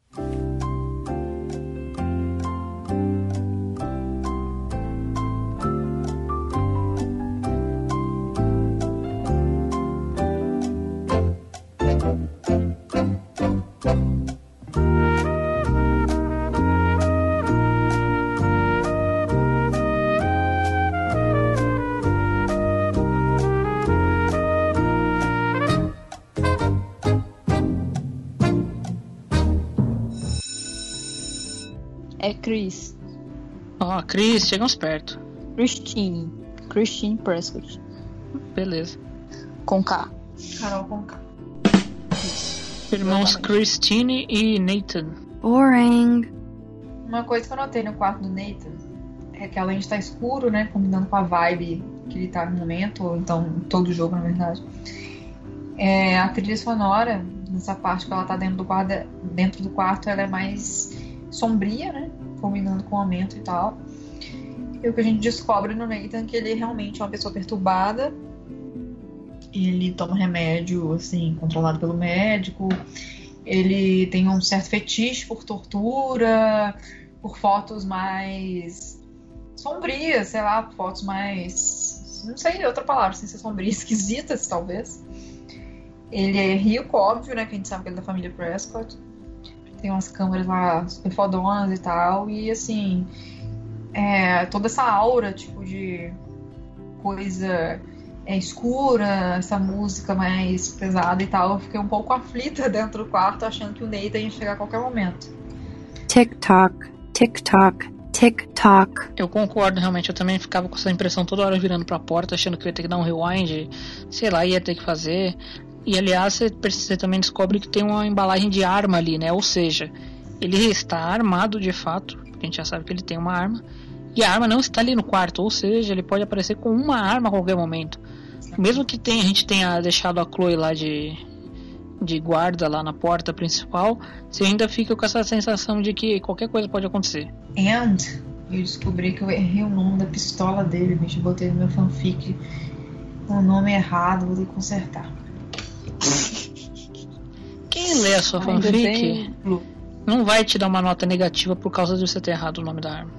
É Chris. Ó, Chris, chegamos perto. Christine. Christine Prescott. Beleza. Com K. Carol Conká. Irmãos Exatamente. Christine e Nathan. Boring. Uma coisa que eu notei no quarto do Nathan é que além de estar escuro, né? Combinando com a vibe que ele tá no momento, ou então todo o jogo, na verdade. É, a trilha sonora, nessa parte que ela tá dentro do quarto, dentro do quarto, ela é mais sombria, né? Combinando com o aumento e tal. E o que a gente descobre no Nathan é que ele realmente é uma pessoa perturbada. Ele toma remédio, assim, controlado pelo médico. Ele tem um certo fetiche por tortura, por fotos mais sombrias, sei lá, fotos mais. Não sei outra palavra, sem ser sombria, (laughs) esquisitas, talvez. Ele é rico, óbvio, né? Que a gente sabe que ele é da família Prescott. Tem umas câmeras lá super fodonas e tal. E assim, é, toda essa aura, tipo, de coisa é, escura, essa música mais pesada e tal. Eu fiquei um pouco (laughs) aflita dentro do quarto, achando que o Nathan ia chegar a qualquer momento. Tick tock, tick tock, tick tock. Eu concordo, realmente. Eu também ficava com essa impressão toda hora virando pra porta, achando que eu ia ter que dar um rewind, sei lá, ia ter que fazer. E aliás, você, você também descobre que tem uma embalagem de arma ali, né? Ou seja, ele está armado de fato, porque a gente já sabe que ele tem uma arma. E a arma não está ali no quarto, ou seja, ele pode aparecer com uma arma a qualquer momento. Mesmo que tenha, a gente tenha deixado a Chloe lá de, de guarda lá na porta principal, você ainda fica com essa sensação de que qualquer coisa pode acontecer. And eu descobri que eu errei o nome da pistola dele, bicho. Botei no meu fanfic o nome errado, vou ter que consertar. Quem lê a sua Ainda fanfic tem- não vai te dar uma nota negativa por causa de você ter errado o nome da arma.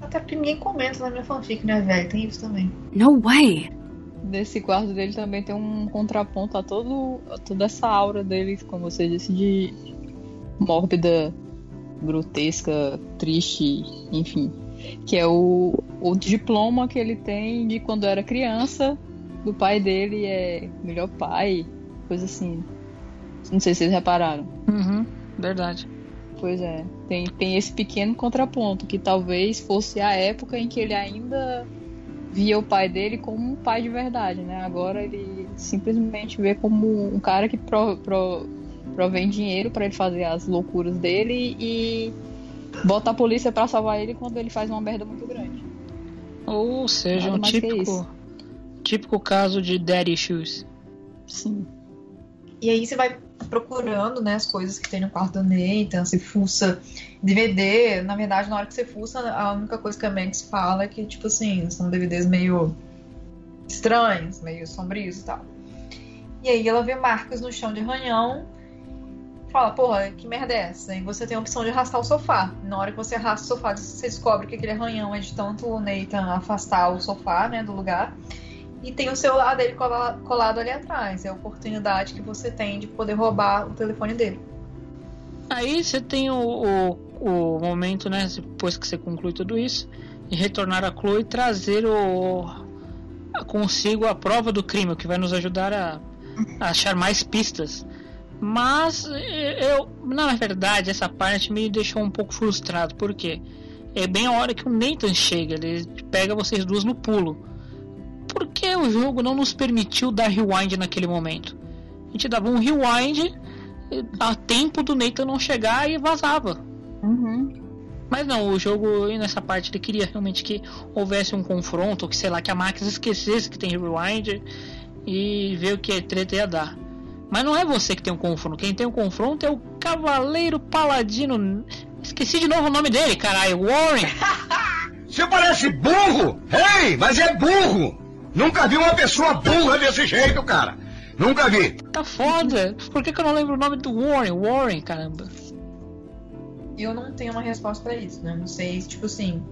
Até porque ninguém comenta na minha fanfic, né, velho? Tem isso também. No way. Desse quarto dele também tem um contraponto a todo, a toda essa aura dele, como você disse, de mórbida, grotesca, triste, enfim. Que é o, o diploma que ele tem de quando era criança, do pai dele é melhor pai, coisa assim. Não sei se vocês repararam. Uhum, verdade. Pois é, tem, tem esse pequeno contraponto, que talvez fosse a época em que ele ainda via o pai dele como um pai de verdade, né? Agora ele simplesmente vê como um cara que pro, pro, provém dinheiro para ele fazer as loucuras dele e bota a polícia para salvar ele quando ele faz uma merda muito grande. Ou seja, Nada um típico, típico caso de daddy issues. Sim. E aí você vai procurando, né, as coisas que tem no quarto do Nathan, você fuça DVD. Na verdade, na hora que você fuça, a única coisa que a Max fala é que, tipo assim, são DVDs meio estranhos, meio sombrios e tal. E aí ela vê marcas no chão de arranhão, fala, porra, que merda é essa? E você tem a opção de arrastar o sofá. Na hora que você arrasta o sofá, você descobre que aquele arranhão é de tanto o Nathan afastar o sofá, né, do lugar. E tem o celular dele cola- colado ali atrás. É a oportunidade que você tem de poder roubar o telefone dele. Aí você tem o, o, o momento, né, depois que você conclui tudo isso, de retornar a Chloe e trazer o, consigo a prova do crime, que vai nos ajudar a, a achar mais pistas. Mas eu, na verdade, essa parte me deixou um pouco frustrado, porque é bem a hora que o Nathan chega, ele pega vocês duas no pulo. Por que o jogo não nos permitiu dar rewind naquele momento? A gente dava um rewind a tempo do Nathan não chegar e vazava. Uhum. Mas não, o jogo nessa parte ele queria realmente que houvesse um confronto, ou que sei lá, que a Max esquecesse que tem rewind e ver o que a treta ia dar. Mas não é você que tem um confronto, quem tem um confronto é o Cavaleiro Paladino. Esqueci de novo o nome dele, caralho, Warren. (laughs) Você parece burro! Ei, mas é burro! Nunca vi uma pessoa burra desse jeito, cara! Nunca vi! Tá foda! Por que, que eu não lembro o nome do Warren? Warren, caramba. Eu não tenho uma resposta pra isso, né? Não sei, tipo assim.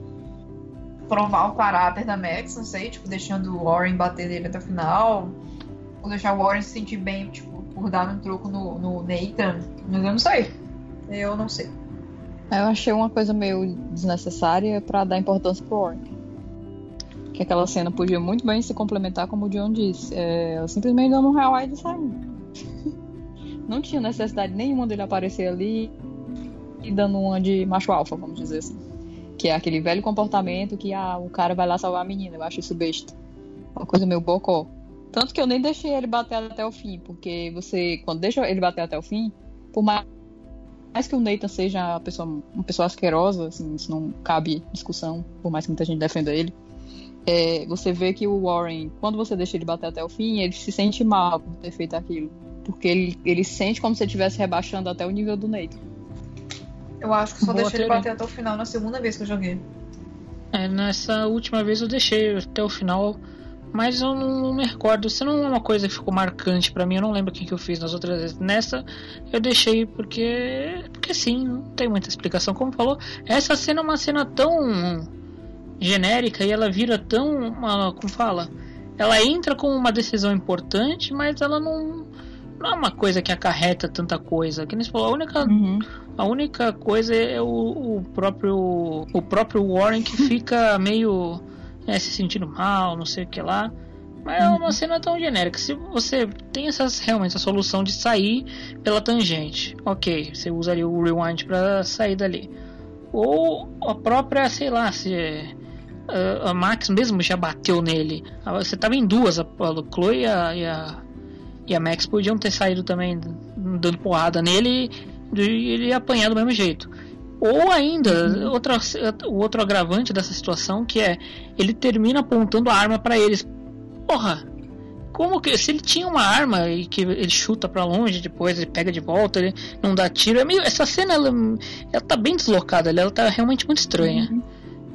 Provar o caráter da Max, não sei, tipo, deixando o Warren bater nele até o final. Ou deixar o Warren se sentir bem, tipo, por dar um troco no, no Nathan. Mas eu não sei. Eu não sei. Eu achei uma coisa meio desnecessária pra dar importância pro Warren. Que aquela cena podia muito bem se complementar, como o John disse. É, eu simplesmente dando um real e saindo. Não tinha necessidade nenhuma dele aparecer ali e dando uma de macho alfa, vamos dizer assim. Que é aquele velho comportamento que ah, o cara vai lá salvar a menina. Eu acho isso besta. Uma coisa meio bocó. Tanto que eu nem deixei ele bater até o fim, porque você, quando deixa ele bater até o fim, por mais mais que o Nathan seja uma pessoa, uma pessoa asquerosa, assim, isso não cabe discussão, por mais que muita gente defenda ele. É, você vê que o Warren, quando você deixa ele bater até o fim, ele se sente mal por ter feito aquilo. Porque ele, ele sente como se ele estivesse rebaixando até o nível do Nathan. Eu acho que só Boa deixei ele bater até o final na segunda vez que eu joguei. É, nessa última vez eu deixei até o final, mas eu não, não me recordo. Isso não é uma coisa que ficou marcante pra mim. Eu não lembro o que, que eu fiz nas outras vezes. Nessa eu deixei porque. Porque sim, não tem muita explicação. Como falou, essa cena é uma cena tão genérica e ela vira tão. Uma, como fala? Ela entra com uma decisão importante, mas ela não. Não é uma coisa que acarreta tanta coisa. Que nem você falou, a única, a única coisa é o, o próprio o próprio Warren que (laughs) fica meio é, se sentindo mal, não sei o que lá. Mas é uma cena tão genérica. Se você tem essas, realmente essa solução de sair pela tangente, ok, você usaria o rewind para sair dali. Ou a própria, sei lá, se a, a Max mesmo já bateu nele. Ah, Você tava em duas, a, a Chloe e a, e a, e Max podiam ter saído também dando porrada nele e ele ia apanhar do mesmo jeito. Ou ainda, outra, o outro agravante dessa situação que é ele termina apontando a arma pra eles. Porra! Como que se ele tinha uma arma e que ele chuta pra longe, depois ele pega de volta, ele não dá tiro, é meio essa cena ela, ela tá bem deslocada, ela tá realmente muito estranha.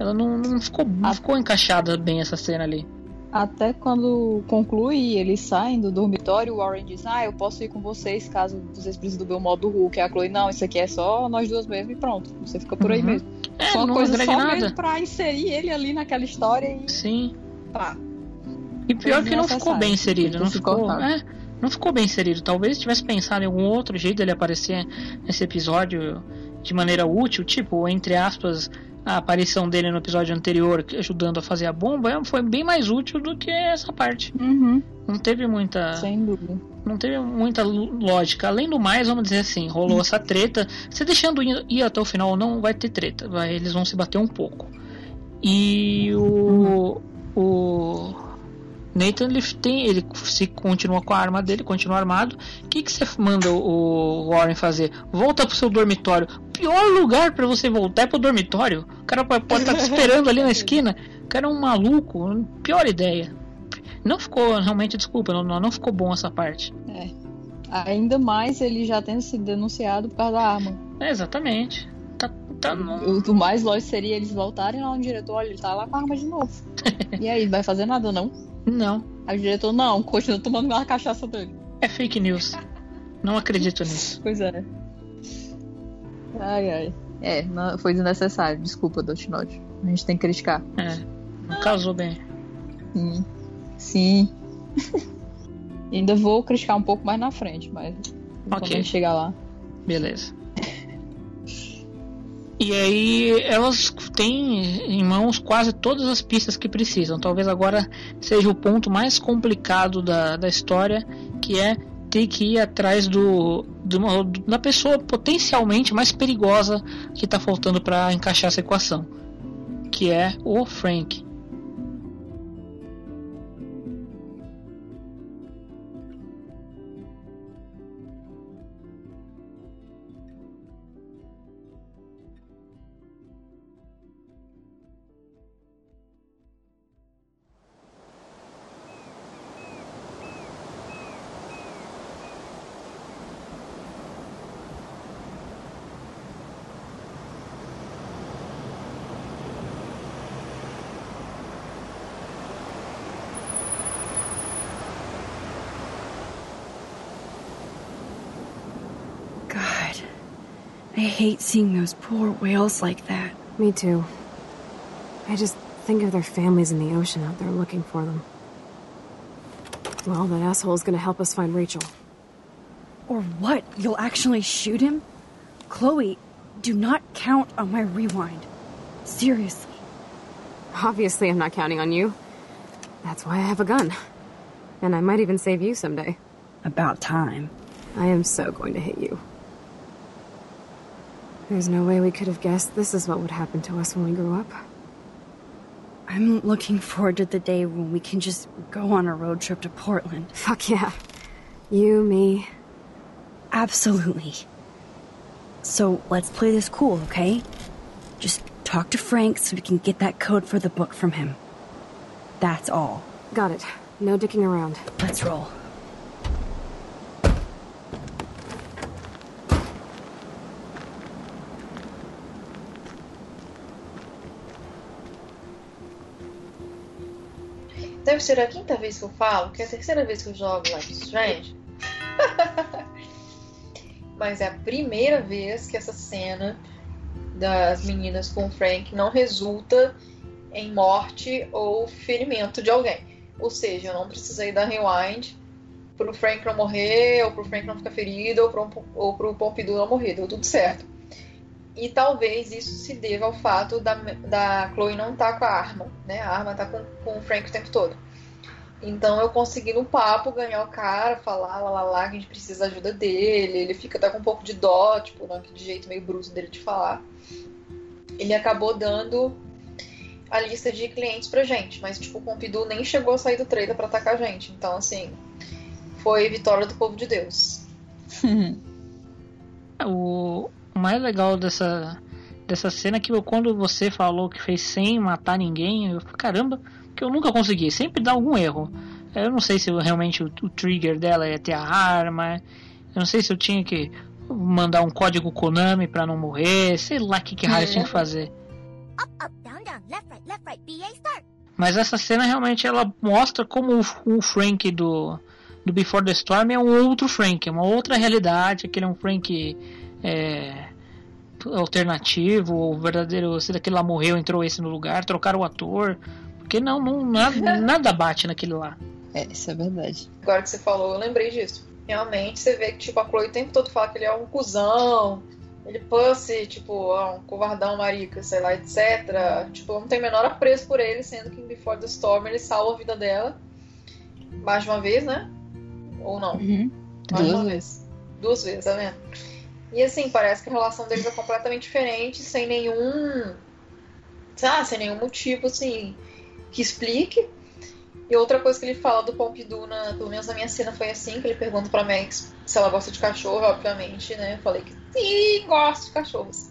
Ela não, não ficou não ficou encaixada bem essa cena ali. Até quando conclui e eles saem do dormitório, o Warren diz: Ah, eu posso ir com vocês caso vocês precisem ver o modo Hulk. E a Chloe, não, isso aqui é só nós duas mesmo e pronto. Você fica por aí Uhum. mesmo. É, Foi uma coisa só nada. mesmo pra inserir ele ali naquela história e. Sim. Pá. E pior que não ficou bem inserido, não ficou, é, não ficou bem inserido. Talvez tivesse pensado em algum outro jeito dele aparecer nesse episódio de maneira útil, tipo, entre aspas, a aparição dele no episódio anterior ajudando a fazer a bomba é- foi bem mais útil do que essa parte. Não teve muita. Sem dúvida. Não teve muita lógica. Além do mais, vamos dizer assim, rolou essa treta. Você deixando ir, até o final não, vai ter treta. Vai, eles vão se bater um pouco. E o. O. Nathan ele tem. Ele se continua com a arma dele, continua armado. O que, que você manda o Warren fazer? Volta pro seu dormitório. Pior lugar pra você voltar é pro dormitório. O cara pode estar te esperando ali na esquina. O cara é um maluco. Pior ideia. Não ficou, realmente, desculpa, não, não ficou bom essa parte. É. Ainda mais ele já tendo sido denunciado por causa da arma. É, exatamente. Tá, tá no... O, o mais lógico seria eles voltarem lá no diretor, olha, ele tá lá com a arma de novo. (laughs) e aí, vai fazer nada não? Não. Aí o diretor, não, continua tomando uma cachaça dele. É fake news. Não acredito nisso. Pois é. Ai, ai. É, não- foi desnecessário, desculpa, Dotnod. A gente tem que criticar. É, não casou bem. Sim. Sim. (laughs) Ainda vou criticar um pouco mais na frente, mas quando a gente chegar lá. Beleza. E aí elas têm em mãos quase todas as pistas que precisam. Talvez agora seja o ponto mais complicado da, da história, que é ter que ir atrás do, do- da pessoa potencialmente mais perigosa que está faltando para encaixar essa equação. que é o Frank. Hate seeing those poor whales like that. Me too. I just think of their families in the ocean out there looking for them. Well, that asshole's gonna help us find Rachel. Or what? You'll actually shoot him? Chloe, do not count on my rewind. Seriously. Obviously, I'm not counting on you. That's why I have a gun. And I might even save you someday. About time. I am so going to hit you. There's no way we could have guessed this is what would happen to us when we grew up. I'm looking forward to the day when we can just go on a road trip to Portland. Fuck yeah. You, me. Absolutely. So let's play this cool, okay? Just talk to Frank so we can get that code for the book from him. That's all. Got it. No dicking around. Let's roll. Deve ser a quinta vez que eu falo, que é a terceira vez que eu jogo Life is Strange. Mas é a primeira vez que essa cena das meninas com o Frank não resulta em morte ou ferimento de alguém. Ou seja, eu não precisei dar rewind pro Frank não morrer, ou pro Frank não ficar ferido, ou pro, ou pro Pompidou não morrer. Deu tudo certo. E talvez isso se deva ao fato da, da Chloe não estar tá com a arma, né? A arma tá com, com o Frank o tempo todo. Então eu consegui no papo ganhar o cara, falar lá, lá, lá, que a gente precisa da ajuda dele. Ele fica até com um pouco de dó, tipo, não, de jeito meio bruto dele de falar. Ele acabou dando a lista de clientes pra gente, mas tipo, o Pompidou nem chegou a sair do trailer pra atacar a gente. Então, assim, foi vitória do povo de Deus. (laughs) o mais legal dessa, dessa cena é que quando você falou que fez sem matar ninguém, eu falei, caramba, que eu nunca consegui, sempre dá algum erro. Eu não sei se eu, realmente o, o, trigger dela é ter a arma, eu não sei se eu tinha que mandar um código Konami pra não morrer, sei lá o que, que raio eu tinha que fazer. Mas essa cena realmente ela mostra como o, o Frank do, do Before the Storm é um outro Frank, é uma outra realidade, aquele é um Frank é, alternativo, o verdadeiro, se daquele lá morreu, entrou esse no lugar, trocaram o ator, porque não, não nada, (laughs) nada bate naquele lá. É, isso é verdade. Agora que você falou, eu lembrei disso. Realmente, você vê que tipo, a Chloe o tempo todo fala que ele é um cuzão, ele pussy, tipo, é um covardão marica, sei lá, etc. Tipo, não tem menor apreço por ele, sendo que em Before the Storm ele salva a vida dela. Mais de uma vez, né? Ou não? Uhum. Mais Duas uma vezes. Duas vezes, tá vendo? E assim, parece que a relação deles é completamente diferente, sem nenhum. Lá, sem nenhum motivo, assim, que explique. E outra coisa que ele fala do Pompidou, na, pelo menos na minha cena foi assim, que ele pergunta pra Max se ela gosta de cachorro, obviamente, né? Eu falei que sim, gosto de cachorros.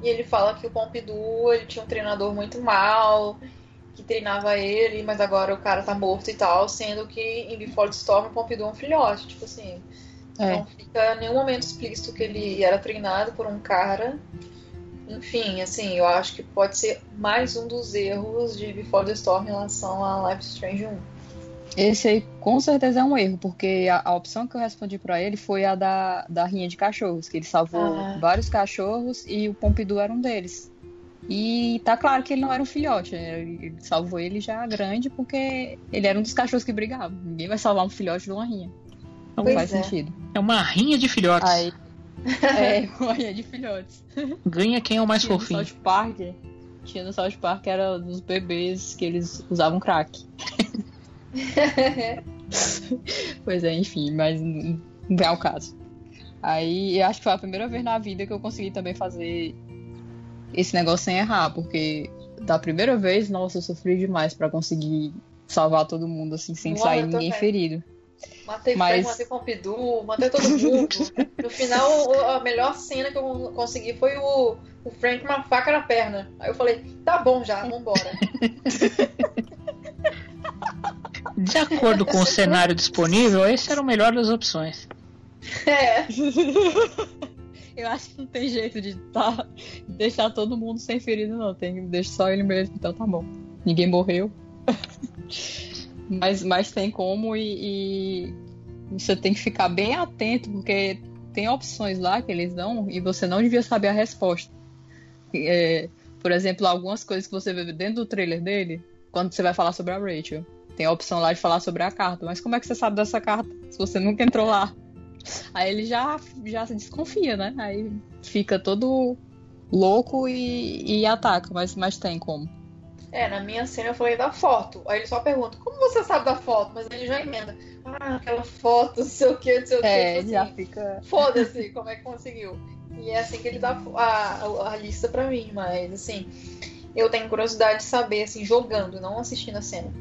E ele fala que o Pompidou, ele tinha um treinador muito mal, que treinava ele, mas agora o cara tá morto e tal, sendo que em Before the Storm o Pompidou é um filhote, tipo assim. É. Não fica em nenhum momento explícito que ele era treinado por um cara. Enfim, assim, eu acho que pode ser mais um dos erros de Before the Storm em relação a Life Strange 1. Esse aí com certeza é um erro, porque a, a opção que eu respondi pra ele foi a da, da rinha de cachorros, que ele salvou Ah. vários cachorros e o Pompidou era um deles. E tá claro que ele não era um filhote, né? ele salvou ele já grande porque ele era um dos cachorros que brigavam. Ninguém vai salvar um filhote de uma rinha. Não Pois faz é. sentido. É uma rinha de filhotes. Aí, é, (laughs) uma rinha de filhotes. Ganha quem é o mais Tinha no fofinho. South Park, tinha no South Park era dos bebês que eles usavam crack. (laughs) Pois é, enfim, mas não vem ao caso. Aí eu acho que foi a primeira vez na vida que eu consegui também fazer esse negócio sem errar, porque da primeira vez, nossa, eu sofri demais pra conseguir salvar todo mundo, assim, sem Ué, sair ninguém também. ferido. Matei Mas- Frank, matei Pompidou, matei todo mundo. No final, a melhor cena que eu consegui foi o, o Frank com uma faca na perna. Aí eu falei, tá bom já, vambora. (laughs) De acordo com o cenário disponível, esse era o melhor das opções. É. Eu acho que não tem jeito de tá, deixar todo mundo sem ferido, não. Tem que deixar só ele mesmo, então tá bom. Ninguém morreu. (laughs) mas, mas tem como e, e você tem que ficar bem atento, porque tem opções lá que eles dão e você não devia saber a resposta. É, por exemplo, algumas coisas que você vê dentro do trailer dele, quando você vai falar sobre a Rachel. Tem a opção lá de falar sobre a carta, mas como é que você sabe dessa carta se você nunca entrou lá? Aí ele já, já se desconfia, né? Aí fica todo louco e, e ataca, mas, mas tem como. É, na minha cena eu falei da foto. Aí ele só pergunta, como você sabe da foto? Mas ele já emenda. Ah, aquela foto, não sei o que, não sei o que. É, tipo já assim, fica. Foda-se, como é que conseguiu? E é assim que ele dá a, a, a lista pra mim, mas assim, eu tenho curiosidade de saber, assim, jogando, não assistindo a cena.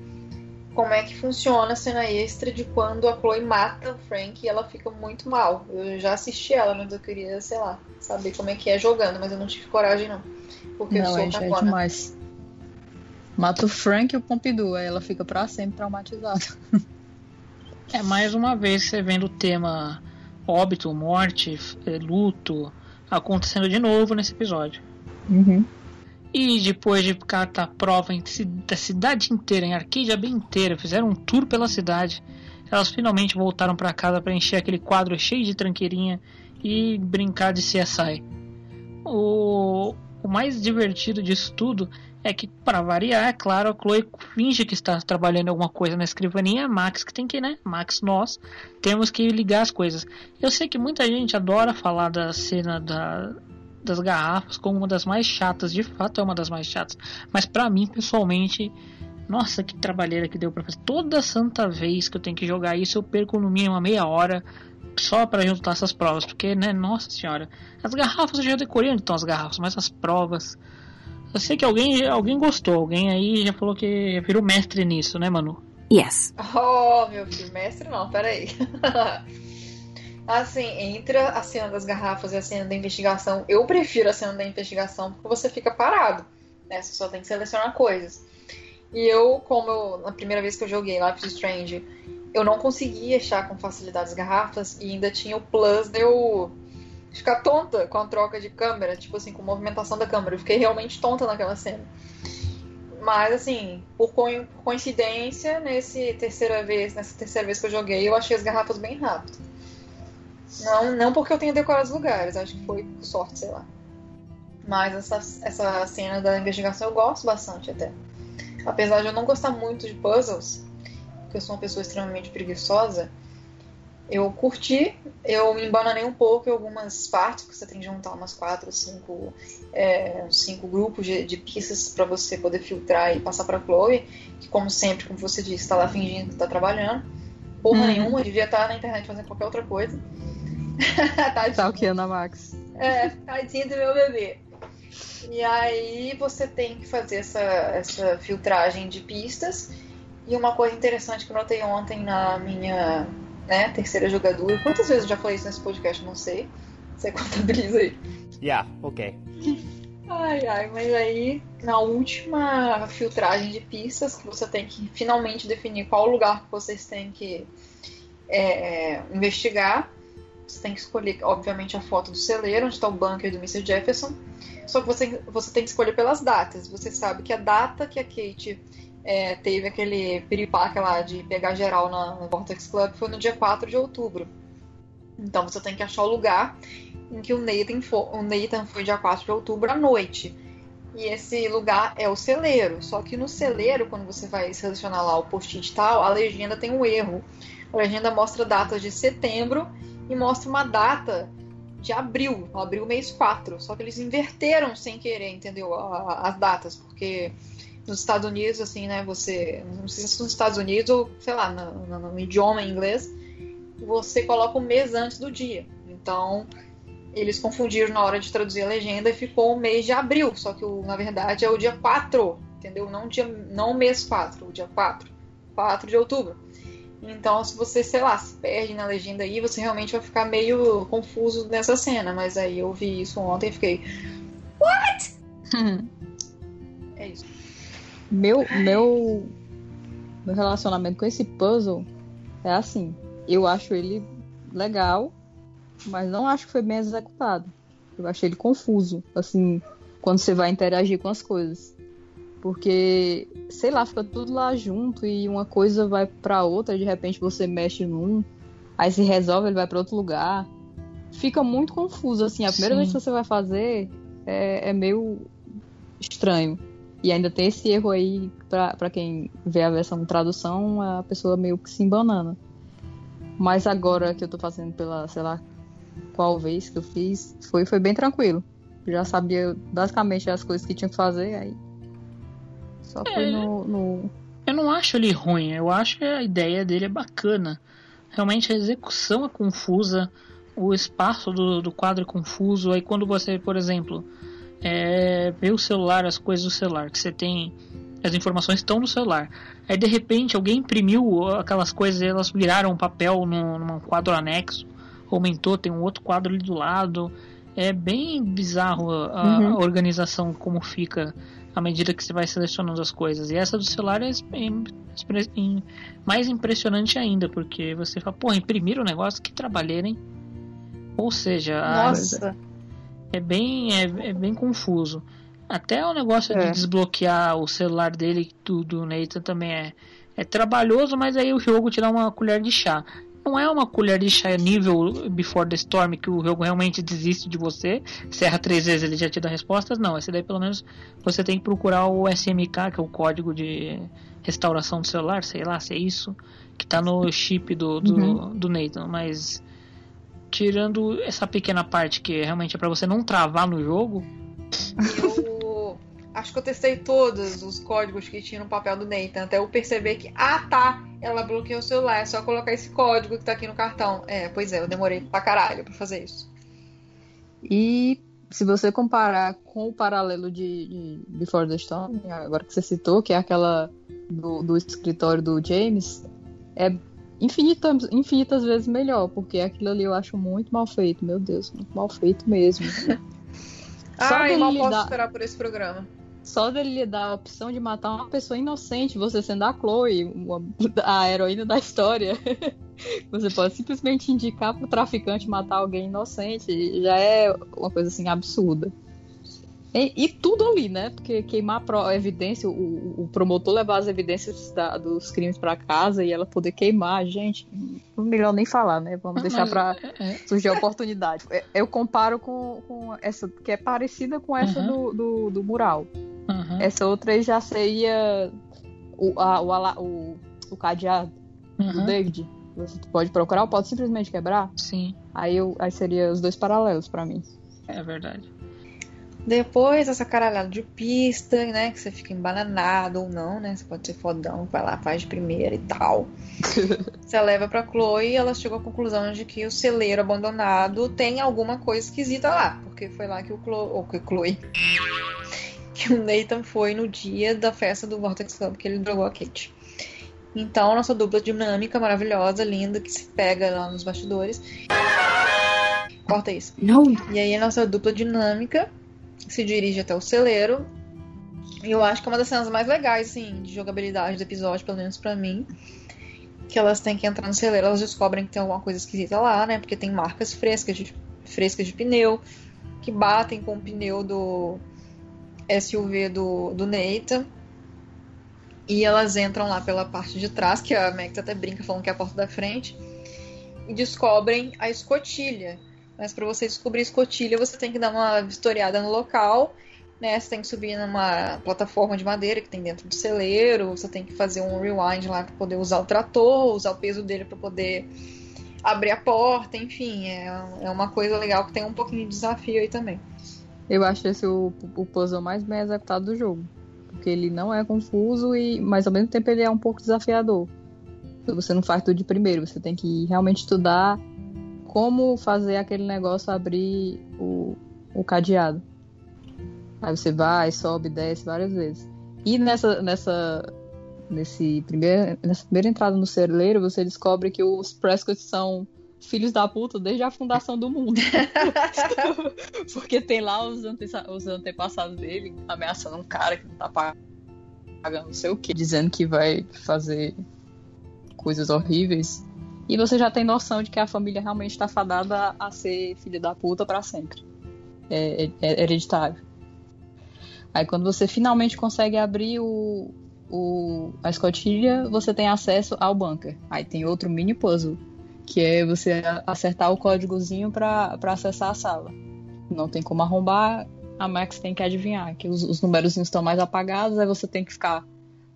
Como é que funciona a cena extra de quando a Chloe mata o Frank e ela fica muito mal. Eu já assisti ela, mas eu queria, sei lá, saber como é que é jogando, mas eu não tive coragem não. Porque eu Não, sou é, já é demais. Mata o Frank e o Pompidou, aí ela fica pra sempre traumatizada. É mais uma vez você vendo o tema óbito, morte, eh, luto acontecendo de novo nesse episódio. Uhum. E depois de catar prova em da cidade inteira, em Arcadia bem inteira, fizeram um tour pela cidade. Elas finalmente voltaram para casa para encher aquele quadro cheio de tranqueirinha e brincar de CSI. O, o mais divertido disso tudo é que, para variar, é claro, a Chloe finge que está trabalhando alguma coisa na escrivaninha, Max que tem que, né? Max, nós temos que ligar as coisas. Eu sei que muita gente adora falar da cena da, das garrafas como uma das mais chatas, de fato é uma das mais chatas, mas pra mim, pessoalmente, nossa, que trabalheira que deu pra fazer. Toda santa vez que eu tenho que jogar isso, eu perco no mínimo uma meia hora só pra juntar essas provas, porque, né, nossa senhora, as garrafas eu já decorei onde estão as garrafas, mas as provas. Eu sei que alguém, alguém gostou, alguém aí já falou que virou mestre nisso, né, Manu? Yes. Oh, meu filho, mestre não, peraí. (laughs) assim, entre a cena das garrafas e a cena da investigação, eu prefiro a cena da investigação porque você fica parado, né? Você só tem que selecionar coisas. E eu, como eu, na primeira vez que eu joguei Life is Strange, eu não conseguia achar com facilidade as garrafas e ainda tinha o plus de eu ficar tonta com a troca de câmera, tipo assim, com a movimentação da câmera. Eu fiquei realmente tonta naquela cena. Mas assim, por coi- por coincidência, nesse terceira vez, nessa terceira vez que eu joguei, eu achei as garrafas bem rápido. Não, não porque eu tenha decorado os lugares, acho que foi por sorte, sei lá. Mas essa, essa cena da investigação eu gosto bastante até. Apesar de eu não gostar muito de puzzles, porque eu sou uma pessoa extremamente preguiçosa, eu curti, eu me embananei um pouco em algumas partes, porque você tem que juntar umas quatro, cinco, é, cinco grupos de, de pistas para você poder filtrar e passar para Chloe, que como sempre, como você disse, está lá fingindo que está trabalhando. Porra Uhum. nenhuma, devia estar na internet fazendo qualquer outra coisa. (laughs) Tadinho. Tá o que, Ana Max? É, tadinho do meu bebê. E aí você tem que fazer essa, essa filtragem de pistas. E uma coisa interessante que eu notei ontem na minha né, terceira jogadora. Quantas vezes eu já falei isso nesse podcast? Não sei. Você (laughs) contabiliza aí. Yeah, okay. Ai, ai, mas aí na última filtragem de pistas, que você tem que finalmente definir qual lugar que vocês têm que é, investigar. Você tem que escolher, obviamente, a foto do celeiro, onde está o bunker do Mr. Jefferson. Só que você, você tem que escolher pelas datas. Você sabe que a data que a Kate é, teve aquele piripaque lá de pegar geral na, Vortex Club foi no dia 4 de outubro. Então você tem que achar o lugar em que o Nathan, for, o Nathan foi dia 4 de outubro à noite. E esse lugar é o celeiro. Só que no celeiro, quando você vai selecionar lá o post-it tal, a legenda tem um erro. A legenda mostra datas de setembro e mostra uma data de abril, abril mês 4. Só que eles inverteram sem querer, entendeu? As datas, porque nos Estados Unidos, assim, né, você. Não sei se nos Estados Unidos ou, sei lá, no, no, no idioma inglês, você coloca o mês antes do dia. Então, eles confundiram na hora de traduzir a legenda e ficou o mês de abril, só que na verdade é o dia 4, entendeu? Não, dia, não o mês 4, o dia 4. 4 de outubro. Então, se você, sei lá, se perde na legenda aí, você realmente vai ficar meio confuso nessa cena. Mas aí eu vi isso ontem e fiquei. What? (laughs) é isso. Meu, meu, meu relacionamento com esse puzzle é assim. Eu acho ele legal, mas não acho que foi bem executado. Eu achei ele confuso, assim, quando você vai interagir com as coisas. Porque, sei lá, fica tudo lá junto e uma coisa vai pra outra, de repente você mexe num, aí se resolve, ele vai para outro lugar. Fica muito confuso, assim. A primeira Sim. vez que você vai fazer é, é meio estranho. E ainda tem esse erro aí, pra, pra quem vê a versão tradução, a pessoa meio que se embanana. Mas agora que eu tô fazendo pela, sei lá, qual vez que eu fiz, foi, foi bem tranquilo. Já sabia basicamente as coisas que tinha que fazer, aí só foi É. no, no- Eu não acho ele ruim, eu acho que a ideia dele é bacana. Realmente a execução é confusa, o espaço do, do quadro é confuso. Aí quando você, por exemplo, é, vê o celular, as coisas do celular, que você tem. As informações estão no celular. Aí de repente alguém imprimiu aquelas coisas e elas viraram um papel num, num quadro anexo. Aumentou, tem um outro quadro ali do lado. É bem bizarro a, a Uhum. organização como fica à medida que você vai selecionando as coisas. E essa do celular é mais impressionante ainda, porque você fala, porra, imprimiram o negócio, que trabalheira, hein? Ou seja, a- Nossa. É bem, é, é bem confuso. Até o negócio de É. desbloquear o celular dele do, do Nathan também é, é trabalhoso, mas aí o jogo te dá uma colher de chá. Não é uma colher de chá nível Before the Storm que o jogo realmente desiste de você. Você erra três vezes ele já te dá respostas. Não, esse daí pelo menos você tem que procurar o SMK, que é o código de restauração do celular, sei lá se é isso, que tá no chip do, do, Uhum. do Nathan. Mas tirando essa pequena parte que realmente é pra você não travar no jogo, Eu acho que eu testei todos os códigos que tinha no papel do Nathan, até eu perceber que, ah tá, ela bloqueou o celular, é só colocar esse código que tá aqui no cartão. É, pois é, eu demorei pra caralho pra fazer isso. E se você comparar com o paralelo de, de Before the Storm, agora que você citou, que é aquela do, do escritório do James, é infinitas, infinitas vezes melhor, porque aquilo ali eu acho muito mal feito, meu Deus, muito mal feito mesmo. (laughs) Só Ai, mal posso lidar- esperar por esse programa. Só dele lhe dar a opção de matar uma pessoa inocente, você sendo a Chloe, uma- a heroína da história. (laughs) Você pode simplesmente indicar pro traficante matar alguém inocente, já é uma coisa assim absurda. E, e tudo ali, né? Porque queimar a evidência, o, o promotor levar as evidências da- dos crimes pra casa e ela poder queimar, gente, melhor nem falar, né? Vamos deixar Mas, pra é, surgir a oportunidade. É, Eu comparo com, com essa, que é parecida com essa do, do, do mural. Uhum. Essa outra já seria o, a- o, o, o cadeado do Uhum. David. Você pode procurar ou pode simplesmente quebrar. Sim, Aí, eu, aí seria os dois paralelos pra mim. é verdade. Depois essa caralhada de pista, né? Que você fica embananado ou não, né? Você pode ser fodão, vai lá, faz de primeira e tal. (laughs) você leva pra Chloe e ela chegou à conclusão de que o celeiro abandonado tem alguma coisa esquisita lá. Porque foi lá que o Chloe. Ou que o Chloe. Que o Nathan foi no dia da festa do Vortex Club que ele drogou a Kate. Então, nossa dupla dinâmica maravilhosa, linda, que se pega lá nos bastidores. Corta isso. Não. E aí a nossa dupla dinâmica se dirige até o celeiro. E eu acho que é uma das cenas mais legais, assim, de jogabilidade do episódio, pelo menos pra mim. Que elas têm que entrar no celeiro, elas descobrem que tem alguma coisa esquisita lá, né? Porque tem marcas frescas de, frescas de pneu que batem com o pneu do SUV do, do Nathan. E elas entram lá pela parte de trás, que a Max até brinca falando que é a porta da frente, e descobrem a escotilha. Mas para você descobrir escotilha, você tem que dar uma vistoriada no local, né? Você tem que subir numa plataforma de madeira que tem dentro do celeiro, você tem que fazer um rewind lá para poder usar o trator, usar o peso dele para poder abrir a porta, enfim, é, é uma coisa legal que tem um pouquinho de desafio aí também. Eu acho esse o, o puzzle mais bem executado do jogo. Porque ele não é confuso, e mas ao mesmo tempo ele é um pouco desafiador. Você não faz tudo de primeiro, você tem que realmente estudar como fazer aquele negócio abrir o, o cadeado. Aí você vai, sobe, desce várias vezes. E nessa, nessa, nesse primeiro, nessa primeira entrada no celeiro, você descobre que os Prescott são filhos da puta desde a fundação do mundo. (laughs) Porque tem lá os, ante os antepassados dele ameaçando um cara que não tá pagando não sei o que, dizendo que vai fazer coisas horríveis. E você já tem noção de que a família realmente está fadada a ser filho da puta para sempre. É, é, é, hereditário. Aí quando você finalmente consegue abrir o, o, a escotilha, você tem acesso ao bunker. Aí tem outro mini puzzle, que é você acertar o códigozinho para acessar a sala. Não tem como arrombar, a Max tem que adivinhar, que os, os números estão mais apagados, aí você tem que ficar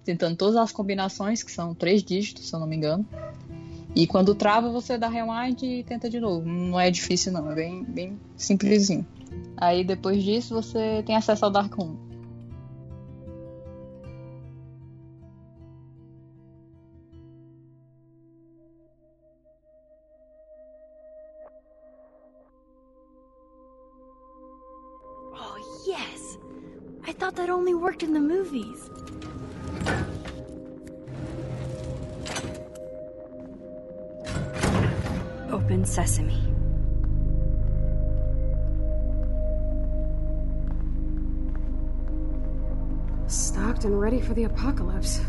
tentando todas as combinações, que são três dígitos, se eu não me engano. E quando trava, você dá rewind e tenta de novo. Não é difícil, não, é bem, bem simplesinho. Aí depois disso, você tem acesso ao Dark Room. Oh, yes! I thought that only worked in the movies. Open sesame. Stocked and ready for the apocalypse.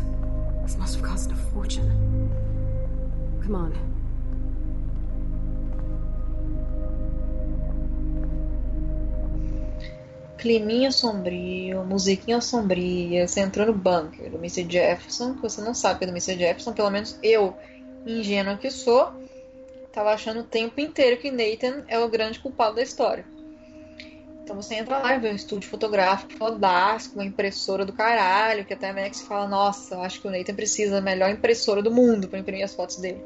This must have cost a fortune. Come on. Climinha sombrio, musiquinha sombria, você entrou no bunker do Mr. Jefferson, que você não sabe que é do Mr. Jefferson, pelo menos eu, ingênua que sou, tava achando o tempo inteiro que Nathan é o grande culpado da história. Então você entra lá e vê um estúdio fotográfico fodástico, uma impressora do caralho, que até a Max fala, nossa, acho que o Nathan precisa da melhor impressora do mundo para imprimir as fotos dele.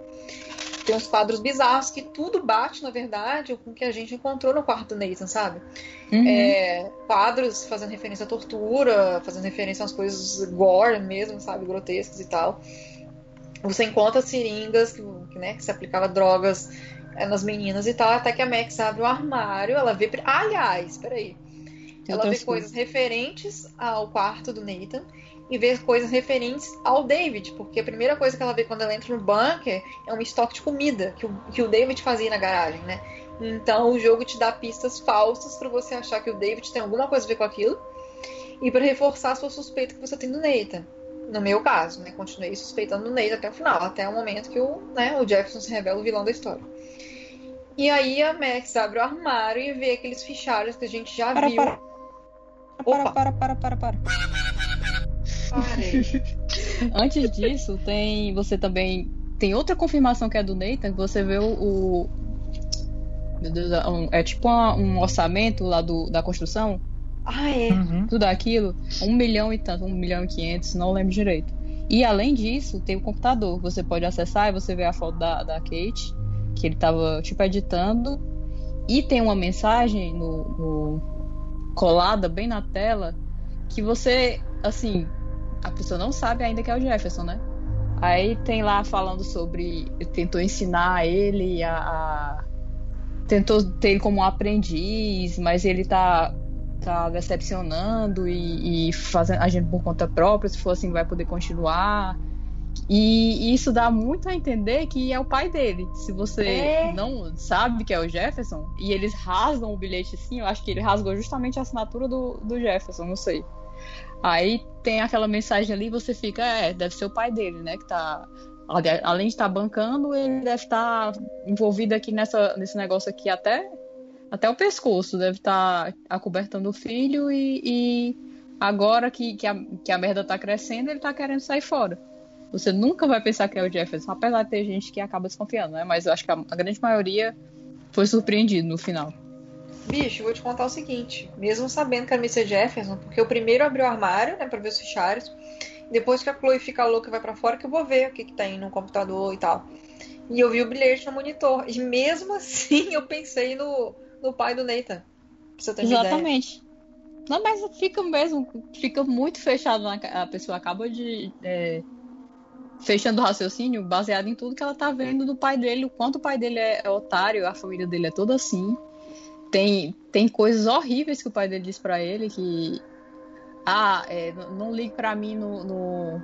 Tem uns quadros bizarros que tudo bate, na verdade, com o que a gente encontrou no quarto do Nathan, sabe? Uhum. É, quadros fazendo referência à tortura, fazendo referência às coisas gore mesmo, sabe? Grotescas e tal. Você encontra seringas né, que se aplicava drogas é, nas meninas e tal, até que a Max abre o armário, ela vê. Aliás, peraí. Tem Ela vê outras coisas referentes ao quarto do Nathan e vê coisas referentes ao David, porque a primeira coisa que ela vê quando ela entra no bunker é um estoque de comida que o, que o David fazia na garagem, né? Então o jogo te dá pistas falsas para você achar que o David tem alguma coisa a ver com aquilo e para reforçar a sua suspeita que você tem do Nathan. No meu caso, né? Continuei suspeitando do Nathan até o final, até o momento que o, né, o Jefferson se revela o vilão da história. E aí a Max abre o armário e vê aqueles fichários que a gente já Para, viu. para. Para, para, para, para, para. (laughs) Antes disso, tem você também tem outra confirmação que é do Nathan, que você vê o, o- meu Deus, é é tipo uma- um orçamento lá do, da construção, Ah, é. tudo aquilo, um milhão e tanto, um milhão e quinhentos, não lembro direito. E além disso, tem o computador, você pode acessar e você vê a foto da, da Kate, que ele tava tipo editando, e tem uma mensagem no, no- colada bem na tela que você, assim, a pessoa não sabe ainda que é o Jefferson, né? Aí tem lá falando sobre. Tentou ensinar ele a. a- tentou ter ele como um aprendiz, mas ele tá, tá decepcionando e, e fazendo agindo por conta própria. Se for assim, vai poder continuar. E isso dá muito a entender que é o pai dele. Se você É. não sabe que é o Jefferson, e eles rasgam o bilhete assim, eu acho que ele rasgou justamente a assinatura do, do Jefferson, não sei. Aí tem aquela mensagem ali, você fica, é, deve ser o pai dele, né? Que tá. Além de estar bancando, ele deve estar envolvido aqui nessa, nesse negócio aqui até, até o pescoço. Deve estar acobertando o filho e, e agora que, que, a, que a merda tá crescendo, ele tá querendo sair fora. Você nunca vai pensar que é o Jefferson, apesar de ter gente que acaba desconfiando, né? Mas eu acho que a, a grande maioria foi surpreendido no final. Bicho, vou te contar o seguinte. Mesmo sabendo que era Mr. Jefferson, porque eu primeiro abri o armário, né, pra ver os fichários. Depois que a Chloe fica louca e vai pra fora, que eu vou ver o que, que tem no computador e tal. E eu vi o bilhete no monitor. E mesmo (laughs) assim eu pensei no, no pai do Nathan. Pra você ter. Exatamente. Não, mas fica mesmo, fica muito fechado na a pessoa acaba de é, fechando o raciocínio, baseado em tudo que ela tá vendo do pai dele, o quanto o pai dele é, é otário, a família dele é toda assim. Tem, tem coisas horríveis que o pai dele diz pra ele, que. Ah, é, não, não ligue pra mim no, no.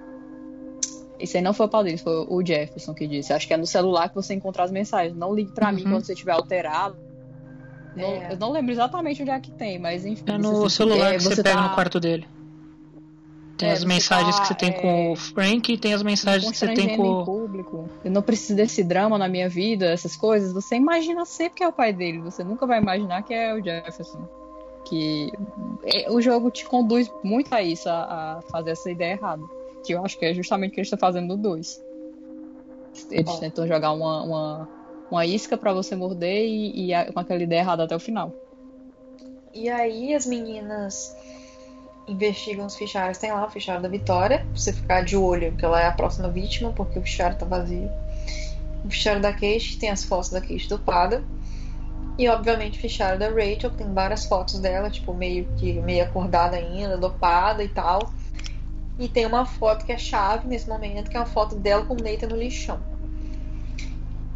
Esse aí não foi o pai dele, foi o Jefferson que disse. Acho que é no celular que você encontra as mensagens. Não ligue pra mim Uhum. quando você estiver alterado. Não- É. Eu não lembro exatamente onde é que tem, mas enfim. É isso, no celular é, que você pega tá- no quarto dele. Tem É, as mensagens tá, que você tem é, com o Frank e tem as mensagens que você tem com. público. Eu não preciso desse drama na minha vida, essas coisas. Você imagina sempre que é o pai dele. Você nunca vai imaginar que é o Jefferson. Que é, o jogo te conduz muito a isso, a, a fazer essa ideia errada. Que eu acho que é justamente o que eles estão fazendo no 2. Eles Ó. tentam jogar uma, uma, uma isca pra você morder e, e com aquela ideia errada até o final. E aí as meninas investigam os fichários. Tem lá o fichário da Vitória, pra você ficar de olho, que ela é a próxima vítima, porque o fichário tá vazio. O fichário da Kate, tem as fotos da Kate dopada. E obviamente o fichário da Rachel, que tem várias fotos dela, tipo, meio que meio acordada ainda, dopada e tal. E tem uma foto que é chave nesse momento, que é uma foto dela com o Nathan no lixão.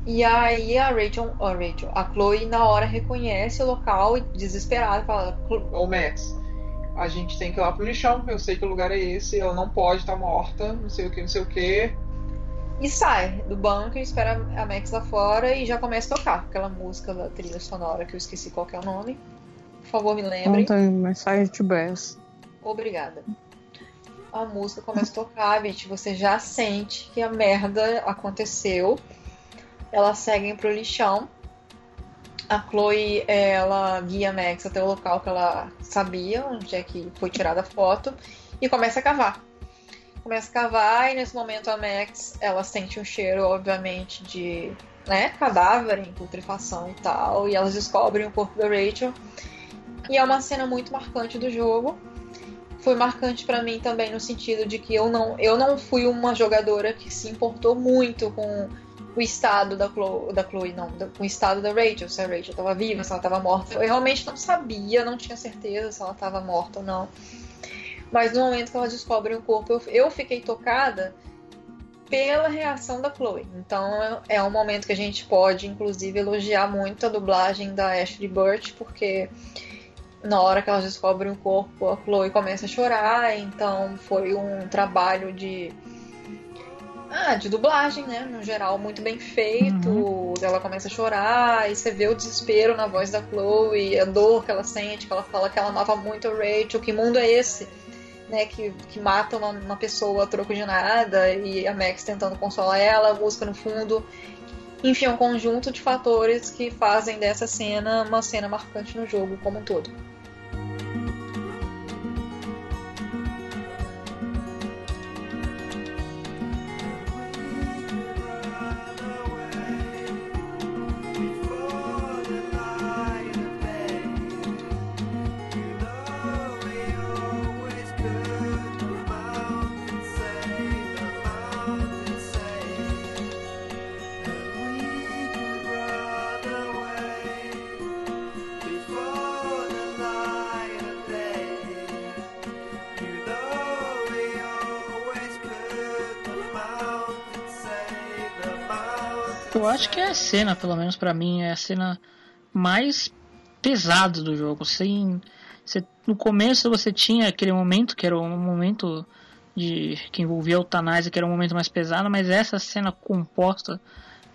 E aí a Rachel, a Rachel, a Chloe na hora reconhece o local e desesperada fala, Ô Max, a gente tem que ir lá pro lixão, eu sei que o lugar é esse, ela não pode estar morta, não sei o que, não sei o que. e sai do banco e espera a Max lá fora e já começa a tocar aquela música da trilha sonora que eu esqueci qual que é o nome. Por favor, me lembrem. tem mensagem de Bass. Obrigada. A música começa a tocar, Vit, você já sente que a merda aconteceu. Elas seguem pro lixão. A Chloe, ela guia a Max até o local que ela sabia, onde é que foi tirada a foto, e começa a cavar. Começa a cavar e nesse momento a Max, ela sente um cheiro, obviamente, de né, cadáver em putrefação e tal, e elas descobrem o corpo da Rachel. E é uma cena muito marcante do jogo foi marcante pra mim também no sentido de que eu não, eu não fui uma jogadora que se importou muito com o estado da Chloe, da Chloe não, o estado da Rachel, se a Rachel estava viva, se ela estava morta. Eu realmente não sabia, não tinha certeza se ela estava morta ou não. Mas no momento que elas descobrem o corpo, eu, eu fiquei tocada pela reação da Chloe. Então é- é um momento que a gente pode, inclusive, elogiar muito a dublagem da Ashley Burch, porque na hora que elas descobrem o corpo, a Chloe começa a chorar, então foi um trabalho de ah, de dublagem, né, no geral, muito bem feito. Ela começa a chorar e você vê o desespero na voz da Chloe, a dor que ela sente, que ela fala que ela amava muito a Rachel, que mundo é esse? Né, que, que mata uma, uma pessoa a troco de nada e a Max tentando consolar ela, a música no fundo. Enfim, é um conjunto de fatores que fazem dessa cena uma cena marcante no jogo como um todo. Acho que é a cena, pelo menos pra mim, é a cena mais pesada do jogo. Sem, você, no começo você tinha aquele momento que era um momento de que envolvia a eutanásia, que era um momento mais pesado, mas essa cena composta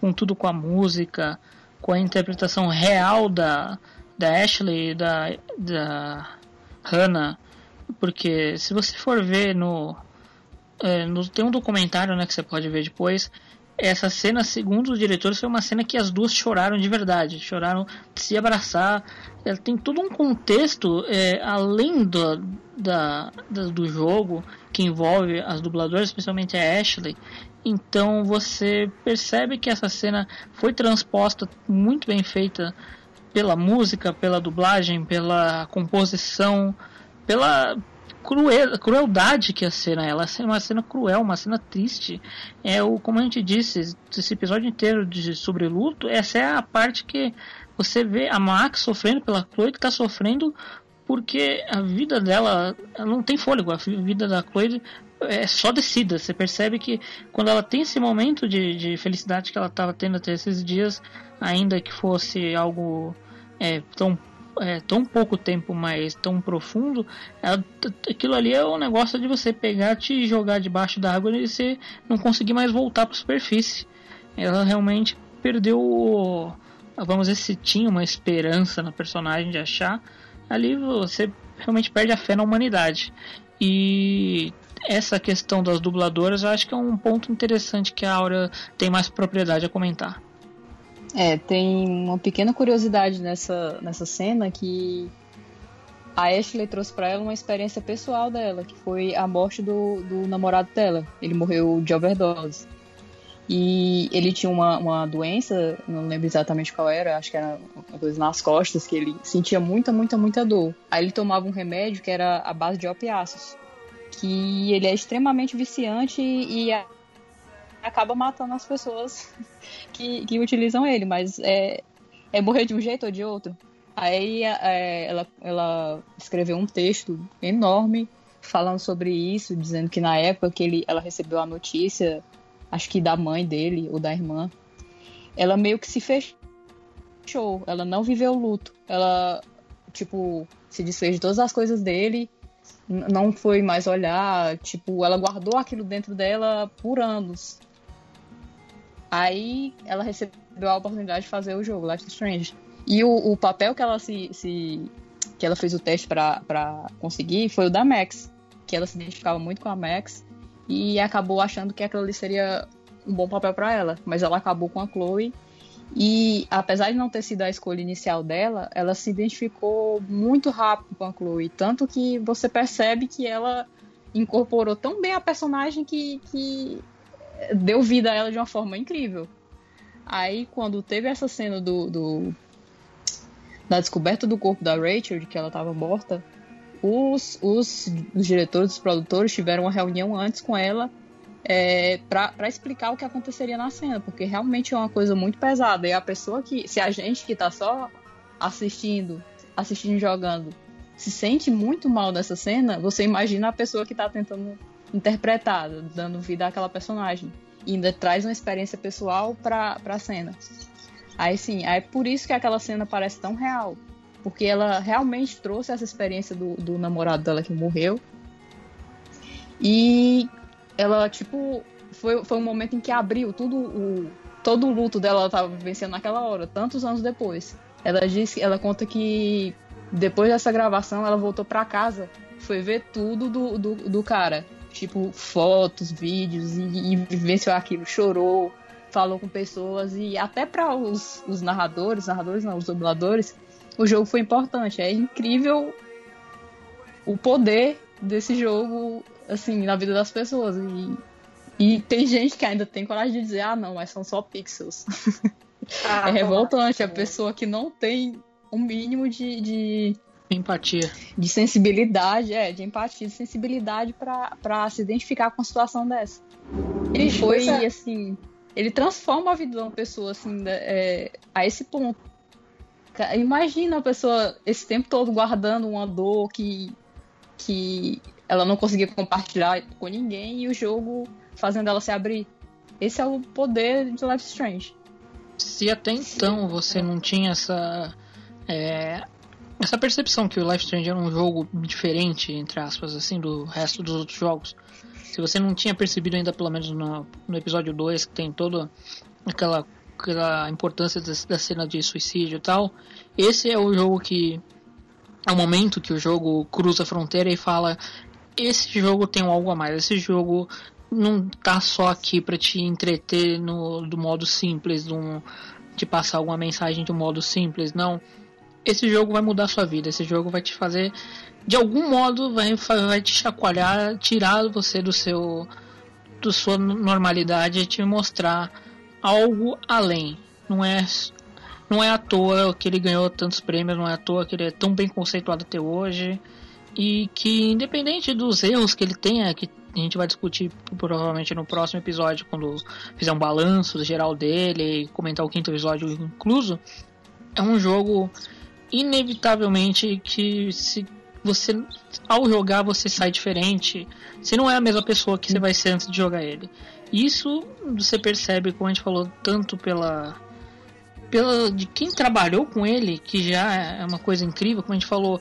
com tudo com a música, com a interpretação real da, da Ashley da, da Hannah, porque se você for ver no, é, no tem um documentário né, que você pode ver depois essa cena, segundo os diretores, foi uma cena que as duas choraram de verdade, choraram de se abraçar. Ela tem todo um contexto é, além do, da, da- do jogo que envolve as dubladoras, especialmente a Ashley. Então você percebe que essa cena foi transposta muito bem feita pela música, pela dublagem, pela composição, pela cruel, crueldade que a cena é. Ela é uma cena cruel, uma cena triste. É o, como a gente disse, esse episódio inteiro de sobre luto, essa é a parte que você vê a Max sofrendo pela Chloe que está sofrendo porque a vida dela ela não tem fôlego. A vida da Chloe é só descida. Você percebe que quando ela tem esse momento de, de felicidade que ela estava tendo até esses dias, ainda que fosse algo é, tão é, tão pouco tempo, mas tão profundo, ela, aquilo ali é um negócio de você pegar, te jogar debaixo da água e você não conseguir mais voltar para a superfície. Ela realmente perdeu, vamos dizer, se tinha uma esperança na personagem de achar, ali você realmente perde a fé na humanidade. E essa questão das dubladoras eu acho que é um ponto interessante que a Aura tem mais propriedade a comentar. É, tem uma pequena curiosidade nessa, nessa cena que a Ashley trouxe para ela uma experiência pessoal dela, que foi a morte do, do namorado dela. Ele morreu de overdose. E ele tinha uma, uma doença, não lembro exatamente qual era, acho que era uma coisa nas costas, que ele sentia muita, muita, muita dor. Aí ele tomava um remédio que era a base de opiáceos, que ele é extremamente viciante e, acaba matando as pessoas que, que utilizam ele, mas é, é morrer de um jeito ou de outro. Aí é, ela, ela escreveu um texto enorme falando sobre isso, dizendo que na época que ele, ela recebeu a notícia, acho que da mãe dele ou da irmã, ela meio que se fechou, ela não viveu o luto, ela tipo se desfez de todas as coisas dele, não foi mais olhar, tipo, ela guardou aquilo dentro dela por anos. Aí ela recebeu a oportunidade de fazer o jogo, Life is Strange. E o, o papel que ela se, se, que ela fez o teste para conseguir foi o da Max, que ela se identificava muito com a Max e acabou achando que aquilo ali seria um bom papel para ela, mas ela acabou com a Chloe e apesar de não ter sido a escolha inicial dela, ela se identificou muito rápido com a Chloe, tanto que você percebe que ela incorporou tão bem a personagem que, que deu vida a ela de uma forma incrível. Aí, quando teve essa cena do, do da descoberta do corpo da Rachel, de que ela estava morta, os, os, os, diretores, os produtores tiveram uma reunião antes com ela é, para explicar o que aconteceria na cena, porque realmente é uma coisa muito pesada. E a pessoa que, se a gente que está só assistindo, assistindo jogando, se sente muito mal nessa cena, você imagina a pessoa que está tentando interpretada, dando vida àquela personagem. E ainda traz uma experiência pessoal pra, pra cena. Aí sim, é por isso que aquela cena parece tão real. Porque ela realmente trouxe essa experiência do, do namorado dela que morreu. E ela, tipo, foi, foi um momento em que abriu tudo o. Todo o luto dela ela tava vivenciando naquela hora, tantos anos depois. Ela disse, ela conta que depois dessa gravação ela voltou para casa, foi ver tudo do, do, do cara tipo, fotos, vídeos, e, e vivenciou aquilo, chorou, falou com pessoas, e até para os, os narradores, narradores não, os dubladores, o jogo foi importante. É incrível o poder desse jogo, assim, na vida das pessoas. E, e tem gente que ainda tem coragem de dizer, ah, não, mas são só pixels. (laughs) Ah, é revoltante a pessoa que não tem um mínimo de, de Empatia. De sensibilidade, é, de empatia, de sensibilidade para se identificar com uma situação dessa. Ele foi, é. assim, ele transforma a vida de uma pessoa, assim, né, é, a esse ponto. Imagina a pessoa esse tempo todo guardando uma dor que, que ela não conseguia compartilhar com ninguém e o jogo fazendo ela se abrir. Esse é o poder de Life Strange. Se até então você não tinha essa é, essa percepção que o Life Strange era um jogo diferente, entre aspas, assim, do resto dos outros jogos. Se você não tinha percebido ainda, pelo menos no, no episódio 2, que tem toda aquela, aquela importância da, da cena de suicídio e tal, esse é o jogo que. É o momento que o jogo cruza a fronteira e fala: esse jogo tem algo a mais, esse jogo não tá só aqui para te entreter no, do modo simples, do, de passar alguma mensagem de um modo simples, não esse jogo vai mudar sua vida. Esse jogo vai te fazer, de algum modo, vai, vai te chacoalhar, tirar você do seu, do sua normalidade e te mostrar algo além. Não é, não é à toa que ele ganhou tantos prêmios, não é à toa que ele é tão bem conceituado até hoje e que independente dos erros que ele tenha, que a gente vai discutir provavelmente no próximo episódio quando fizer um balanço geral dele e comentar o quinto episódio incluso, é um jogo inevitavelmente que se você ao jogar você sai diferente. Você não é a mesma pessoa que você vai ser antes de jogar ele. Isso você percebe, como a gente falou, tanto pela pela de quem trabalhou com ele, que já é uma coisa incrível, como a gente falou,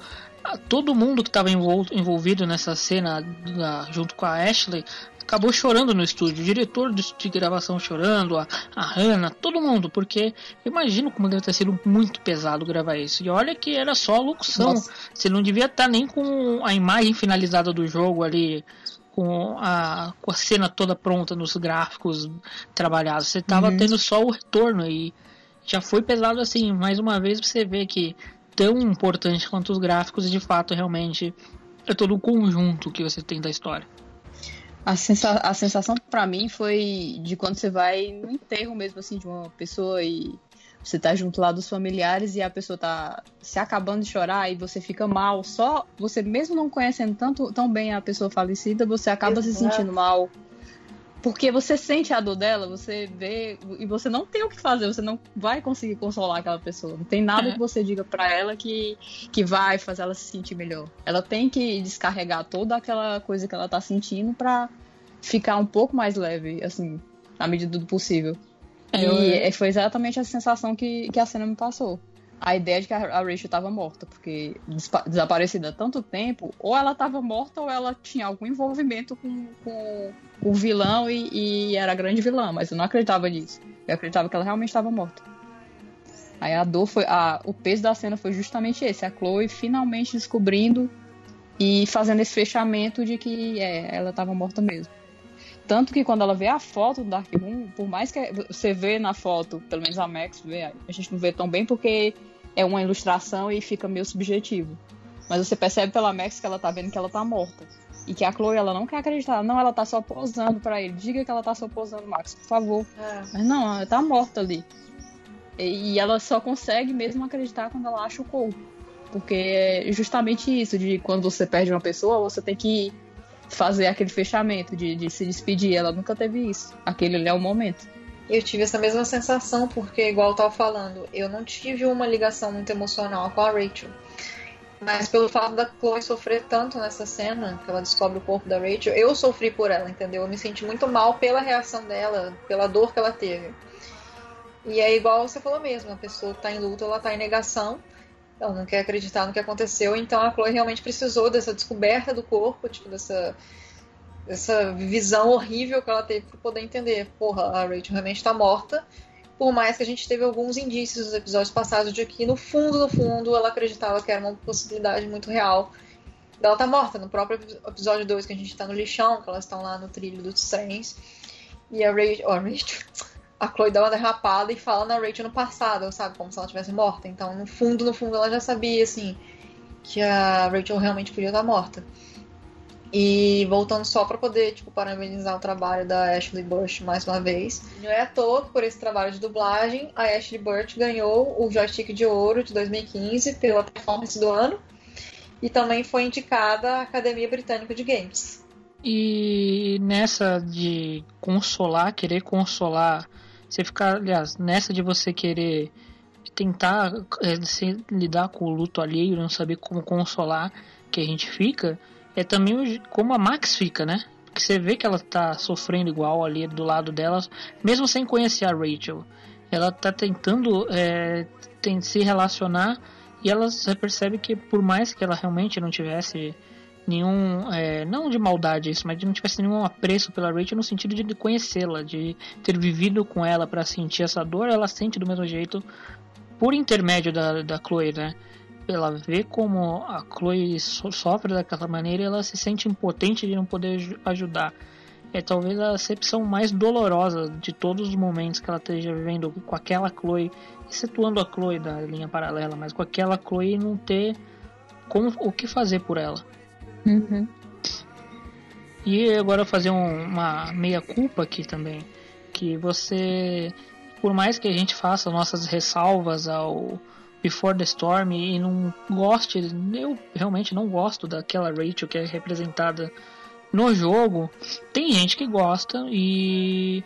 todo mundo que estava envolvido nessa cena da, junto com a Ashley acabou chorando no estúdio. O diretor de gravação chorando, a, a Hannah, todo mundo, porque eu imagino como deve ter sido muito pesado gravar isso. E olha que era só a locução. Nossa. Você não devia estar nem com a imagem finalizada do jogo ali, com a, com a cena toda pronta nos gráficos trabalhados. Você estava uhum. tendo só o retorno e já foi pesado assim. Mais uma vez você vê que tão importante quanto os gráficos, de fato, realmente é todo o conjunto que você tem da história. A, sensa a sensação para mim foi de quando você vai no enterro mesmo, assim, de uma pessoa e você tá junto lá dos familiares e a pessoa tá se acabando de chorar e você fica mal. Só você mesmo não conhecendo tanto, tão bem a pessoa falecida, você acaba Exato. se sentindo mal. Porque você sente a dor dela, você vê e você não tem o que fazer, você não vai conseguir consolar aquela pessoa. Não tem nada é. que você diga para ela que, que vai fazer ela se sentir melhor. Ela tem que descarregar toda aquela coisa que ela tá sentindo para ficar um pouco mais leve, assim, na medida do possível. É, e é, foi exatamente a sensação que, que a cena me passou a ideia de que a Rachel estava morta, porque desaparecida há tanto tempo, ou ela estava morta ou ela tinha algum envolvimento com, com o vilão e, e, era grande vilã, mas eu não acreditava nisso. Eu acreditava que ela realmente estava morta. Aí a dor foi. A, o peso da cena foi justamente esse, a Chloe finalmente descobrindo e fazendo esse fechamento de que é, ela estava morta mesmo. Tanto que quando ela vê a foto do Dark Room, por mais que você vê na foto, pelo menos a Max vê, a gente não vê tão bem porque é uma ilustração e fica meio subjetivo. Mas você percebe pela Max que ela tá vendo que ela tá morta. E que a Chloe, ela não quer acreditar. Não, ela tá só posando para ele. Diga que ela tá só posando, Max, por favor. É. Mas não, ela tá morta ali. E ela só consegue mesmo acreditar quando ela acha o corpo. Porque é justamente isso, de quando você perde uma pessoa, você tem que fazer aquele fechamento, de, de se despedir. Ela nunca teve isso. Aquele ali é o momento. Eu tive essa mesma sensação, porque, igual eu tava falando, eu não tive uma ligação muito emocional com a Rachel. Mas pelo fato da Chloe sofrer tanto nessa cena, que ela descobre o corpo da Rachel, eu sofri por ela, entendeu? Eu me senti muito mal pela reação dela, pela dor que ela teve. E é igual você falou mesmo, a pessoa tá em luto, ela tá em negação, ela não quer acreditar no que aconteceu, então a Chloe realmente precisou dessa descoberta do corpo, tipo, dessa essa visão horrível que ela teve para poder entender, porra, a Rachel realmente está morta. Por mais que a gente teve alguns indícios nos episódios passados de que no fundo, no fundo, ela acreditava que era uma possibilidade muito real dela tá morta. No próprio episódio 2, que a gente tá no lixão, que elas estão lá no trilho dos trens. E a Rachel, a Rachel, a Chloe dá uma derrapada e fala na Rachel no passado, sabe? Como se ela tivesse morta. Então, no fundo, no fundo, ela já sabia, assim, que a Rachel realmente podia estar morta. E voltando só para poder, tipo, parabenizar o trabalho da Ashley Burch mais uma vez. Não é à toa que por esse trabalho de dublagem, a Ashley Burch ganhou o joystick de ouro de 2015 pela performance do ano. E também foi indicada à Academia Britânica de Games. E nessa de consolar, querer consolar, você ficar, aliás, nessa de você querer tentar é, lidar com o luto alheio, não saber como consolar, que a gente fica, é também como a Max fica, né? Porque você vê que ela tá sofrendo igual ali do lado dela, mesmo sem conhecer a Rachel. Ela tá tentando é, tem, se relacionar e ela percebe que por mais que ela realmente não tivesse nenhum, é, não de maldade isso, mas de não tivesse nenhum apreço pela Rachel no sentido de conhecê-la, de ter vivido com ela para sentir essa dor, ela sente do mesmo jeito por intermédio da, da Chloe, né? Ela vê como a Chloe sofre daquela maneira e ela se sente impotente de não poder ajudar. É talvez a acepção mais dolorosa de todos os momentos que ela esteja vivendo com aquela Chloe, excetuando a Chloe da linha paralela, mas com aquela Chloe não ter como, o que fazer por ela. Uhum. E agora fazer um, uma meia culpa aqui também, que você, por mais que a gente faça nossas ressalvas ao Before the Storm e não goste, eu realmente não gosto daquela Rachel que é representada no jogo. Tem gente que gosta e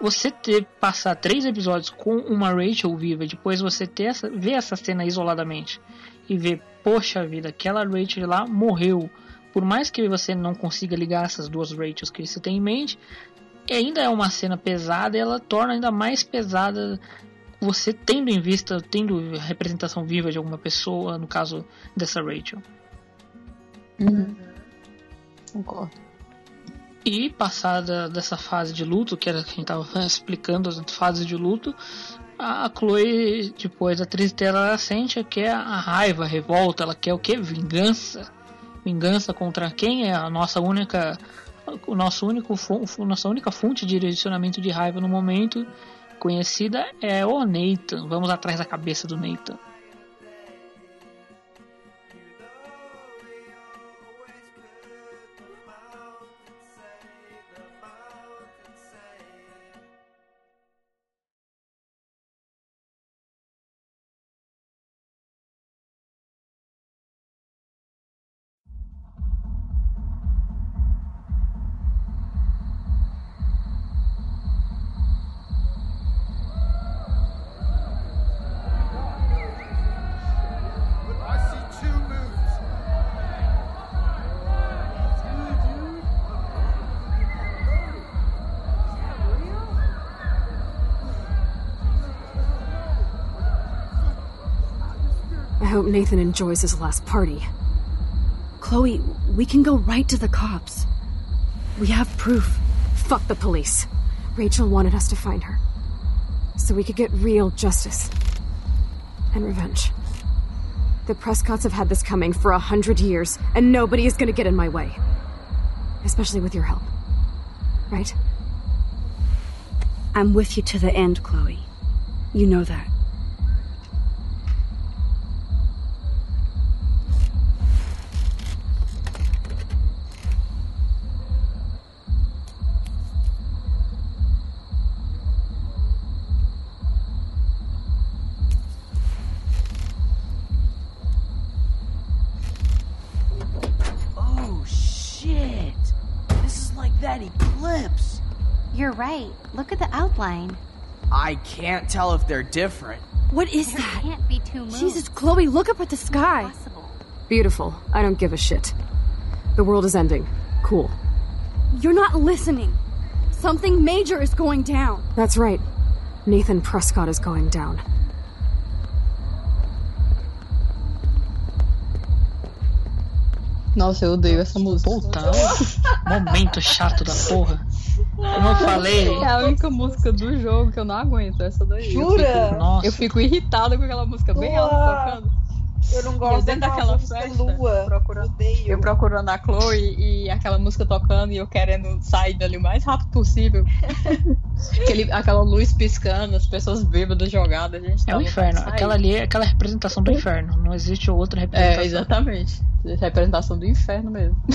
você ter passar três episódios com uma Rachel viva, depois você ter essa, ver essa cena isoladamente e ver, poxa vida, aquela Rachel lá morreu. por mais que você não consiga ligar essas duas Rachels que você tem em mente, ainda é uma cena pesada ela torna ainda mais pesada você tendo em vista, tendo representação viva de alguma pessoa, no caso dessa Rachel. Uhum. Concordo. E passada dessa fase de luto, que era que a gente estava (laughs) explicando as fases de luto, a Chloe, depois a tristeza, ela sente que é a raiva, a revolta, ela quer o que? Vingança. Vingança contra quem é a nossa única o nosso único nossa única fonte de direcionamento de raiva no momento conhecida é o Nathan. Vamos atrás da cabeça do Nathan. Nathan enjoys his last party. Chloe, we can go right to the cops. We have proof. Fuck the police. Rachel wanted us to find her. So we could get real justice. And revenge. The Prescotts have had this coming for a hundred years, and nobody is gonna get in my way. Especially with your help. Right? I'm with you to the end, Chloe. You know that. You're right. Look at the outline. I can't tell if they're different. What is there that? can't be two moons. Jesus, Chloe, look up at the sky. Beautiful. I don't give a shit. The world is ending. Cool. You're not listening. Something major is going down. That's right. Nathan Prescott is going down. Nossa, eu odeio essa música. Puta, momento chato da porra. Como eu falei. É a única música do jogo que eu não aguento, essa daí. Jura? Eu fico, Nossa. eu fico irritada com aquela música bem alta tocando. Eu não eu gosto dentro daquela festa, lua. procurando, Odeio. eu procurando a Chloe e aquela música tocando e eu querendo sair dali o mais rápido possível. (laughs) Aquele, aquela luz piscando, as pessoas bêbadas jogadas, gente É tá o inferno. Aquela ali é aquela representação do inferno. Não existe outra representação. É, exatamente. Representação do inferno mesmo. (laughs)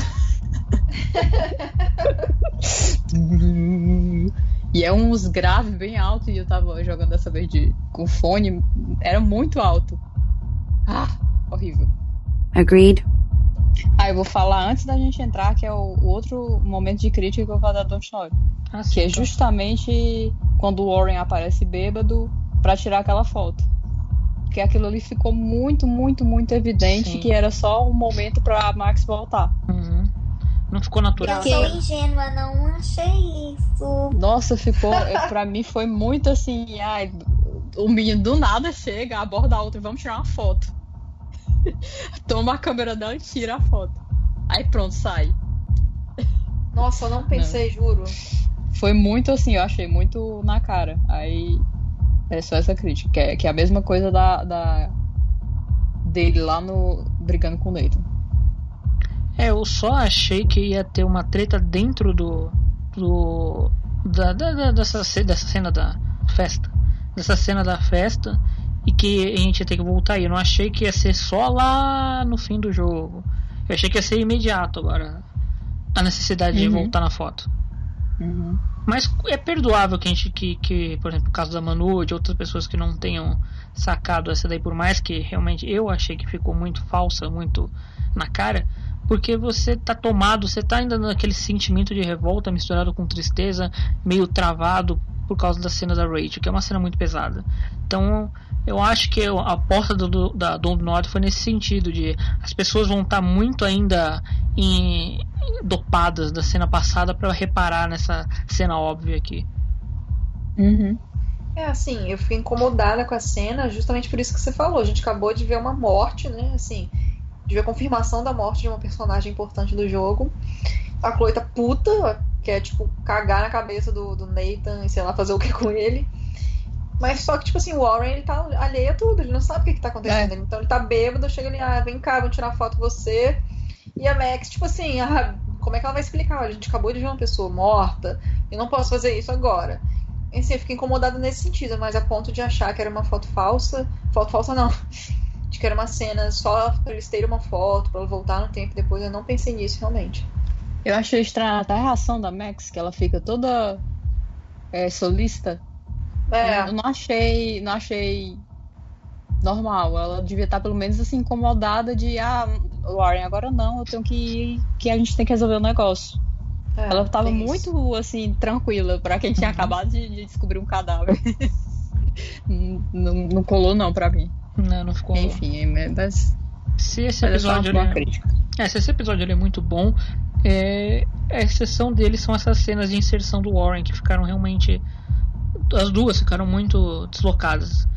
E é uns graves bem altos e eu tava jogando dessa vez de, com fone, era muito alto. Ah, (gasps) horrível. Agreed. Ah, eu vou falar antes da gente entrar, que é o, o outro momento de crítica que eu vou dar da Don't Know. Ah, que é tá. justamente quando o Warren aparece bêbado pra tirar aquela foto. Porque aquilo ali ficou muito, muito, muito evidente Sim. que era só um momento pra Max voltar. Uhum. Não ficou natural. Eu sou ingênua, não achei isso. Nossa, ficou. é, pra mim foi muito assim. Ai, o menino do nada chega, aborda a outra, vamos tirar uma foto. (laughs) Toma a câmera dela e tira a foto. Aí pronto, sai. Nossa, eu não pensei, juro. Foi muito assim, eu achei muito na cara. Aí é só essa crítica, que é, que é a mesma coisa da, da dele lá no brigando com o Nathan. É, eu só achei que ia ter uma treta dentro do. do. Da, da- da- dessa, dessa cena da festa. Dessa cena da festa. E que a gente ia ter que voltar aí. Eu não achei que ia ser só lá no fim do jogo. Eu achei que ia ser imediato agora. A necessidade de Uhum. voltar na foto. Mas é perdoável que a gente, que, que, por exemplo, o caso da Manu de outras pessoas que não tenham sacado essa daí, por mais que realmente eu achei que ficou muito falsa, muito na cara, porque você tá tomado, você tá ainda naquele sentimento de revolta misturado com tristeza, meio travado por causa da cena da Rachel, que é uma cena muito pesada. Então, eu acho que a porta do, do, da Don't Nod foi nesse sentido de as pessoas vão estar muito ainda em, dopadas da cena passada para reparar nessa cena óbvia aqui. Uhum. É assim, eu fiquei incomodada com a cena justamente por isso que você falou. A gente acabou de ver uma morte, né? Assim, de ver a confirmação da morte de uma personagem importante do jogo. A Chloe tá puta, quer, tipo, cagar na cabeça do, do Nathan e sei lá, fazer o que (laughs) com ele. Mas só que, tipo assim, o Warren, ele tá alheio a tudo, ele não sabe o que, que tá acontecendo. Então ele tá bêbado, chega ali, ah, vem cá, vou tirar foto com você. E a Max, tipo assim, ah, como é que ela vai explicar? Olha, a gente acabou de ver uma pessoa morta, eu não posso fazer isso agora. E, assim, eu fiquei incomodada nesse sentido, mas a ponto de achar que era uma foto falsa. Foto falsa não. (laughs) De que era uma cena só pra eles terem uma foto, pra ela voltar no tempo depois. Eu não pensei nisso realmente. Eu achei estranha até a reação da Max, que ela fica toda é, solista. É. Eu não achei, não achei normal. Ela devia estar pelo menos assim incomodada de ah, Warren, agora não, eu tenho que ir, que a gente tem que resolver o negócio. É, ela tava tem isso. muito assim tranquila pra quem tinha acabado de, de descobrir um cadáver. (laughs) não, não, colou não pra mim. Não, não ficou. Enfim, mas Se esse é só episódio ele é- crítica. É, se esse episódio ele é muito bom, é, a exceção dele são essas cenas de inserção do Warren que ficaram realmente. As duas ficaram muito deslocadas.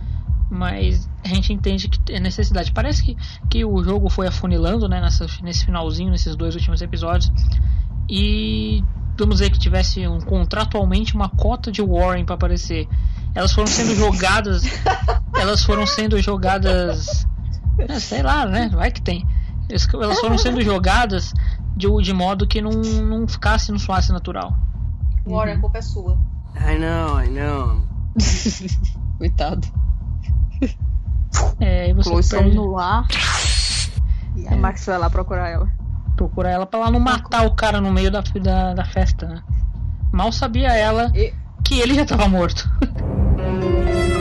Mas a gente entende que é necessidade. Parece que, que o jogo foi afunilando né, nessa, nesse finalzinho, nesses dois últimos episódios. E vamos dizer que tivesse um, contratualmente uma cota de Warren para aparecer. Elas foram sendo jogadas. (laughs) elas foram sendo jogadas. É, sei lá, né? Vai que tem. Elas foram sendo jogadas de, de modo que não, não ficasse, não soasse natural. Warren, a culpa é sua. I know, I know. (laughs) Coitado. É, e você Chloe some perde- no ar. E a Max vai lá procurar ela. procurar ela pra ela não matar o cara no meio da, da, da festa, né? Mal sabia ela que ele já tava morto. (laughs)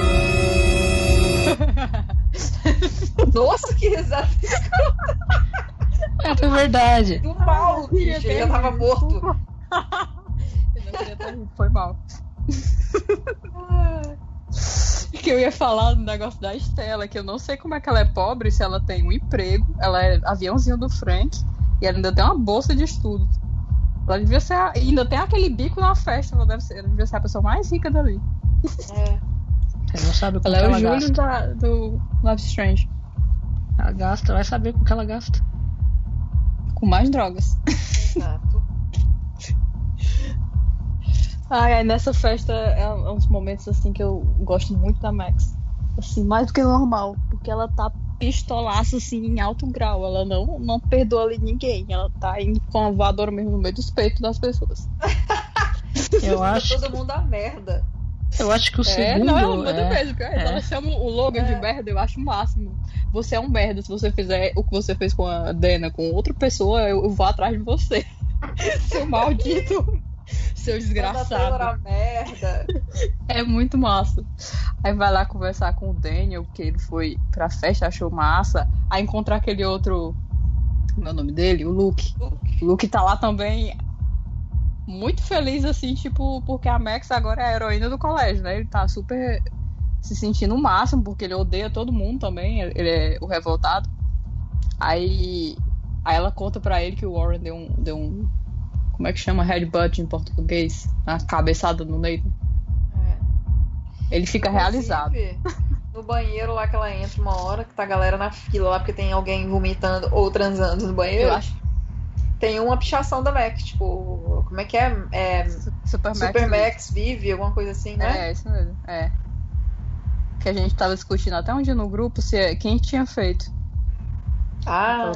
(laughs) Nossa, que risada É, foi verdade. do mal, bicho. Ele já tava morto. Eu não queria foi mal. (laughs) que eu ia falar do negócio da Estela, que eu não sei como é que ela é pobre, se ela tem um emprego, ela é aviãozinho do Frank, e ela ainda tem uma bolsa de estudo. Ela devia ser. a- ainda tem aquele bico na festa, ela deve ser, ela devia ser a pessoa mais rica dali. É. Você não sabe com Ela que é o ela Júlio gasta. da, do Love Strange. Ela gasta, vai saber com que ela gasta. Com mais drogas. Exato. (laughs) Ai, ai, nessa festa é um dos momentos assim que eu gosto muito da Max. Assim, mais do que normal. Porque ela tá pistolaça assim em alto grau. Ela não, não perdoa ali ninguém. Ela tá indo com a voadora mesmo no meio dos peitos das pessoas. Eu acho, Todo mundo a merda. Eu acho que o é, segundo. não, é, mesmo. pior, é. Ela chama o Logan de merda, eu acho o máximo. Você é um merda. Se você fizer o que você fez com a Dana com outra pessoa, eu, eu vou atrás de você. (laughs) Seu maldito. Seu desgraçado. a merda. É muito massa. Aí vai lá conversar com o Daniel, porque ele foi pra festa, achou massa. Aí encontrar aquele outro. Como é o nome dele? O Luke. O Luke tá lá também. Muito feliz, assim, tipo, porque a Max agora é a heroína do colégio, né? Ele tá super se sentindo o máximo, porque ele odeia todo mundo também. Ele é o revoltado. Aí, aí ela conta pra ele que o Warren deu um. Deu um como é que chama headbutt em português? Uma cabeçada no Nathan. Ele fica realizado. (laughs) No banheiro lá que ela entra uma hora, que tá a galera na fila lá porque tem alguém vomitando ou transando no banheiro. Eu acho. Tem uma pichação da Max, tipo, como é que é? é Super Max Super Max Vive, alguma coisa assim, né? É, isso mesmo. É. Que a gente tava discutindo até um dia no grupo se é- quem tinha feito. Ah,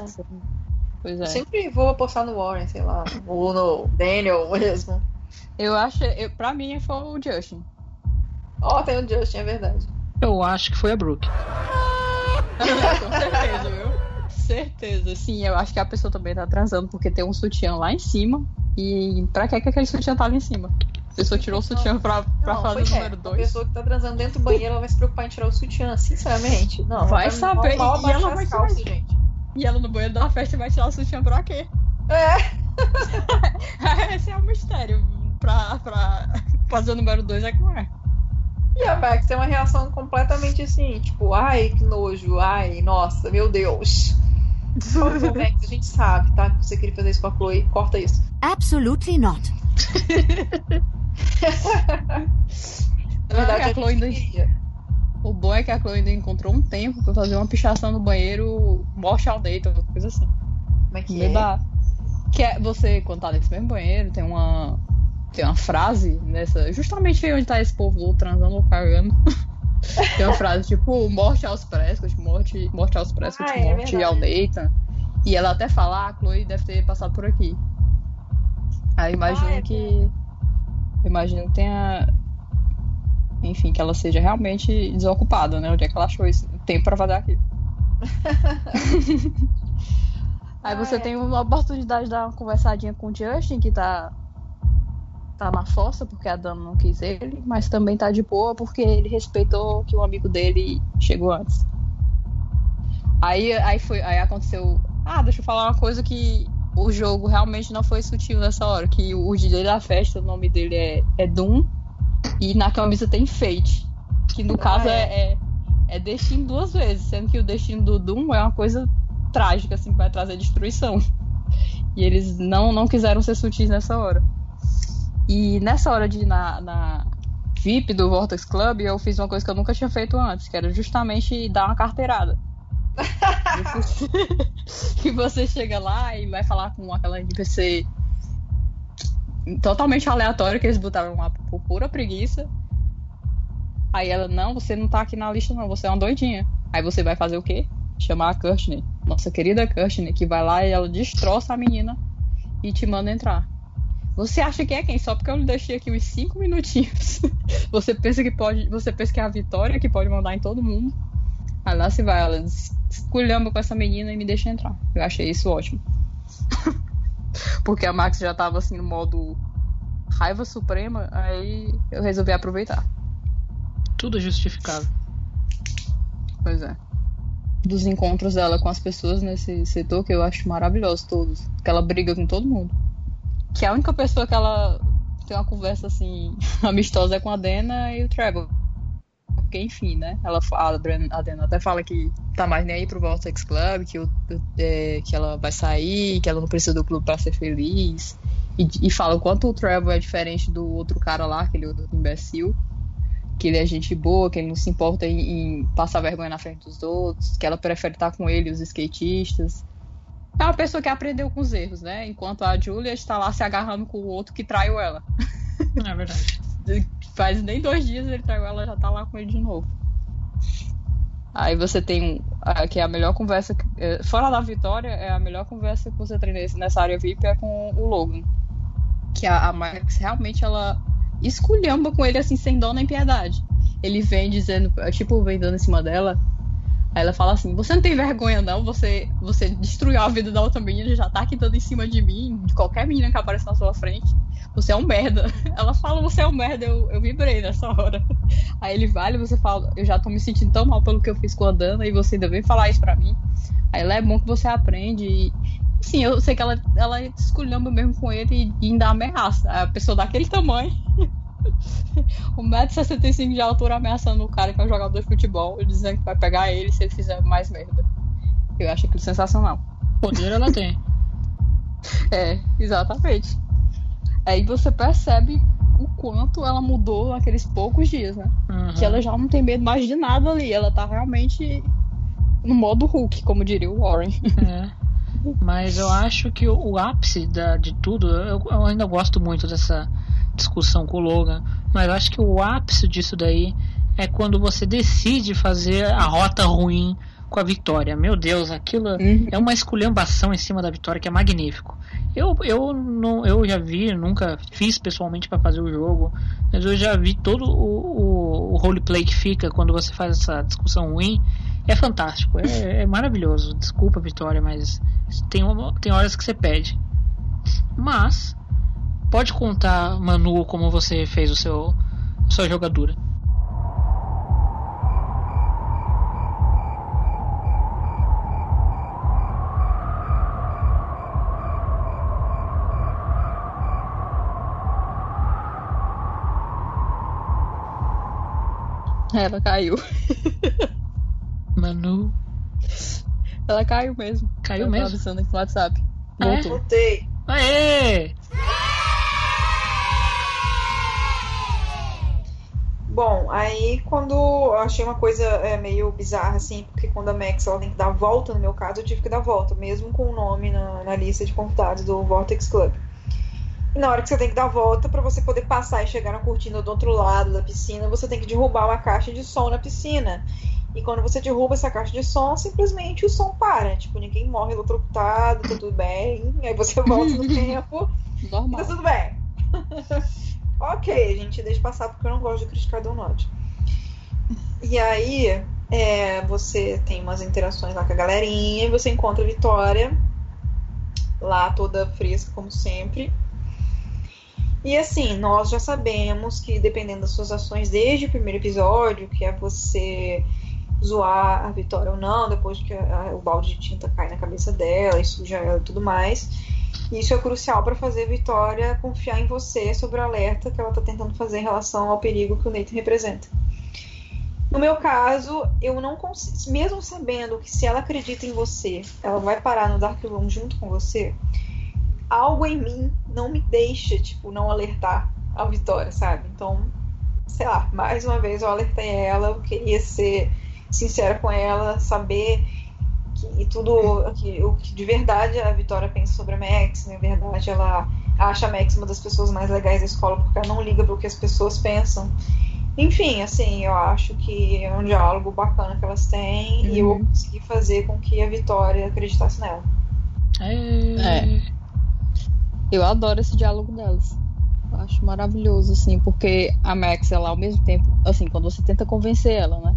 Pois eu é. sempre vou apostar no Warren, sei lá, ou no Daniel (laughs) mesmo. Eu acho, eu, pra mim foi o Justin. Ó, tem o Justin, é verdade. Eu acho que foi a Brooke. (laughs) Com certeza, viu? Certeza. Sim, eu acho que a pessoa também tá transando porque tem um sutiã lá em cima. E pra que que aquele sutiã tá lá em cima? A pessoa tirou o sutiã pra, pra Não, fazer o é, número A 2. pessoa que tá transando dentro do banheiro, ela vai se preocupar em tirar o sutiã, sinceramente. Não, Vai ela saber, Mal e ela vai as calças, tirar. gente. E ela no banheiro da festa vai tirar o sutiã pra quê? É. (laughs) Esse é o mistério. Pra, pra ser o número 2 é que não é. E a Max tem uma reação completamente assim, tipo, ai, que nojo, ai, nossa, meu Deus. Ô, Max, a gente sabe, tá? Que você queria fazer isso com a Chloe, corta isso. Absolutely not. (laughs) Na verdade, Ah, a a Chloe ainda-. O bom é que a Chloe ainda encontrou um tempo pra fazer uma pichação no banheiro morte ao date, ou coisa assim. Como é que Meio é? Que é você, quando tá nesse mesmo banheiro, tem uma. Tem uma frase nessa. Justamente onde tá esse povo transando ou cagando. (laughs) tem uma frase tipo, morte aos Prescott, morte, morte aos Prescott, Ah, é morte verdade. ao Nathan. E ela até fala, ah, a Chloe deve ter passado por aqui. Aí eu imagino Ah, é que. eu Imagino que tenha. Enfim, que ela seja realmente desocupada, né? Onde é que ela achou esse tempo pra fazer aquilo. (laughs) (laughs) Aí você tem uma oportunidade de dar uma conversadinha com o Justin, que tá. Tá na fossa, porque a Dana não quis ele, mas também tá de boa porque ele respeitou que o amigo dele chegou antes. Aí, aí foi. Aí aconteceu. Ah, deixa eu falar uma coisa que o jogo realmente não foi sutil nessa hora. Que o DJ da festa, o nome dele é, é Doom. E na camisa tem Fate. Que no Ah, caso é? é, é, é destino duas vezes. Sendo que o destino do Doom é uma coisa trágica, assim, vai trazer destruição. E eles não, não quiseram ser sutis nessa hora. E nessa hora de ir na, na VIP do Vortex Club, eu fiz uma coisa que eu nunca tinha feito antes, que era justamente dar uma carteirada. que (laughs) você chega lá e vai falar com aquela NPC totalmente aleatória que eles botaram lá por pura preguiça. Aí ela, não, você não tá aqui na lista não, você é uma doidinha. Aí você vai fazer o quê? Chamar a Kirstney, nossa querida Kirstney, que vai lá e ela destroça a menina e te manda entrar. Você acha que é quem? Só porque eu lhe deixei aqui uns 5 minutinhos. (laughs) Você pensa que pode. Você pensa que é a vitória que pode mandar em todo mundo. Aí lá se vai, ela esculhamba com essa menina e me deixa entrar. Eu achei isso ótimo. (laughs) Porque a Max já tava assim no modo raiva suprema, aí eu resolvi aproveitar. Tudo justificável. Pois é. Dos encontros dela com as pessoas nesse setor que eu acho maravilhoso todos. Que ela briga com todo mundo. Que a única pessoa que ela tem uma conversa assim (laughs) amistosa é com a Dena e o Trevor. Porque, enfim, né? Ela, a, Bren- a Dena até fala que tá mais nem aí pro Vortex Club, que, o, é, que ela vai sair, que ela não precisa do clube pra ser feliz. E, e fala o quanto o Trevor é diferente do outro cara lá, aquele outro imbecil que ele é gente boa, que ele não se importa em, em passar vergonha na frente dos outros, que ela prefere estar com ele, os skatistas. É uma pessoa que aprendeu com os erros, né? Enquanto a Julia está lá se agarrando com o outro que traiu ela. (laughs) É verdade. Faz nem dois dias ele traiu ela, já tá lá com ele de novo. Aí você tem a- que é a melhor conversa, é, fora da vitória, é a melhor conversa que você tem nessa área VIP é com o Logan. Que a, a Max realmente ela esculhamba com ele assim, sem dó nem piedade. Ele vem dizendo, tipo, vem dando em cima dela. Aí ela fala assim: Você não tem vergonha, não? Você, você destruiu a vida da outra menina, já tá aqui dando em cima de mim, de qualquer menina que aparece na sua frente. Você é um merda. (laughs) Ela fala: Você é um merda. Eu, eu vibrei nessa hora. (laughs) Aí ele vale, você fala: Eu já tô me sentindo tão mal pelo que eu fiz com a Dana e você ainda vem falar isso pra mim. Aí ela é bom que você aprende. E, sim, eu sei que ela, ela esculhamba mesmo com ele e, ainda ameaça. A pessoa daquele tamanho. (laughs) (laughs) 1,65m de altura ameaçando o cara que é um jogador de futebol, dizendo que vai pegar ele se ele fizer mais merda. Eu acho aquilo sensacional. Poder ela tem. (laughs) É, exatamente. Aí você percebe o quanto ela mudou naqueles poucos dias, né? Uhum. Que ela já não tem medo mais de nada ali. Ela tá realmente no modo Hulk, como diria o Warren. (laughs) É. Mas eu acho que o, o ápice da- de tudo, eu, eu ainda gosto muito dessa discussão com o Logan, mas eu acho que o ápice disso daí é quando você decide fazer a rota ruim com a vitória. Meu Deus, aquilo é uma esculhambação em cima da vitória que é magnífico. Eu, eu, não, eu já vi, nunca fiz pessoalmente para fazer o jogo, mas eu já vi todo o, o, o roleplay que fica quando você faz essa discussão ruim. É fantástico, é, é maravilhoso. Desculpa, Vitória, mas tem, uma- tem horas que você pede. Mas, pode contar, Manu, como você fez o seu sua jogadura. Ela caiu. Manu. Ela caiu mesmo. Caiu Ela mesmo? Tava avisando aqui no WhatsApp. Ah, é? Voltou. Voltei. Aê! Bom, aí quando eu achei uma coisa é, meio bizarra, assim, porque quando a Max ela tem que dar a volta, no meu caso, eu tive que dar a volta, mesmo com o nome na, na lista de convidados do Vortex Club. E na hora que você tem que dar a volta, pra você poder passar e chegar na cortina do outro lado da piscina, você tem que derrubar uma caixa de som na piscina. E quando você derruba essa caixa de som, simplesmente o som para. Tipo, ninguém morre eletrocutado, tá tudo bem. Aí você volta no (laughs) tempo e tá Normal. tudo bem. (laughs) ok, a gente deixa passar porque eu não gosto de criticar Donut. E aí, é, você tem umas interações lá com a galerinha e você encontra a Vitória lá toda fresca como sempre. E assim, nós já sabemos que dependendo das suas ações desde o primeiro episódio, que é você zoar a Vitória ou não, depois que a- a- o balde de tinta cai na cabeça dela e suja ela e tudo mais. Isso é crucial para fazer a Vitória confiar em você sobre o alerta que ela está tentando fazer em relação ao perigo que o Nathan representa. No meu caso, eu não consigo, mesmo sabendo que se ela acredita em você, ela vai parar no Dark Room junto com você, algo em mim não me deixa, tipo, não alertar a Vitória, sabe? Então, sei lá, mais uma vez eu alertei ela, eu queria ser sincera com ela, saber que tudo que, o que de verdade a Vitória pensa sobre a Max, na verdade ela acha a Max uma das pessoas mais legais da escola porque ela não liga para o que as pessoas pensam. Enfim, assim, eu acho que é um diálogo bacana que elas têm e eu vou conseguir fazer com que a Vitória acreditasse nela. É. Eu adoro esse diálogo delas. Eu acho maravilhoso, assim, porque a Max, ela ao mesmo tempo, assim, quando você tenta convencer ela, né?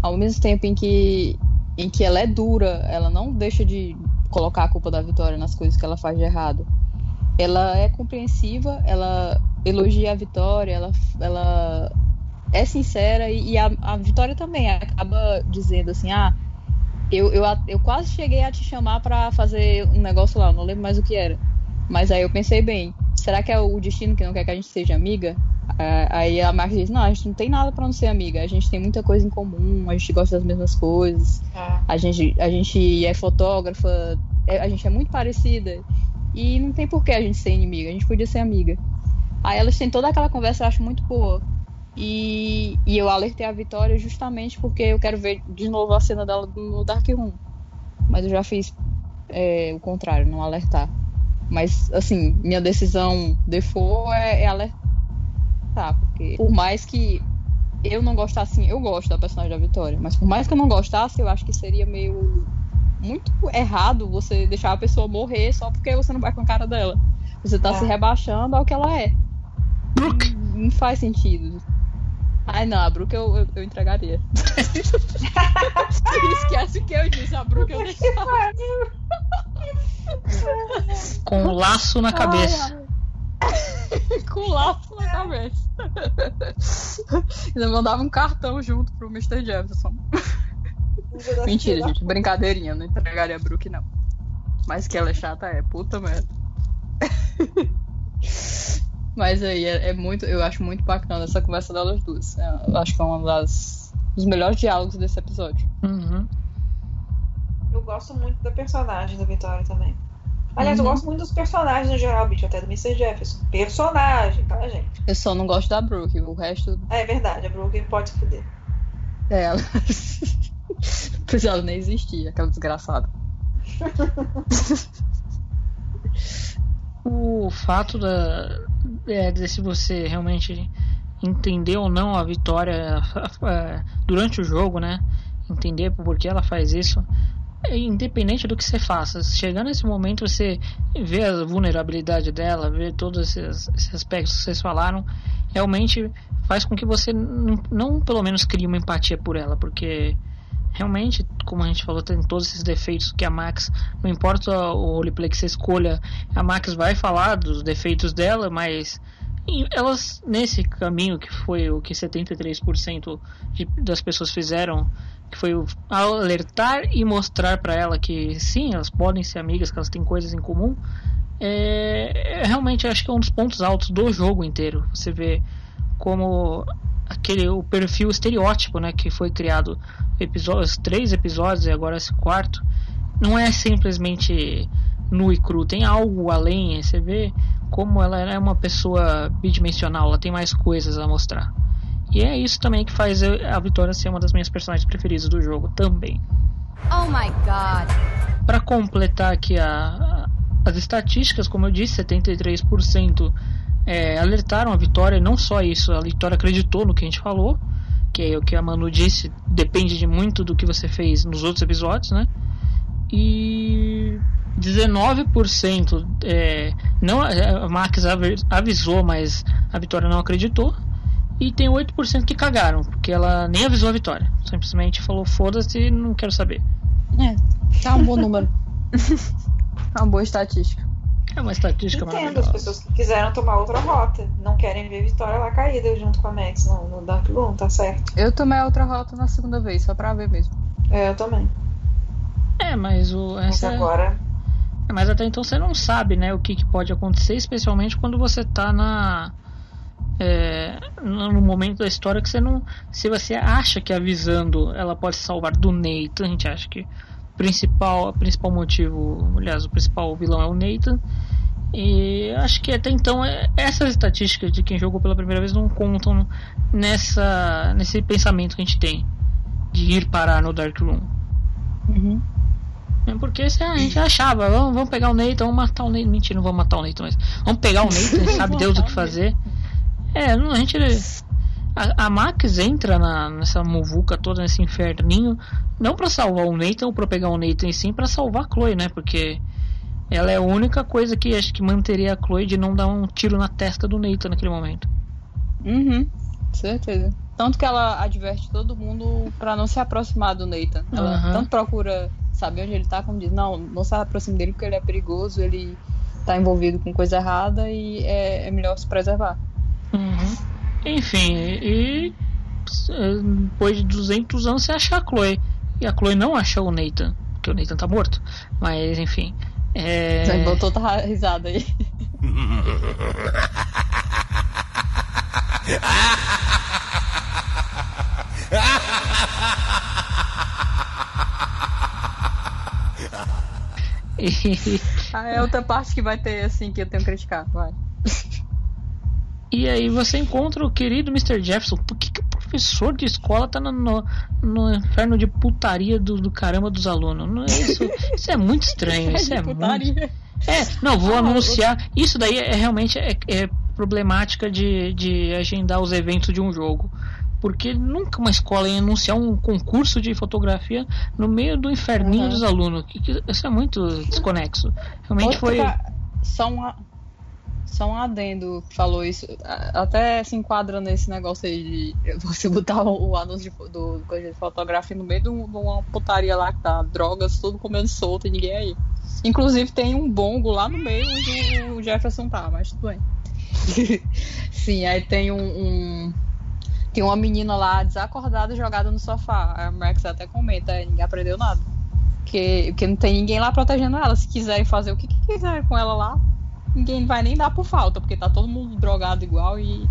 Ao mesmo tempo em que, em que ela é dura, ela não deixa de colocar a culpa da Vitória nas coisas que ela faz de errado. Ela é compreensiva, ela elogia a Vitória, ela, ela é sincera e, e a, a Vitória também acaba dizendo assim, ah, eu, eu, eu quase cheguei a te chamar pra fazer um negócio lá, não lembro mais o que era. Mas aí eu pensei bem, será que é o destino que não quer que a gente seja amiga? Ah, Aí a Max diz, não, a gente não tem nada pra não ser amiga, a gente tem muita coisa em comum, a gente gosta das mesmas coisas, a gente, a gente é fotógrafa, é- a gente é muito parecida. E não tem por que a gente ser inimiga, a gente podia ser amiga. Aí elas têm toda aquela conversa, eu acho muito boa. E, e eu alertei a Vitória justamente porque eu quero ver de novo a cena dela no Dark Room. Mas eu já fiz é, o contrário, não alertar. Mas, assim, minha decisão default é, é alertar. Porque por mais que eu não gostasse, assim, eu gosto da personagem da Vitória, mas por mais que eu não gostasse, eu acho que seria meio muito errado você deixar a pessoa morrer só porque você não vai com a cara dela. Você tá É. se rebaixando ao que ela é. Brooke! Não, não faz sentido. Ai não, a Brooke eu, eu, eu entregaria. (laughs) Esquece o que eu disse, a Brooke eu deixava. Com um laço na cabeça. (laughs) Com laço na cabeça. (laughs) Ainda mandava um cartão junto pro Mr. Jefferson. Mentira, gente. Brincadeirinha. Não entregaria a Brooke, não. Mas que ela é chata é. Puta merda. (laughs) Mas aí, é, é muito. Eu acho muito bacana essa conversa delas duas. É, Eu acho que é uma das dos melhores diálogos desse episódio. Uhum. Eu gosto muito da personagem da Vitória também. Aliás, eu Uhum. gosto muito dos personagens no geral, bicho, até do Mr. Jefferson. Personagem, tá, gente? Eu só não gosto da Brooke. O resto É verdade, a Brooke pode se fuder. dela. (laughs) Pois ela nem existia, aquela desgraçada. (laughs) O fato da, é, de se você realmente entender ou não a vitória (laughs) é, durante o jogo, né? Entender por que ela faz isso, é independente do que você faça. Chegando nesse momento, você vê a vulnerabilidade dela, vê todos esses, esses aspectos que vocês falaram, realmente faz com que você não, não pelo menos crie uma empatia por ela, porque realmente, como a gente falou, tem todos esses defeitos que a Max, não importa o roleplay que você escolha, a Max vai falar dos defeitos dela, mas elas nesse caminho que foi o que 73% de, das pessoas fizeram, que foi alertar e mostrar para ela que sim, elas podem ser amigas, que elas têm coisas em comum, é, é realmente acho que é um dos pontos altos do jogo inteiro. Você vê como aquele o perfil estereótipo, né, que foi criado episódios, três episódios e agora esse quarto, não é simplesmente nu e cru, tem algo além, você vê como ela é uma pessoa bidimensional, ela tem mais coisas a mostrar. E é isso também que faz a Vitória ser uma das minhas personagens preferidas do jogo também. Oh my god. Para completar aqui a, as estatísticas, como eu disse, 73% é, alertaram a Vitória, e não só isso, a Vitória acreditou no que a gente falou, que é o que a Manu disse, depende de muito do que você fez nos outros episódios, né? E 19% é, não, a Max avisou, mas a Vitória não acreditou. E tem 8% que cagaram, porque ela nem avisou a Vitória. Simplesmente falou: foda-se, não quero saber. É, tá um bom número. é (laughs) uma boa estatística. É uma estatística Entendo as pessoas que quiseram tomar outra rota. Não querem ver Vitória lá caída junto com a Max no, no Dark Room, tá certo? Eu tomei a outra rota na segunda vez, só pra ver mesmo. É, eu também. É, mas o. Mas essa- agora. É, Mas até então você não sabe, né, o que, que pode acontecer, especialmente quando você tá na. É, no momento da história que você não. Se você acha que avisando ela pode salvar do Nathan, a gente acha que principal, principal motivo, aliás, o principal vilão é o Nathan. E acho que até então é- essas estatísticas de quem jogou pela primeira vez não contam nessa, nesse pensamento que a gente tem de ir parar no Dark Room. Uhum. É Porque a gente achava, vamos, vamos pegar o Nathan, vamos matar o Nathan. Mentira, não vamos matar o Nathan, mas vamos pegar o Nathan, sabe (laughs) Deus o que fazer. É, a gente. A, a Max entra na, nessa muvuca toda, nesse inferninho, não pra salvar o Nathan ou pra pegar o Nathan, sim pra salvar a Chloe, né? Porque ela é a única coisa que acho que manteria a Chloe de não dar um tiro na testa do Nathan naquele momento. Uhum, certeza. Tanto que ela adverte todo mundo pra não se aproximar do Nathan. Ela Aham. tanto procura saber onde ele tá, como diz, não, não se aproxime dele porque ele é perigoso, ele tá envolvido com coisa errada e é, é melhor se preservar. Uhum. Enfim, e eh, depois de 200 anos você acha a Chloe. E a Chloe não achou o Nathan, porque o Nathan tá morto. Mas enfim. É... Ele botou outra risada aí. (laughs) E, Ah, é outra parte que vai ter, assim, que eu tenho que criticar, vai. E aí você encontra o querido Mr. Jefferson. Por que, que o professor de escola tá no, no, no inferno de putaria do, do caramba dos alunos? Não é isso, (laughs) isso é muito estranho. Isso é muito. É, não, vou Ah, anunciar. Isso daí é realmente é, é problemática de, de agendar os eventos de um jogo. Porque nunca uma escola ia anunciar um concurso de fotografia no meio do inferninho Uhum. dos alunos. Isso é muito desconexo. Realmente Outra- foi. Só um, a- só um adendo que falou isso. Até se enquadra nesse negócio aí de você botar o, o anúncio de, do, coisa fotografia no meio de, um- uma putaria lá que tá drogas, tudo comendo solto e ninguém aí. Inclusive tem um bongo lá no meio onde o Jefferson tá, mas tudo bem. (laughs) Sim, aí tem um, um- Tem uma menina lá desacordada jogada no sofá. A Max até comenta, "É, ninguém aprendeu nada. Porque, porque não tem ninguém lá protegendo ela. Se quiserem fazer o que, que quiserem com ela lá, ninguém vai nem dar por falta, porque tá todo mundo drogado igual e,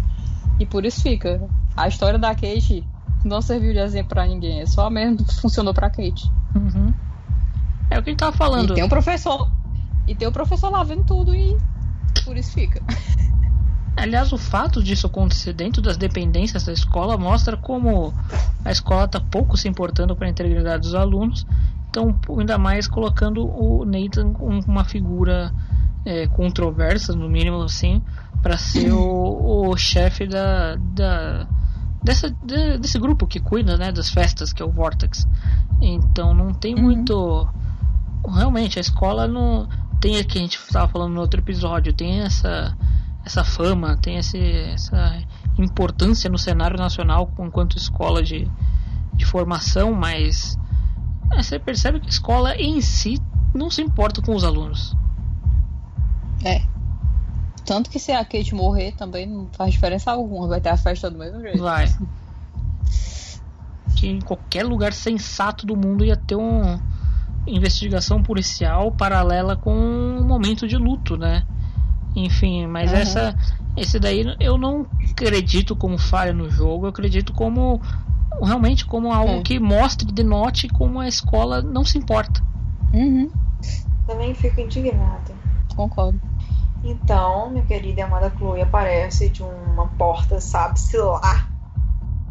e por isso fica. A história da Kate não serviu de exemplo pra ninguém, é só mesmo funcionou pra Kate. Uhum. É o que ele tava falando. E tem o professor. E tem o professor lá vendo tudo e por isso fica. (laughs) Aliás, o fato disso acontecer dentro das dependências da escola mostra como a escola está pouco se importando para a integridade dos alunos, então ainda mais colocando o Nathan como uma figura é, controversa, no mínimo assim, para ser o, o chefe da, da dessa, de- desse grupo que cuida né, das festas, que é o Vortex. Então não tem muito. Realmente, a escola não. Tem aqui, a gente estava falando no outro episódio, tem essa essa fama, tem esse, essa importância no cenário nacional enquanto escola de, de formação, mas é, você percebe que a escola em si não se importa com os alunos. É. Tanto que se a Kate morrer também não faz diferença alguma, vai ter a festa do mesmo jeito. Vai. Que em qualquer lugar sensato do mundo ia ter uma investigação policial paralela com um momento de luto, né? Enfim, mas Aham. essa esse daí eu não acredito como falha no jogo, eu acredito como realmente como algo É. que mostre, denote como a escola não se importa. Uhum. Também fico indignada. Concordo. Então, minha querida e amada Chloe aparece de uma porta, sabe-se lá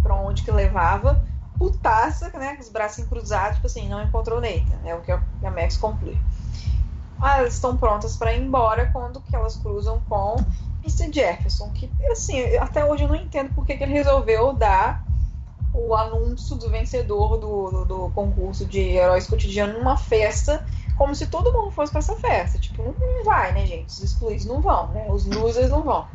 pra onde que levava, putaça, né, com os braços cruzados, tipo assim, não encontrou Nathan, é o que a Max conclui. Ah, elas estão prontas pra ir embora quando que elas cruzam com Mr. Jefferson, que, assim, até hoje eu não entendo por que, ele resolveu dar o anúncio do vencedor do, do, do concurso de heróis cotidianos numa festa, como se todo mundo fosse pra essa festa. Tipo, não, vai, né, gente? Os excluídos não vão, né? Os losers não vão.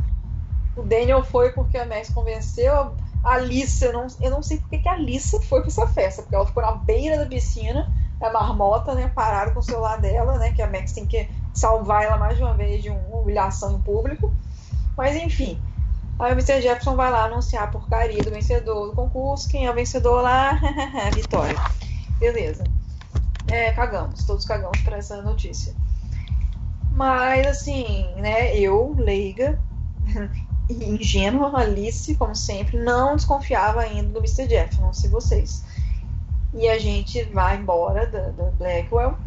O Daniel foi porque a Max convenceu. A Alissa, eu não, eu não sei porque que a Alissa foi pra essa festa, porque ela ficou na beira da piscina, a marmota, né, parada com o celular dela, né, que a Max tem que salvar ela mais uma vez de uma humilhação em público. Mas enfim, aí o Mr. Jefferson vai lá anunciar a porcaria do vencedor do concurso. Quem é o vencedor lá? (laughs) Vitória. Beleza. É, cagamos, todos cagamos pra essa notícia. Mas assim, né, eu, leiga, (laughs) e ingênua, Alice, como sempre, não desconfiava ainda do Mr. Jeff, não sei vocês. E a gente vai embora da, da Blackwell.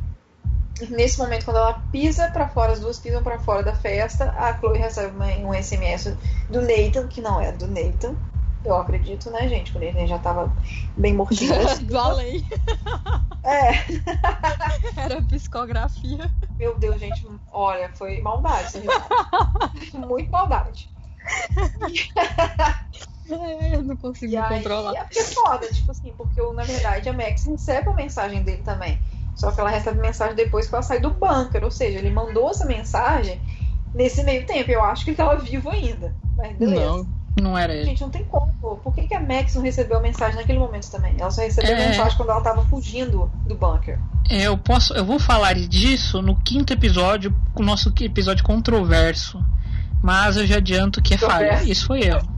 Nesse momento, quando ela pisa pra fora, as duas pisam pra fora da festa, a Chloe recebe uma- um SMS do Nathan, que não é do Nathan. Eu acredito, né, gente? que O Nathan já tava bem mortinho. (laughs) Do além. (laughs) É. (laughs) Era psicografia. Meu Deus, gente, olha, foi maldade. Muito maldade. É, eu não consigo E me aí, controlar. é porque é foda, tipo assim, porque eu, na verdade a Max recebe a mensagem dele também. Só que ela recebe a mensagem depois que ela sai do bunker, ou seja, ele mandou essa mensagem nesse meio tempo. Eu acho que ele tava vivo ainda. Mas beleza. Não, não era ele. Gente, não tem como. Por que, que a Max não recebeu a mensagem naquele momento também? Ela só recebeu É. a mensagem quando ela tava fugindo do bunker. É, Eu posso, eu vou falar disso no quinto episódio, o nosso episódio controverso. Mas eu já adianto que é falha. Isso foi erro.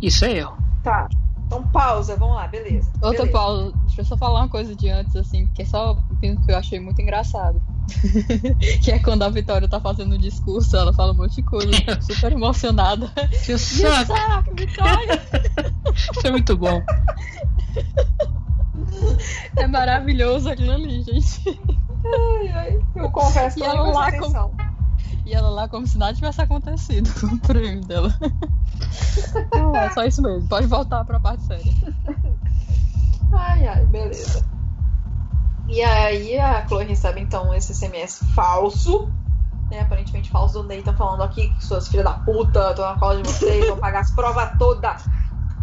Isso é erro. Tá. Então pausa, vamos lá, beleza. Outra beleza. pausa, deixa eu só falar uma coisa de antes, assim, que é só um que eu achei muito engraçado. (laughs) que é quando a Vitória tá fazendo o discurso, ela fala um monte de coisa, super emocionada. (laughs) Saco, Vitória! (laughs) Isso é muito bom. É maravilhoso aquilo ali, gente. Ai, ai. Eu confesso que E ela lá atenção. E ela lá como se nada tivesse acontecido com o prêmio dela. Não, é só isso mesmo. Pode voltar pra parte séria. Ai, ai, beleza. E aí a Chloe recebe então esse SMS falso, né? Aparentemente falso do Nathan falando aqui que suas filhas da puta, tô na cola de vocês, vou pagar as provas todas.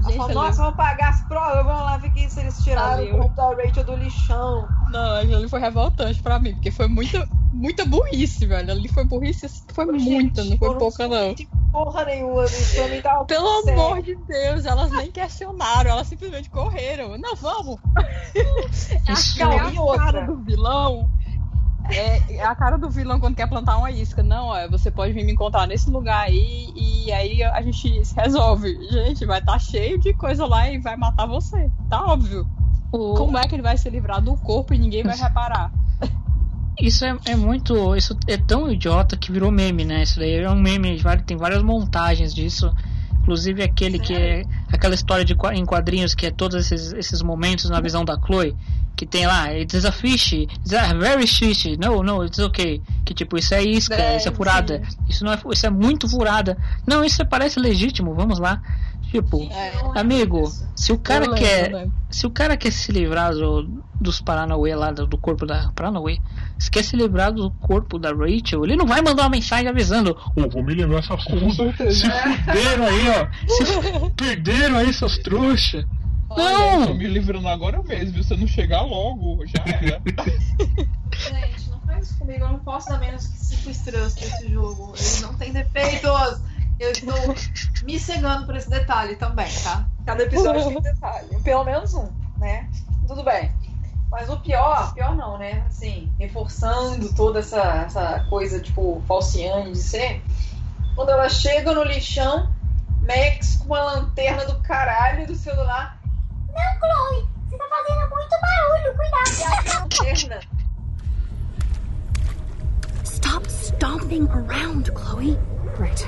Gente, nossa, vou pagar as provas, vamos lá ver que se eles tiraram o Rachel do lixão. Não, aquilo ali foi revoltante pra mim, porque foi muita, muita burrice, velho. Ali foi burrice, foi muita, não foi pouca, não. Porra nenhuma, bicho, pra mim tava Pelo amor de Deus, elas nem questionaram, elas simplesmente correram. Não, vamos! (laughs) É a, cara do vilão. É, é a cara do vilão quando quer plantar uma isca. Não, ó, você pode vir me encontrar nesse lugar aí e aí a gente se resolve. Gente, vai estar cheio de coisa lá e vai matar você. Tá óbvio. O- Como é que ele vai se livrar do corpo e ninguém vai (laughs) reparar? Isso é, é muito. Isso é tão idiota que virou meme, né? Isso daí é um meme, tem várias montagens disso. Inclusive aquele que é. Aquela história de, em quadrinhos que é todos esses, esses momentos na visão da Chloe. Que tem lá, it's a fish, it's a very fish, no, no, it's okay. Que tipo, isso é isca, É, isso é furada. Isso não é, isso é muito furada. Não, isso é- parece legítimo, vamos lá. Tipo, amigo, se o cara lembro, quer. lembro. Se o cara quer se livrar do, dos Paranauê lá, do, do corpo da Paranauê, se quer se livrar do corpo da Rachel, ele não vai mandar uma mensagem avisando: Ô, vou me livrar essas putas. Se fuderam aí, ó. Se perderam aí, seus trouxa. Olha, Não! tô me livrando agora mesmo, viu? Se eu não chegar logo, já era. (laughs) Gente, não faz isso comigo, eu não posso dar menos que 5 estrelas pra esse jogo. Ele não tem defeitos. Eu estou me cegando por esse detalhe também, tá? Cada episódio tem um detalhe. Pelo menos um, né? Tudo bem. Mas o pior, pior não, né? Assim, reforçando toda essa, essa coisa, tipo, falciane de ser. Quando ela chega no lixão, Max com uma lanterna do caralho do celular. Não, Chloe, você tá fazendo muito barulho, cuidado. E a lanterna Stop stomping around, Chloe. Right.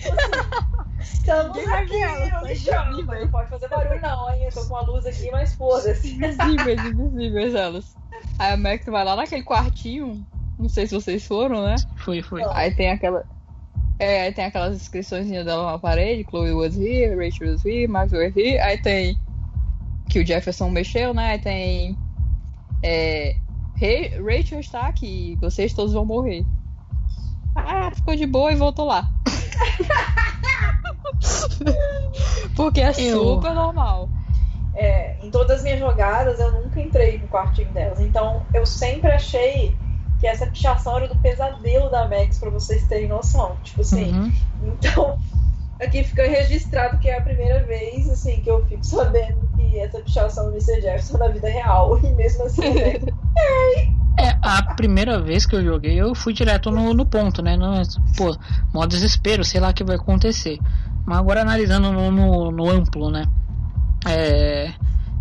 (laughs) Estamos aqui no lixão. Não pode fazer barulho não, hein? Eu tô com a luz aqui, mas foda-se. Invisíveis, invisíveis elas. Aí a Max vai lá naquele quartinho. Não sei se vocês foram, né? Foi, foi. Aí tem aquela. É, aí tem aquelas inscrições dela na parede, Chloe was here, Rachel was here, Max was here. Aí tem que o Jefferson mexeu, né? Aí tem é, Rachel está aqui, vocês todos vão morrer. Ah, ficou de boa e voltou lá. Porque é Eu- super normal. É, em todas as minhas jogadas eu nunca entrei no quartinho delas. Então eu sempre achei que essa pichação era do pesadelo da Max, pra vocês terem noção. Tipo assim. Uhum. Então, aqui fica registrado que é a primeira vez assim, que eu fico sabendo que essa pichação do Mr. Jefferson é na vida real. (laughs) E mesmo assim, né? (laughs) É, a primeira vez que eu joguei, eu fui direto no, no ponto, né? No, pô, mó desespero, sei lá o que vai acontecer. Mas agora analisando no, no, no amplo, né? É,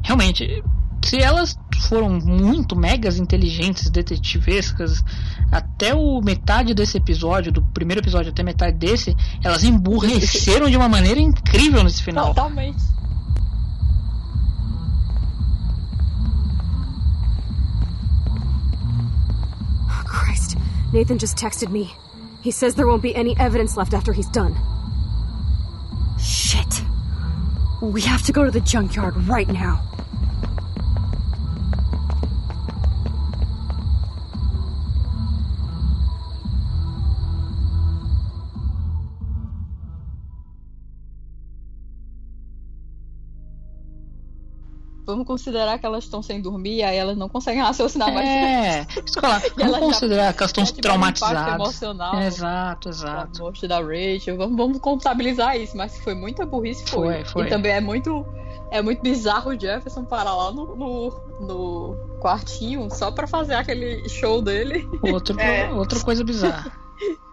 realmente, se elas foram muito megas inteligentes, detetivescas, até o metade desse episódio, do primeiro episódio até metade desse, elas emburreceram de uma maneira incrível nesse final. Totalmente. Christ. Nathan just texted me. He says there won't be any evidence left after he's done. Shit. We have to go to the junkyard right now. Vamos considerar que elas estão sem dormir, aí elas não conseguem raciocinar mais. É, (laughs) vamos elas já- considerar que elas estão um traumatizadas. emocional. Exato, exato. A morte da Rachel. Vamos, vamos contabilizar isso, mas que foi muita burrice, foi. Foi, foi. E também é muito, é muito bizarro o Jefferson parar lá no, no, no quartinho só pra fazer aquele show dele. Outro, (laughs) É. Outra coisa bizarra. (laughs)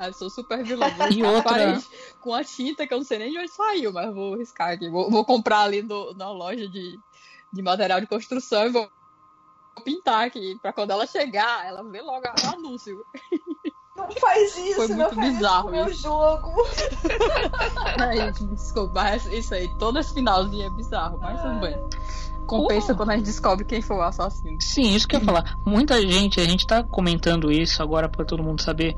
Eu sou super vilão. Vou E outra- parede com a tinta que eu não sei nem de onde saiu, mas vou riscar aqui. Vou, vou comprar ali no- na loja de, de material de construção e vou pintar aqui. Pra quando ela chegar, ela vê logo o anúncio. Não faz isso, Foi meu muito filho, bizarro meu isso. jogo. (laughs) Ai, desculpa, mas isso aí, todo esse finalzinho é bizarro, mas tudo bem. Compensa quando a gente descobre quem foi o assassino. Sim, isso que eu ia falar. Muita gente, a gente tá comentando isso agora pra todo mundo saber.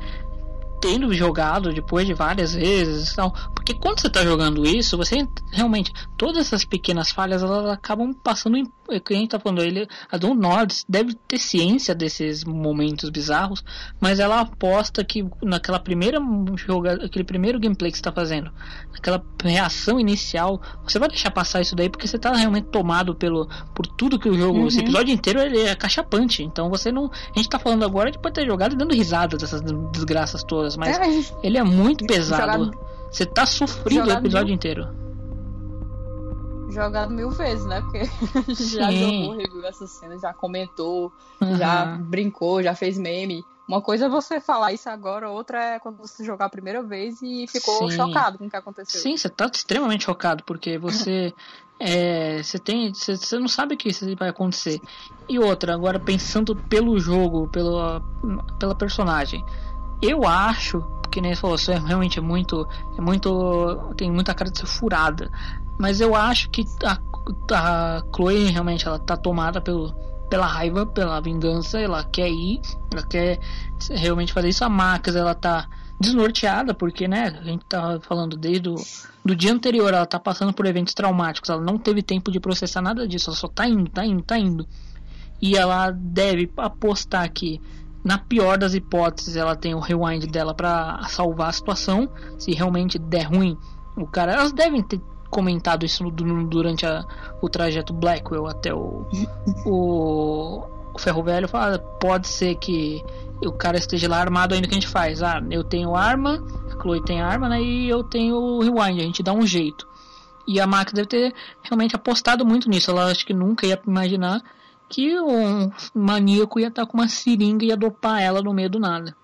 Tendo jogado depois de várias vezes, então, porque quando você tá jogando isso, você realmente todas essas pequenas falhas elas acabam passando em, que a gente tá falando ele, a Don Nords deve ter ciência desses momentos bizarros, mas ela aposta que naquela primeira joga, aquele primeiro gameplay que você tá fazendo, aquela reação inicial, você vai deixar passar isso daí porque você tá realmente tomado pelo por tudo que o jogo, Uhum. esse episódio inteiro ele é cachapante, então você não, a gente tá falando agora de pode ter jogado e dando risada dessas desgraças todas, mas É, ele é muito pesado. Jogado- Você tá sofrendo o episódio inteiro. Jogado mil vezes, né? Porque (laughs) já jogou, reviu essa cena, já comentou, Uhum. já brincou, já fez meme. Uma coisa é você falar isso agora, outra é quando você jogar a primeira vez e ficou Sim. chocado com o que aconteceu. Sim, você tá extremamente chocado, porque você. (laughs) é, você tem. Você, você não sabe o que isso vai acontecer. E outra, agora pensando pelo jogo, pelo, pela personagem. Eu acho, que nem você falou, isso é realmente é muito. É muito. Tem muita cara de ser furada. Mas eu acho que a, a Chloe realmente ela tá tomada pelo, pela raiva, pela vingança, ela quer ir, ela quer realmente fazer isso. A Max, ela tá desnorteada, porque, né, a gente tá falando desde o do dia anterior, ela tá passando por eventos traumáticos, ela não teve tempo de processar nada disso, ela só tá indo, tá indo, tá indo. E ela deve apostar que, na pior das hipóteses, ela tem o rewind dela para salvar a situação. Se realmente der ruim, o cara. Elas devem ter comentado isso durante a- o trajeto Blackwell até o, o, o Ferro Velho. Fala, pode ser que o cara esteja lá armado ainda que a gente faz. Ah, eu tenho arma, a Chloe tem arma, né? E eu tenho rewind, a gente dá um jeito. E a Max deve ter realmente apostado muito nisso. Ela acho que nunca ia imaginar que um maníaco ia estar com uma seringa e ia dopar ela no meio do nada.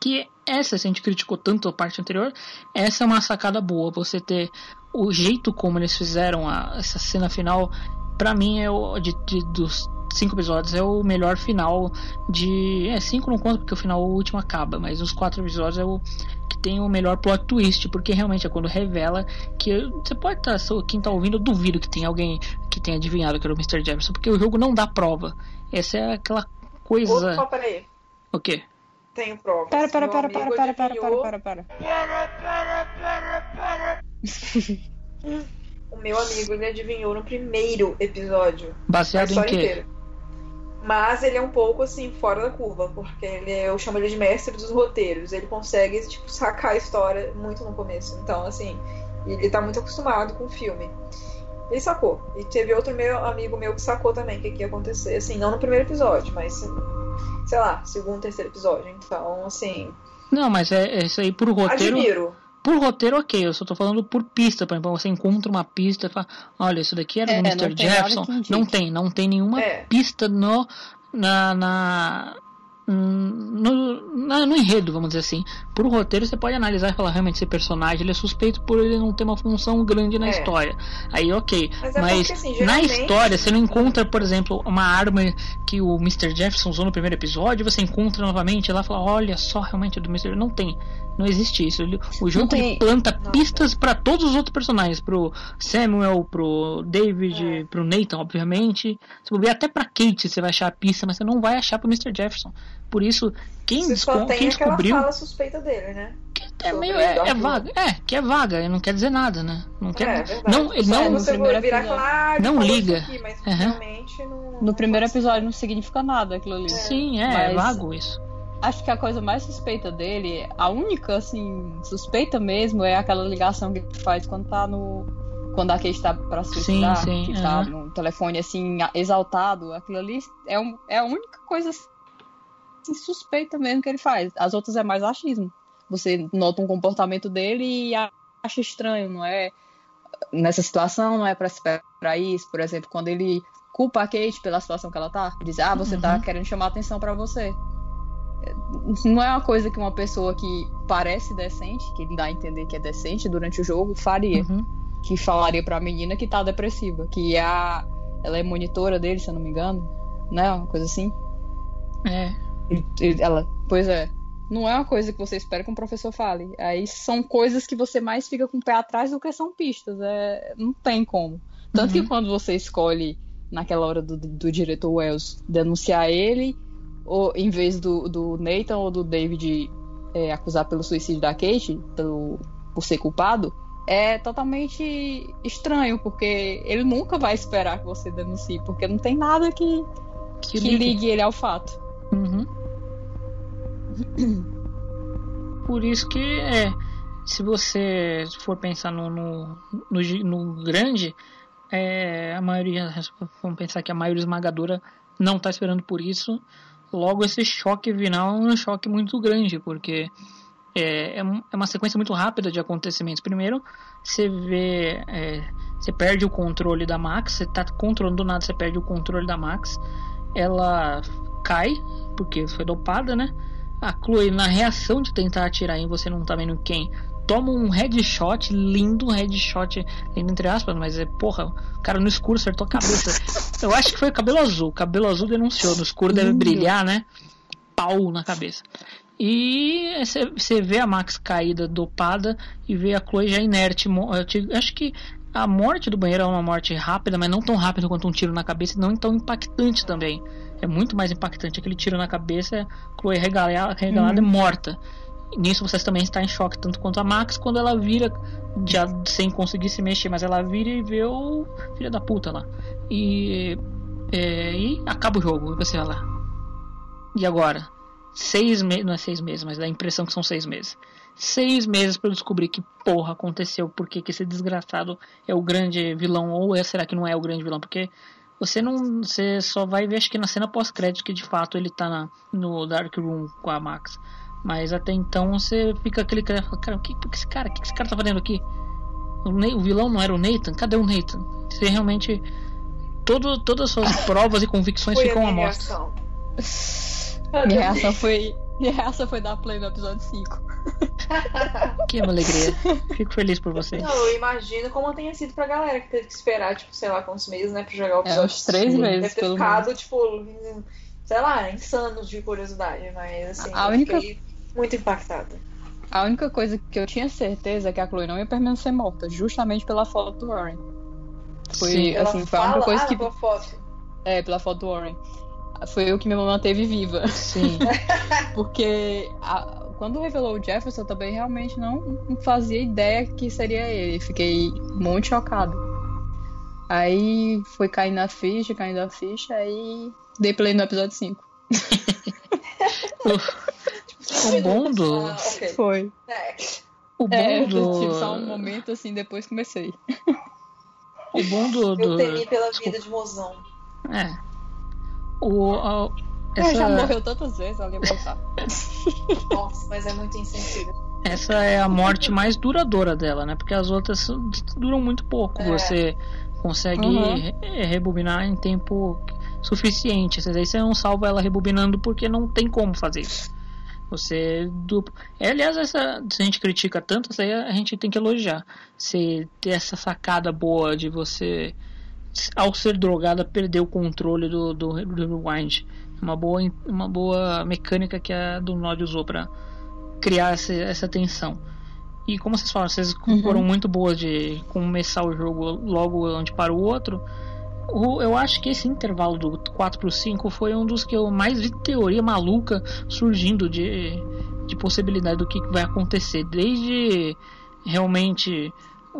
Que essa, se a gente criticou tanto a parte anterior, essa é uma sacada boa. Você ter o jeito como eles fizeram a, essa cena final, pra mim é o de, de- dos cinco episódios é o melhor final de. É, cinco não conta porque o final o último acaba, mas os quatro episódios é o que tem o melhor plot twist, porque realmente é quando revela que. Você pode estar. Tá, quem tá ouvindo, eu duvido que tenha alguém que tenha adivinhado que era o Mr. Jefferson, porque o jogo não dá prova. Essa é aquela coisa. Opa, peraí. O quê? Tenho provas. Para, para, Meu para, amigo para, para, para, adivinhou- para, para, (laughs) O meu amigo ele adivinhou no primeiro episódio. Baseado em quê? inteira. Mas ele é um pouco assim, fora da curva, porque ele, é- eu chamo ele de mestre dos roteiros. Ele consegue, tipo, sacar a história muito no começo. Então, assim, ele tá muito acostumado com o filme. Ele sacou. E teve outro meu amigo meu que sacou também o que, que ia acontecer. Assim, não no primeiro episódio, mas sei lá, segundo, terceiro episódio. Então, assim, Não, mas é, é isso aí por roteiro. admiro. Por roteiro, ok. Eu só tô falando por pista. Por exemplo, você encontra uma pista e fala: Olha, isso daqui era É, do não Mr. Jefferson. Não tem, não tem nenhuma É. pista no. Na, na, no, no enredo, vamos dizer assim. Por roteiro, você pode analisar e falar: realmente, esse personagem ele é suspeito por ele não ter uma função grande na É. história. Aí, ok. Mas é Mas porque, assim, na geralmente- história, você não encontra, por exemplo, uma arma que o Mr. Jefferson usou no primeiro episódio. Você encontra novamente lá e fala: Olha só, realmente do Mr. Não tem. Não existe isso. Ele- o jogo tem- planta pistas para todos os outros personagens, pro Samuel, pro David, É. pro Nathan, obviamente. Se bobear até pra Kate você vai achar a pista, mas você não vai achar pro Mr. Jefferson. Por isso, quem, desco- quem descobriu fala suspeita dele, né? é Sobre meio é, é vaga, é que é vaga, não quer dizer nada, né? Não quer, É, não, ele não, você primeiro virar episódio. falar, ah, Não liga. isso aqui, mas realmente não. No primeiro episódio não significa nada aquilo ali. Sim, é, é Mas vago isso. Acho que a coisa mais suspeita dele, a única, assim, suspeita mesmo é aquela ligação que ele faz quando tá no. Quando a Kate tá pra suicidar, sim, que aham. tá no telefone, assim, exaltado. Aquilo ali é, um, é a única coisa assim, suspeita mesmo que ele faz. As outras é mais achismo. Você nota um comportamento dele e acha estranho, não é? Nessa situação, não é pra esperar isso. Por exemplo, quando ele culpa a Kate pela situação que ela tá, diz, ah, você tá Uhum. querendo chamar atenção pra você não é uma coisa que uma pessoa que parece decente, que dá a entender que é decente durante o jogo, faria. Uhum. Que falaria pra menina que tá depressiva, que é a, ela é monitora dele, se eu não me engano, né? Uma coisa assim. É. Ela, pois é. Não é uma coisa que você espera que um professor fale. Aí são coisas que você mais fica com o pé atrás do que são pistas. É, não tem como. Tanto Uhum. que quando você escolhe, naquela hora do, do diretor Wells, denunciar ele, ou em vez do, do Nathan ou do David é, acusar pelo suicídio da Kate, pelo, por ser culpado, é totalmente estranho, porque ele nunca vai esperar que você denuncie, porque não tem nada que, que, ligue. ligue ele ao fato. Uhum. Por isso que é, se você for pensar no, no, no, no grande, é, a maioria, vamos pensar que a maioria esmagadora não está esperando por isso. Logo, esse choque final é um choque muito grande, porque é, é é uma sequência muito rápida de acontecimentos. Primeiro, você vê, é, você perde o controle da Max, você está controlando do nada, você perde o controle da Max. Ela cai, porque foi dopada, né? A Chloe, na reação de tentar atirar em você, não tá vendo quem, toma um headshot, lindo um headshot, lindo entre aspas, mas é porra, o cara no escuro acertou a cabeça. (laughs) Eu acho que foi o cabelo azul, o cabelo azul denunciou, no escuro deve brilhar, né? Pau na cabeça. E você vê a Max caída, dopada, e vê a Chloe já inerte. Acho que a morte do banheiro é uma morte rápida, mas não tão rápida quanto um tiro na cabeça, e não tão impactante também. É muito mais impactante aquele tiro na cabeça, Chloe regalada, regalada Uhum. morta. E nisso você também está em choque, tanto quanto a Max, quando ela vira, já sem conseguir se mexer, mas ela vira e vê o filho da puta lá. E, é, e acaba o jogo, e você lá. E agora? Seis meses, não é seis meses, mas dá a impressão que são seis meses. Seis meses para descobrir que porra aconteceu, porque que esse desgraçado é o grande vilão, ou é, será que não é o grande vilão? Porque você não. Você só vai ver acho que na cena pós-crédito que de fato ele tá na, no Dark Room com a Max. Mas até então você fica aquele cara, cara, o que, que esse cara, o que esse cara tá fazendo aqui? O, Ne- o vilão não era o Nathan? Cadê o Nathan? Você realmente. Todo, todas as suas (laughs) provas e convicções Foi a ficam à minha mostra. reação. Minha reação foi. (laughs) Minha reação foi dar play no episódio 5. (laughs) Que alegria. Fico feliz por vocês. Não, eu imagino como tenha sido pra galera que teve que esperar, tipo, sei lá quantos meses, né, pra jogar o É, episódio. uns três meses, Deve ter ficado, tipo, sei lá, insanos de curiosidade, mas assim, A eu única- fiquei muito impactada. A única coisa que eu tinha certeza é que a Chloe não ia permanecer morta, justamente pela foto do Warren. Foi, Sim. Ela assim, foi a fala, única coisa ah, que. pela foto. É, pela foto do Warren. Foi o que me manteve viva. Sim. (laughs) Porque a- quando revelou o Jefferson, eu também realmente não, fazia ideia que seria ele. Fiquei muito chocado. Aí foi caindo a ficha, caindo a ficha, aí dei play no episódio 5. (laughs) O bom do. Ah, ok. Foi. É. O bom É, do. tive só um momento assim, depois comecei. O bom do. Eu do... temi pela vida de mozão. É. O. a- Ela já Essa, morreu tantas vezes, ela ia voltar. Nossa, mas é muito insensível. essa é a morte mais duradoura dela, né? Porque as outras duram muito pouco. É. Você consegue Uhum. re- rebobinar em tempo suficiente. Essa daí você não salva ela rebobinando porque não tem como fazer isso. Você duplo. É, aliás, essa, se a gente critica tanto, isso aí a gente tem que elogiar. Você ter essa sacada boa de você, ao ser drogada, perder o controle do, do, do rewind. Uma boa, uma boa mecânica que a do Nod usou para criar essa, essa tensão. E como vocês falaram, vocês Uhum. foram muito boas de começar o jogo logo onde para o outro. O- eu acho que esse intervalo do 4 pro 5 foi um dos que eu mais vi teoria maluca surgindo de, de possibilidade do que vai acontecer. Desde realmente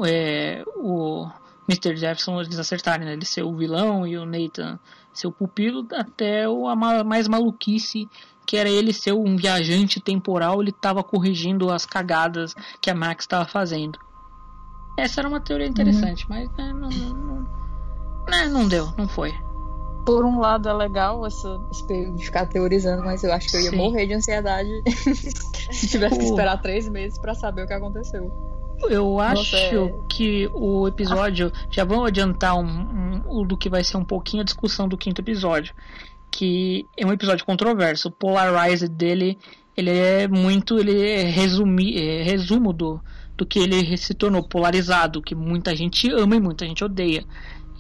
é, o Mr. Jefferson eles acertarem, né? ele ser o vilão e o Nathan ser o pupilo, até o, a ma- mais maluquice que era ele ser um viajante temporal, ele estava corrigindo as cagadas que a Max estava fazendo. Essa era uma teoria interessante, mas né, não, não, não, né, não deu, não foi. Por um lado é legal essa, esse período de ficar teorizando, mas eu acho que eu ia Sim. morrer de ansiedade (laughs) se tivesse que esperar três meses pra saber o que aconteceu. Eu acho que o episódio. Já vamos adiantar um, um- o do que vai ser um pouquinho a discussão do quinto episódio. Que é um episódio controverso. O Polarized dele, ele é muito. Ele é, resumi, é resumo do, do que ele se tornou polarizado, que muita gente ama e muita gente odeia.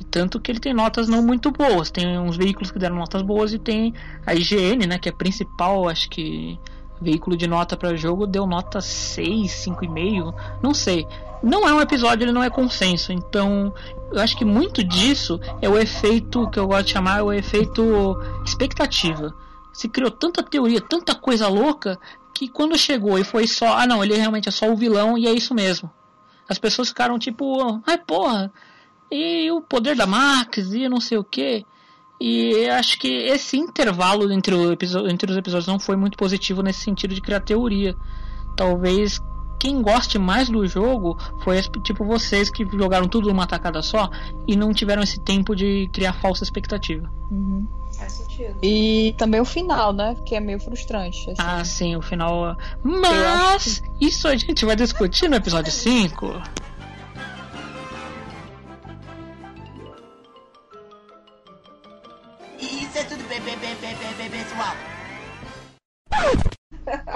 E tanto que ele tem notas não muito boas. Tem uns veículos que deram notas boas e tem a IGN, né, que é a principal, acho que veículo de nota para jogo deu nota 6, 5,5, não sei. Não é um episódio, ele não é consenso. Então, eu acho que muito disso é o efeito que eu gosto de chamar, é o efeito expectativa. Se criou tanta teoria, tanta coisa louca, que quando chegou e foi só, ah não, ele realmente é só o vilão e é isso mesmo. As pessoas ficaram tipo, ai porra, e o poder da Max e não sei o que. E acho que esse intervalo entre, entre os episódios não foi muito positivo nesse sentido de criar teoria. Talvez quem goste mais do jogo foi esse- tipo vocês que jogaram tudo numa tacada só e não tiveram esse tempo de criar falsa expectativa. Faz sentido. E também o final, né? Que é meio frustrante. assim. Ah, sim, o final. Mas isso a gente vai discutir no episódio 5.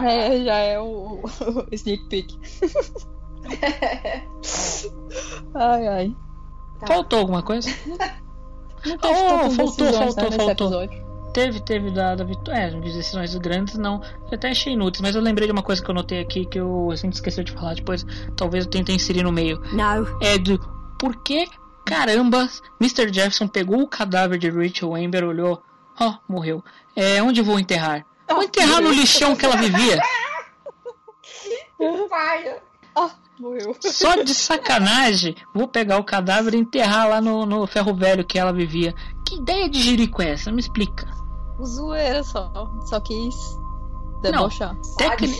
É, já é o, o sneak peek. ai, ai. Faltou alguma coisa? (laughs) Não teve Oh, tantas faltou, decisões, faltou, né, faltou. episódio. Teve, teve da, da vitória. É, de decisões grandes não. Eu até achei inúteis, mas eu lembrei de uma coisa que eu notei aqui que eu, a gente esqueceu de falar depois. Talvez eu tente inserir no meio. No. É do por que caramba Mr. Jefferson pegou o cadáver de Rachel Amber, olhou, ó, morreu. É, onde vou enterrar? Vou enterrar no lixão que ela vivia. (laughs) Paia. Morreu. Só de sacanagem, vou pegar o cadáver e enterrar lá no, no ferro velho que ela vivia. Que ideia de jirico é essa? Me explica. Zoeira só. Só quis debochar. Tecni-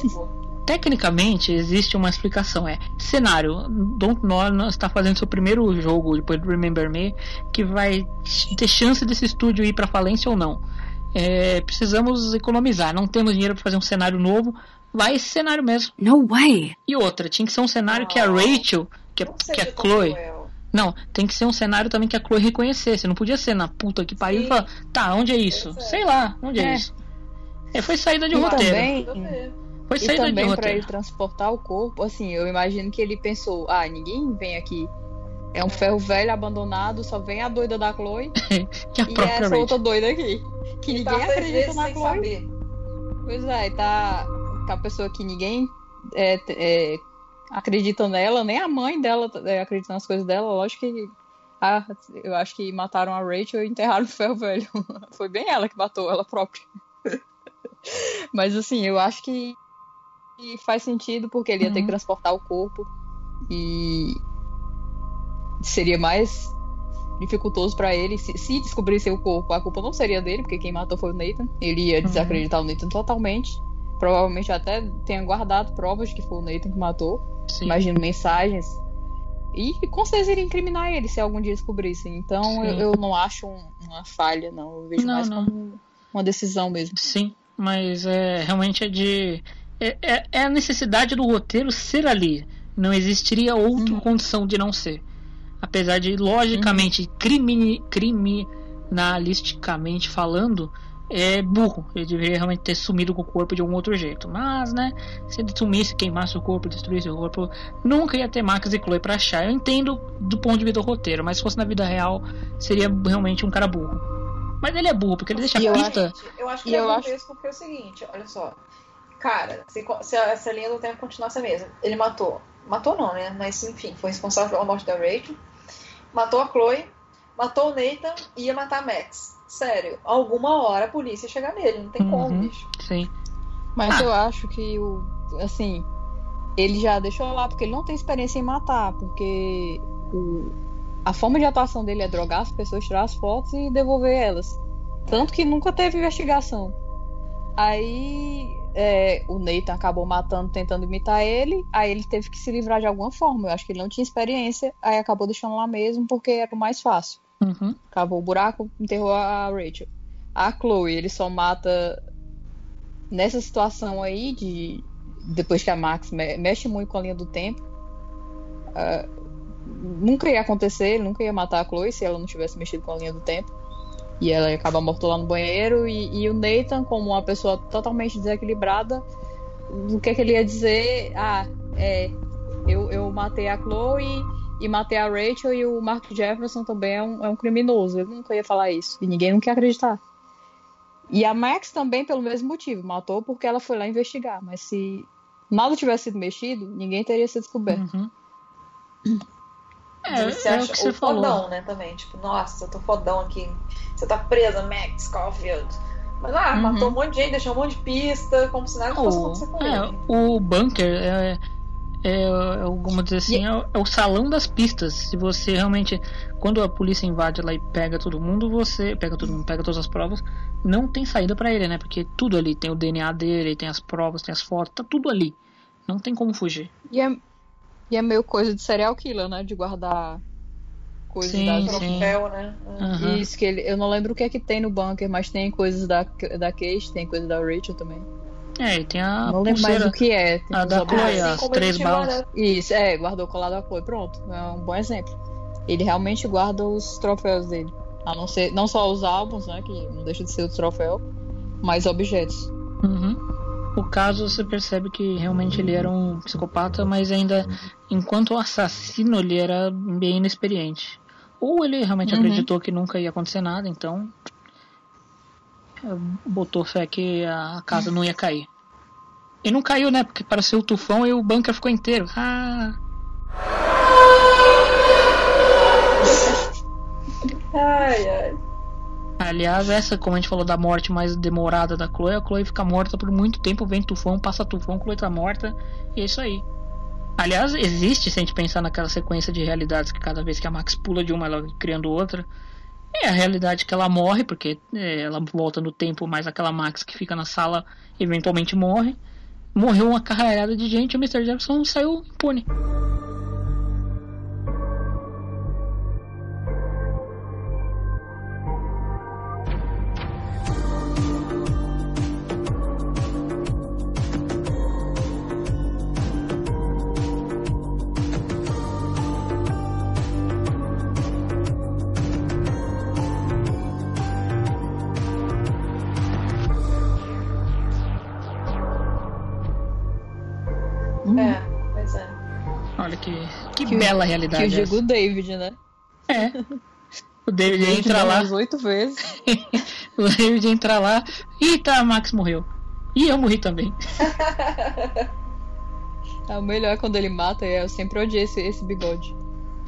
Tecnicamente existe uma explicação, é cenário. Don't Know está fazendo seu primeiro jogo depois do Remember Me, que vai ter chance desse estúdio ir para falência ou não. É, precisamos economizar, não temos dinheiro para fazer um cenário novo, vai esse cenário mesmo. No way. E outra, tinha que ser um cenário que a Rachel, que a, que a Chloe, não, tem que ser um cenário também que a Chloe reconhecesse. Não podia ser na puta que pariu e falar, tá, onde é isso? Sei lá, onde é, É. isso? É, foi saída de E roteiro. também- Foi E saída de também pra roteiro. ele transportar o corpo, assim, eu imagino que ele pensou, ah, ninguém vem aqui. É um ferro velho abandonado, só vem a doida da Chloe (laughs) que a e própria essa Rachel. outra doida aqui. Que E tá ninguém seis acredita na Chloe. saber. Pois é, tá com a pessoa que ninguém é, é, acredita nela, nem a mãe dela é, acredita nas coisas dela. Lógico que. ah, eu acho que mataram a Rachel e enterraram o ferro velho. (laughs) Foi bem ela que matou ela própria. (laughs) Mas assim, eu acho que faz sentido porque ele ia ter que transportar o corpo e seria mais dificultoso pra ele se, se descobrisse o corpo. A culpa não seria dele, porque quem matou foi o Nathan. Ele ia desacreditar o Nathan totalmente. Provavelmente até tenha guardado provas de que foi o Nathan que matou. Imagino mensagens. E com certeza iria incriminar ele se algum dia descobrissem. Então Sim. eu, eu não acho um- uma falha, não. Eu vejo Não, mais não. como uma decisão mesmo. Sim, mas é realmente é de. É, é- é a necessidade do roteiro ser ali. Não existiria outra condição de não ser. Apesar de, logicamente, crime, criminalisticamente falando, é burro. Ele deveria realmente ter sumido com o corpo de algum outro jeito. Mas, né, se ele sumisse, queimasse o corpo, destruísse o corpo, nunca ia ter Max e Chloe pra achar. Eu entendo do ponto de vista do roteiro, mas se fosse na vida real, seria realmente um cara burro. Mas ele é burro, porque ele deixa E a eu pista. acho- Eu acho que E é eu acho- mesmo porque é o seguinte, olha só. Cara, se, se essa linha do tempo continuasse a mesma, ele matou. Matou não, né? Mas enfim, foi responsável pela morte da Rachel. Matou a Chloe, matou o Nathan e ia matar a Max. Sério, alguma hora a polícia ia chegar nele, não tem como, Uhum, bicho. Sim. Mas Ah. eu acho que o. Assim. Ele já deixou lá porque ele não tem experiência em matar. Porque o, a forma de atuação dele é drogar as pessoas, tirar as fotos e devolver elas. Tanto que nunca teve investigação. Aí é, o Nathan acabou matando, tentando imitar ele. Aí ele teve que se livrar de alguma forma. Eu acho que ele não tinha experiência. Aí acabou deixando lá mesmo porque era o mais fácil. Uhum. Cavou o buraco, enterrou a Rachel. A Chloe, ele só mata nessa situação aí de depois que a Max me- mexe muito com a linha do tempo. ah, nunca ia acontecer, ele nunca ia matar a Chloe se ela não tivesse mexido com a linha do tempo. E ela ia acabar morta lá no banheiro. E, e o Nathan, como uma pessoa totalmente desequilibrada, o que, é que ele ia dizer? Ah, é. Eu, eu matei a Chloe e matei a Rachel e o Mark Jefferson também é um, é um criminoso. Ele nunca ia falar isso. E ninguém não quer acreditar. E a Max também pelo mesmo motivo. Matou porque ela foi lá investigar. Mas se nada tivesse sido mexido, ninguém teria sido descoberto. Uhum. Ele se é acha o que você o falou. fodão, né, também. Tipo, nossa, eu tô fodão aqui. Você tá presa, Max Caulfield. Mas, ah, Uhum. matou um monte de gente, deixou um monte de pista, como se nada fosse O, acontecer com é, ele. o bunker é, é, é, vamos dizer assim, é, o- é o salão das pistas. Se você realmente, quando a polícia invade lá e pega todo mundo, você pega todo mundo, pega todas as provas, não tem saída pra ele, né? Porque tudo ali tem o DNA dele, tem as provas, tem as fotos, tá tudo ali. Não tem como fugir. E é, e é meio coisa de serial killer, né? De guardar coisas Sim, da. Troféu, né? Aham. Isso, que ele, eu não lembro o que é que tem no bunker, mas tem coisas da, da Kate, tem coisa da Rachel também. É, e tem a não lembro mais o que é. Tem a da. Chloe, as três balas. Isso, é, guardou colado a Chloe, pronto. É um bom exemplo. Ele realmente guarda os troféus dele. A não ser, não só os álbuns, né, que não deixa de ser o troféu, mas objetos. Uhum. Caso você percebe que realmente ele era um psicopata, mas ainda enquanto assassino ele era bem inexperiente. Ou ele realmente Uhum. acreditou que nunca ia acontecer nada, então botou fé que a casa não ia cair. E não caiu, né? Porque pareceu o tufão e o bunker ficou inteiro. Ah, Ai, ai. Aliás, essa, como a gente falou da morte mais demorada da Chloe, a Chloe fica morta por muito tempo, vem tufão, passa tufão, Chloe tá morta, e é isso aí. Aliás, existe, se a gente pensar naquela sequência de realidades que cada vez que a Max pula de uma, ela criando outra. É a realidade que ela morre, porque é, ela volta no tempo, mas aquela Max que fica na sala eventualmente morre. Morreu uma carreirada de gente e o Mr. Jefferson saiu impune. Bela realidade. Que eu essa. digo o David, né? É. O David Ele entra lá. umas oito vezes. (laughs) o David entra lá. Eita, Max morreu. E eu morri também. (laughs) É, o melhor é quando ele mata, e eu sempre odiei esse, esse bigode.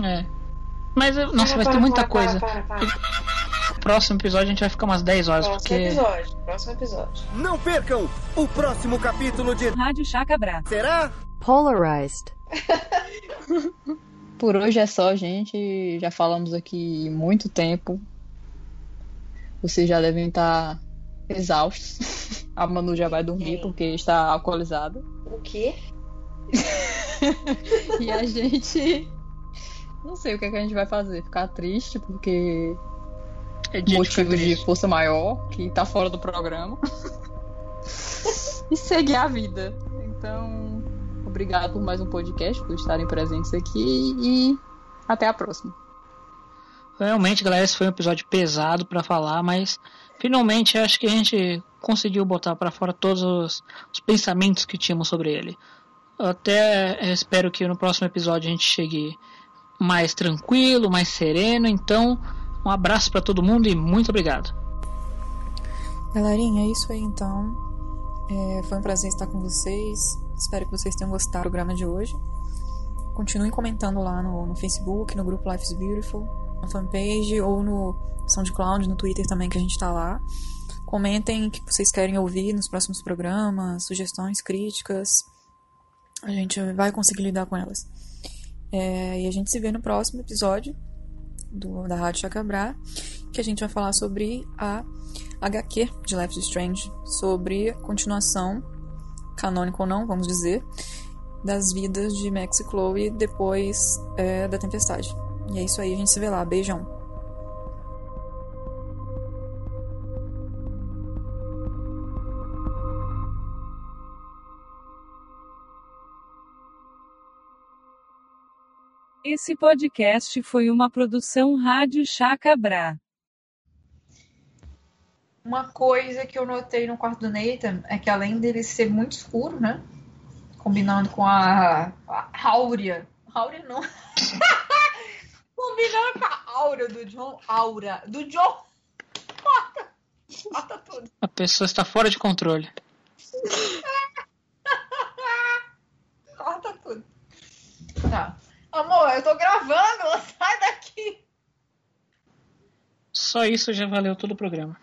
É. Mas, eu- nossa, Para, vai ter para, muita para, coisa. Para, para, para. Próximo episódio a gente vai ficar umas 10 horas. Próximo porque... episódio. Próximo episódio. Não percam o próximo capítulo de Rádio Chacabra. Será? Polarized. (laughs) Por hoje é só, gente. Já falamos aqui muito tempo. Vocês já devem estar exaustos. (laughs) A Manu já vai dormir porque está alcoolizada. O quê? (laughs) E a gente. Não sei o que, é que a gente vai fazer. Ficar triste porque. É motivo de força maior, que tá fora do programa. (laughs) e seguir a vida. Então, obrigado por mais um podcast, por estarem presentes aqui e até a próxima. Realmente, galera, esse foi um episódio pesado pra falar, mas finalmente acho que a gente conseguiu botar pra fora todos os, os pensamentos que tínhamos sobre ele. Eu até eh, espero que no próximo episódio a gente chegue mais tranquilo, mais sereno. Então, um abraço pra todo mundo e muito obrigado. Galerinha, é isso aí então. É, foi um prazer estar com vocês. Espero que vocês tenham gostado do programa de hoje. Continuem comentando lá no, no Facebook, no grupo Life is Beautiful, na fanpage ou no SoundCloud, no Twitter também que a gente tá lá. Comentem o que vocês querem ouvir nos próximos programas, sugestões, críticas. A gente vai conseguir lidar com elas. É, e a gente se vê no próximo episódio do, da Rádio Chacabra, que a gente vai falar sobre a HQ de Life is Strange, sobre a continuação, canônica ou não, vamos dizer, das vidas de Max e Chloe depois é, da tempestade. E é isso aí, a gente se vê lá. Beijão. Esse podcast foi uma produção Rádio Chacabra. Uma coisa que eu notei no quarto do Nathan é que além dele ser muito escuro, né? Combinando com a, a áurea. Áurea não. (laughs) Combinando com a aura do John. Aura. Do John. Corta. Corta tudo. A pessoa está fora de controle. (laughs) Corta tudo. Tá. Amor, eu tô gravando. (laughs) Sai daqui. Só isso já valeu todo o programa.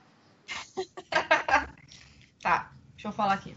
Tá. Deixa eu falar aqui.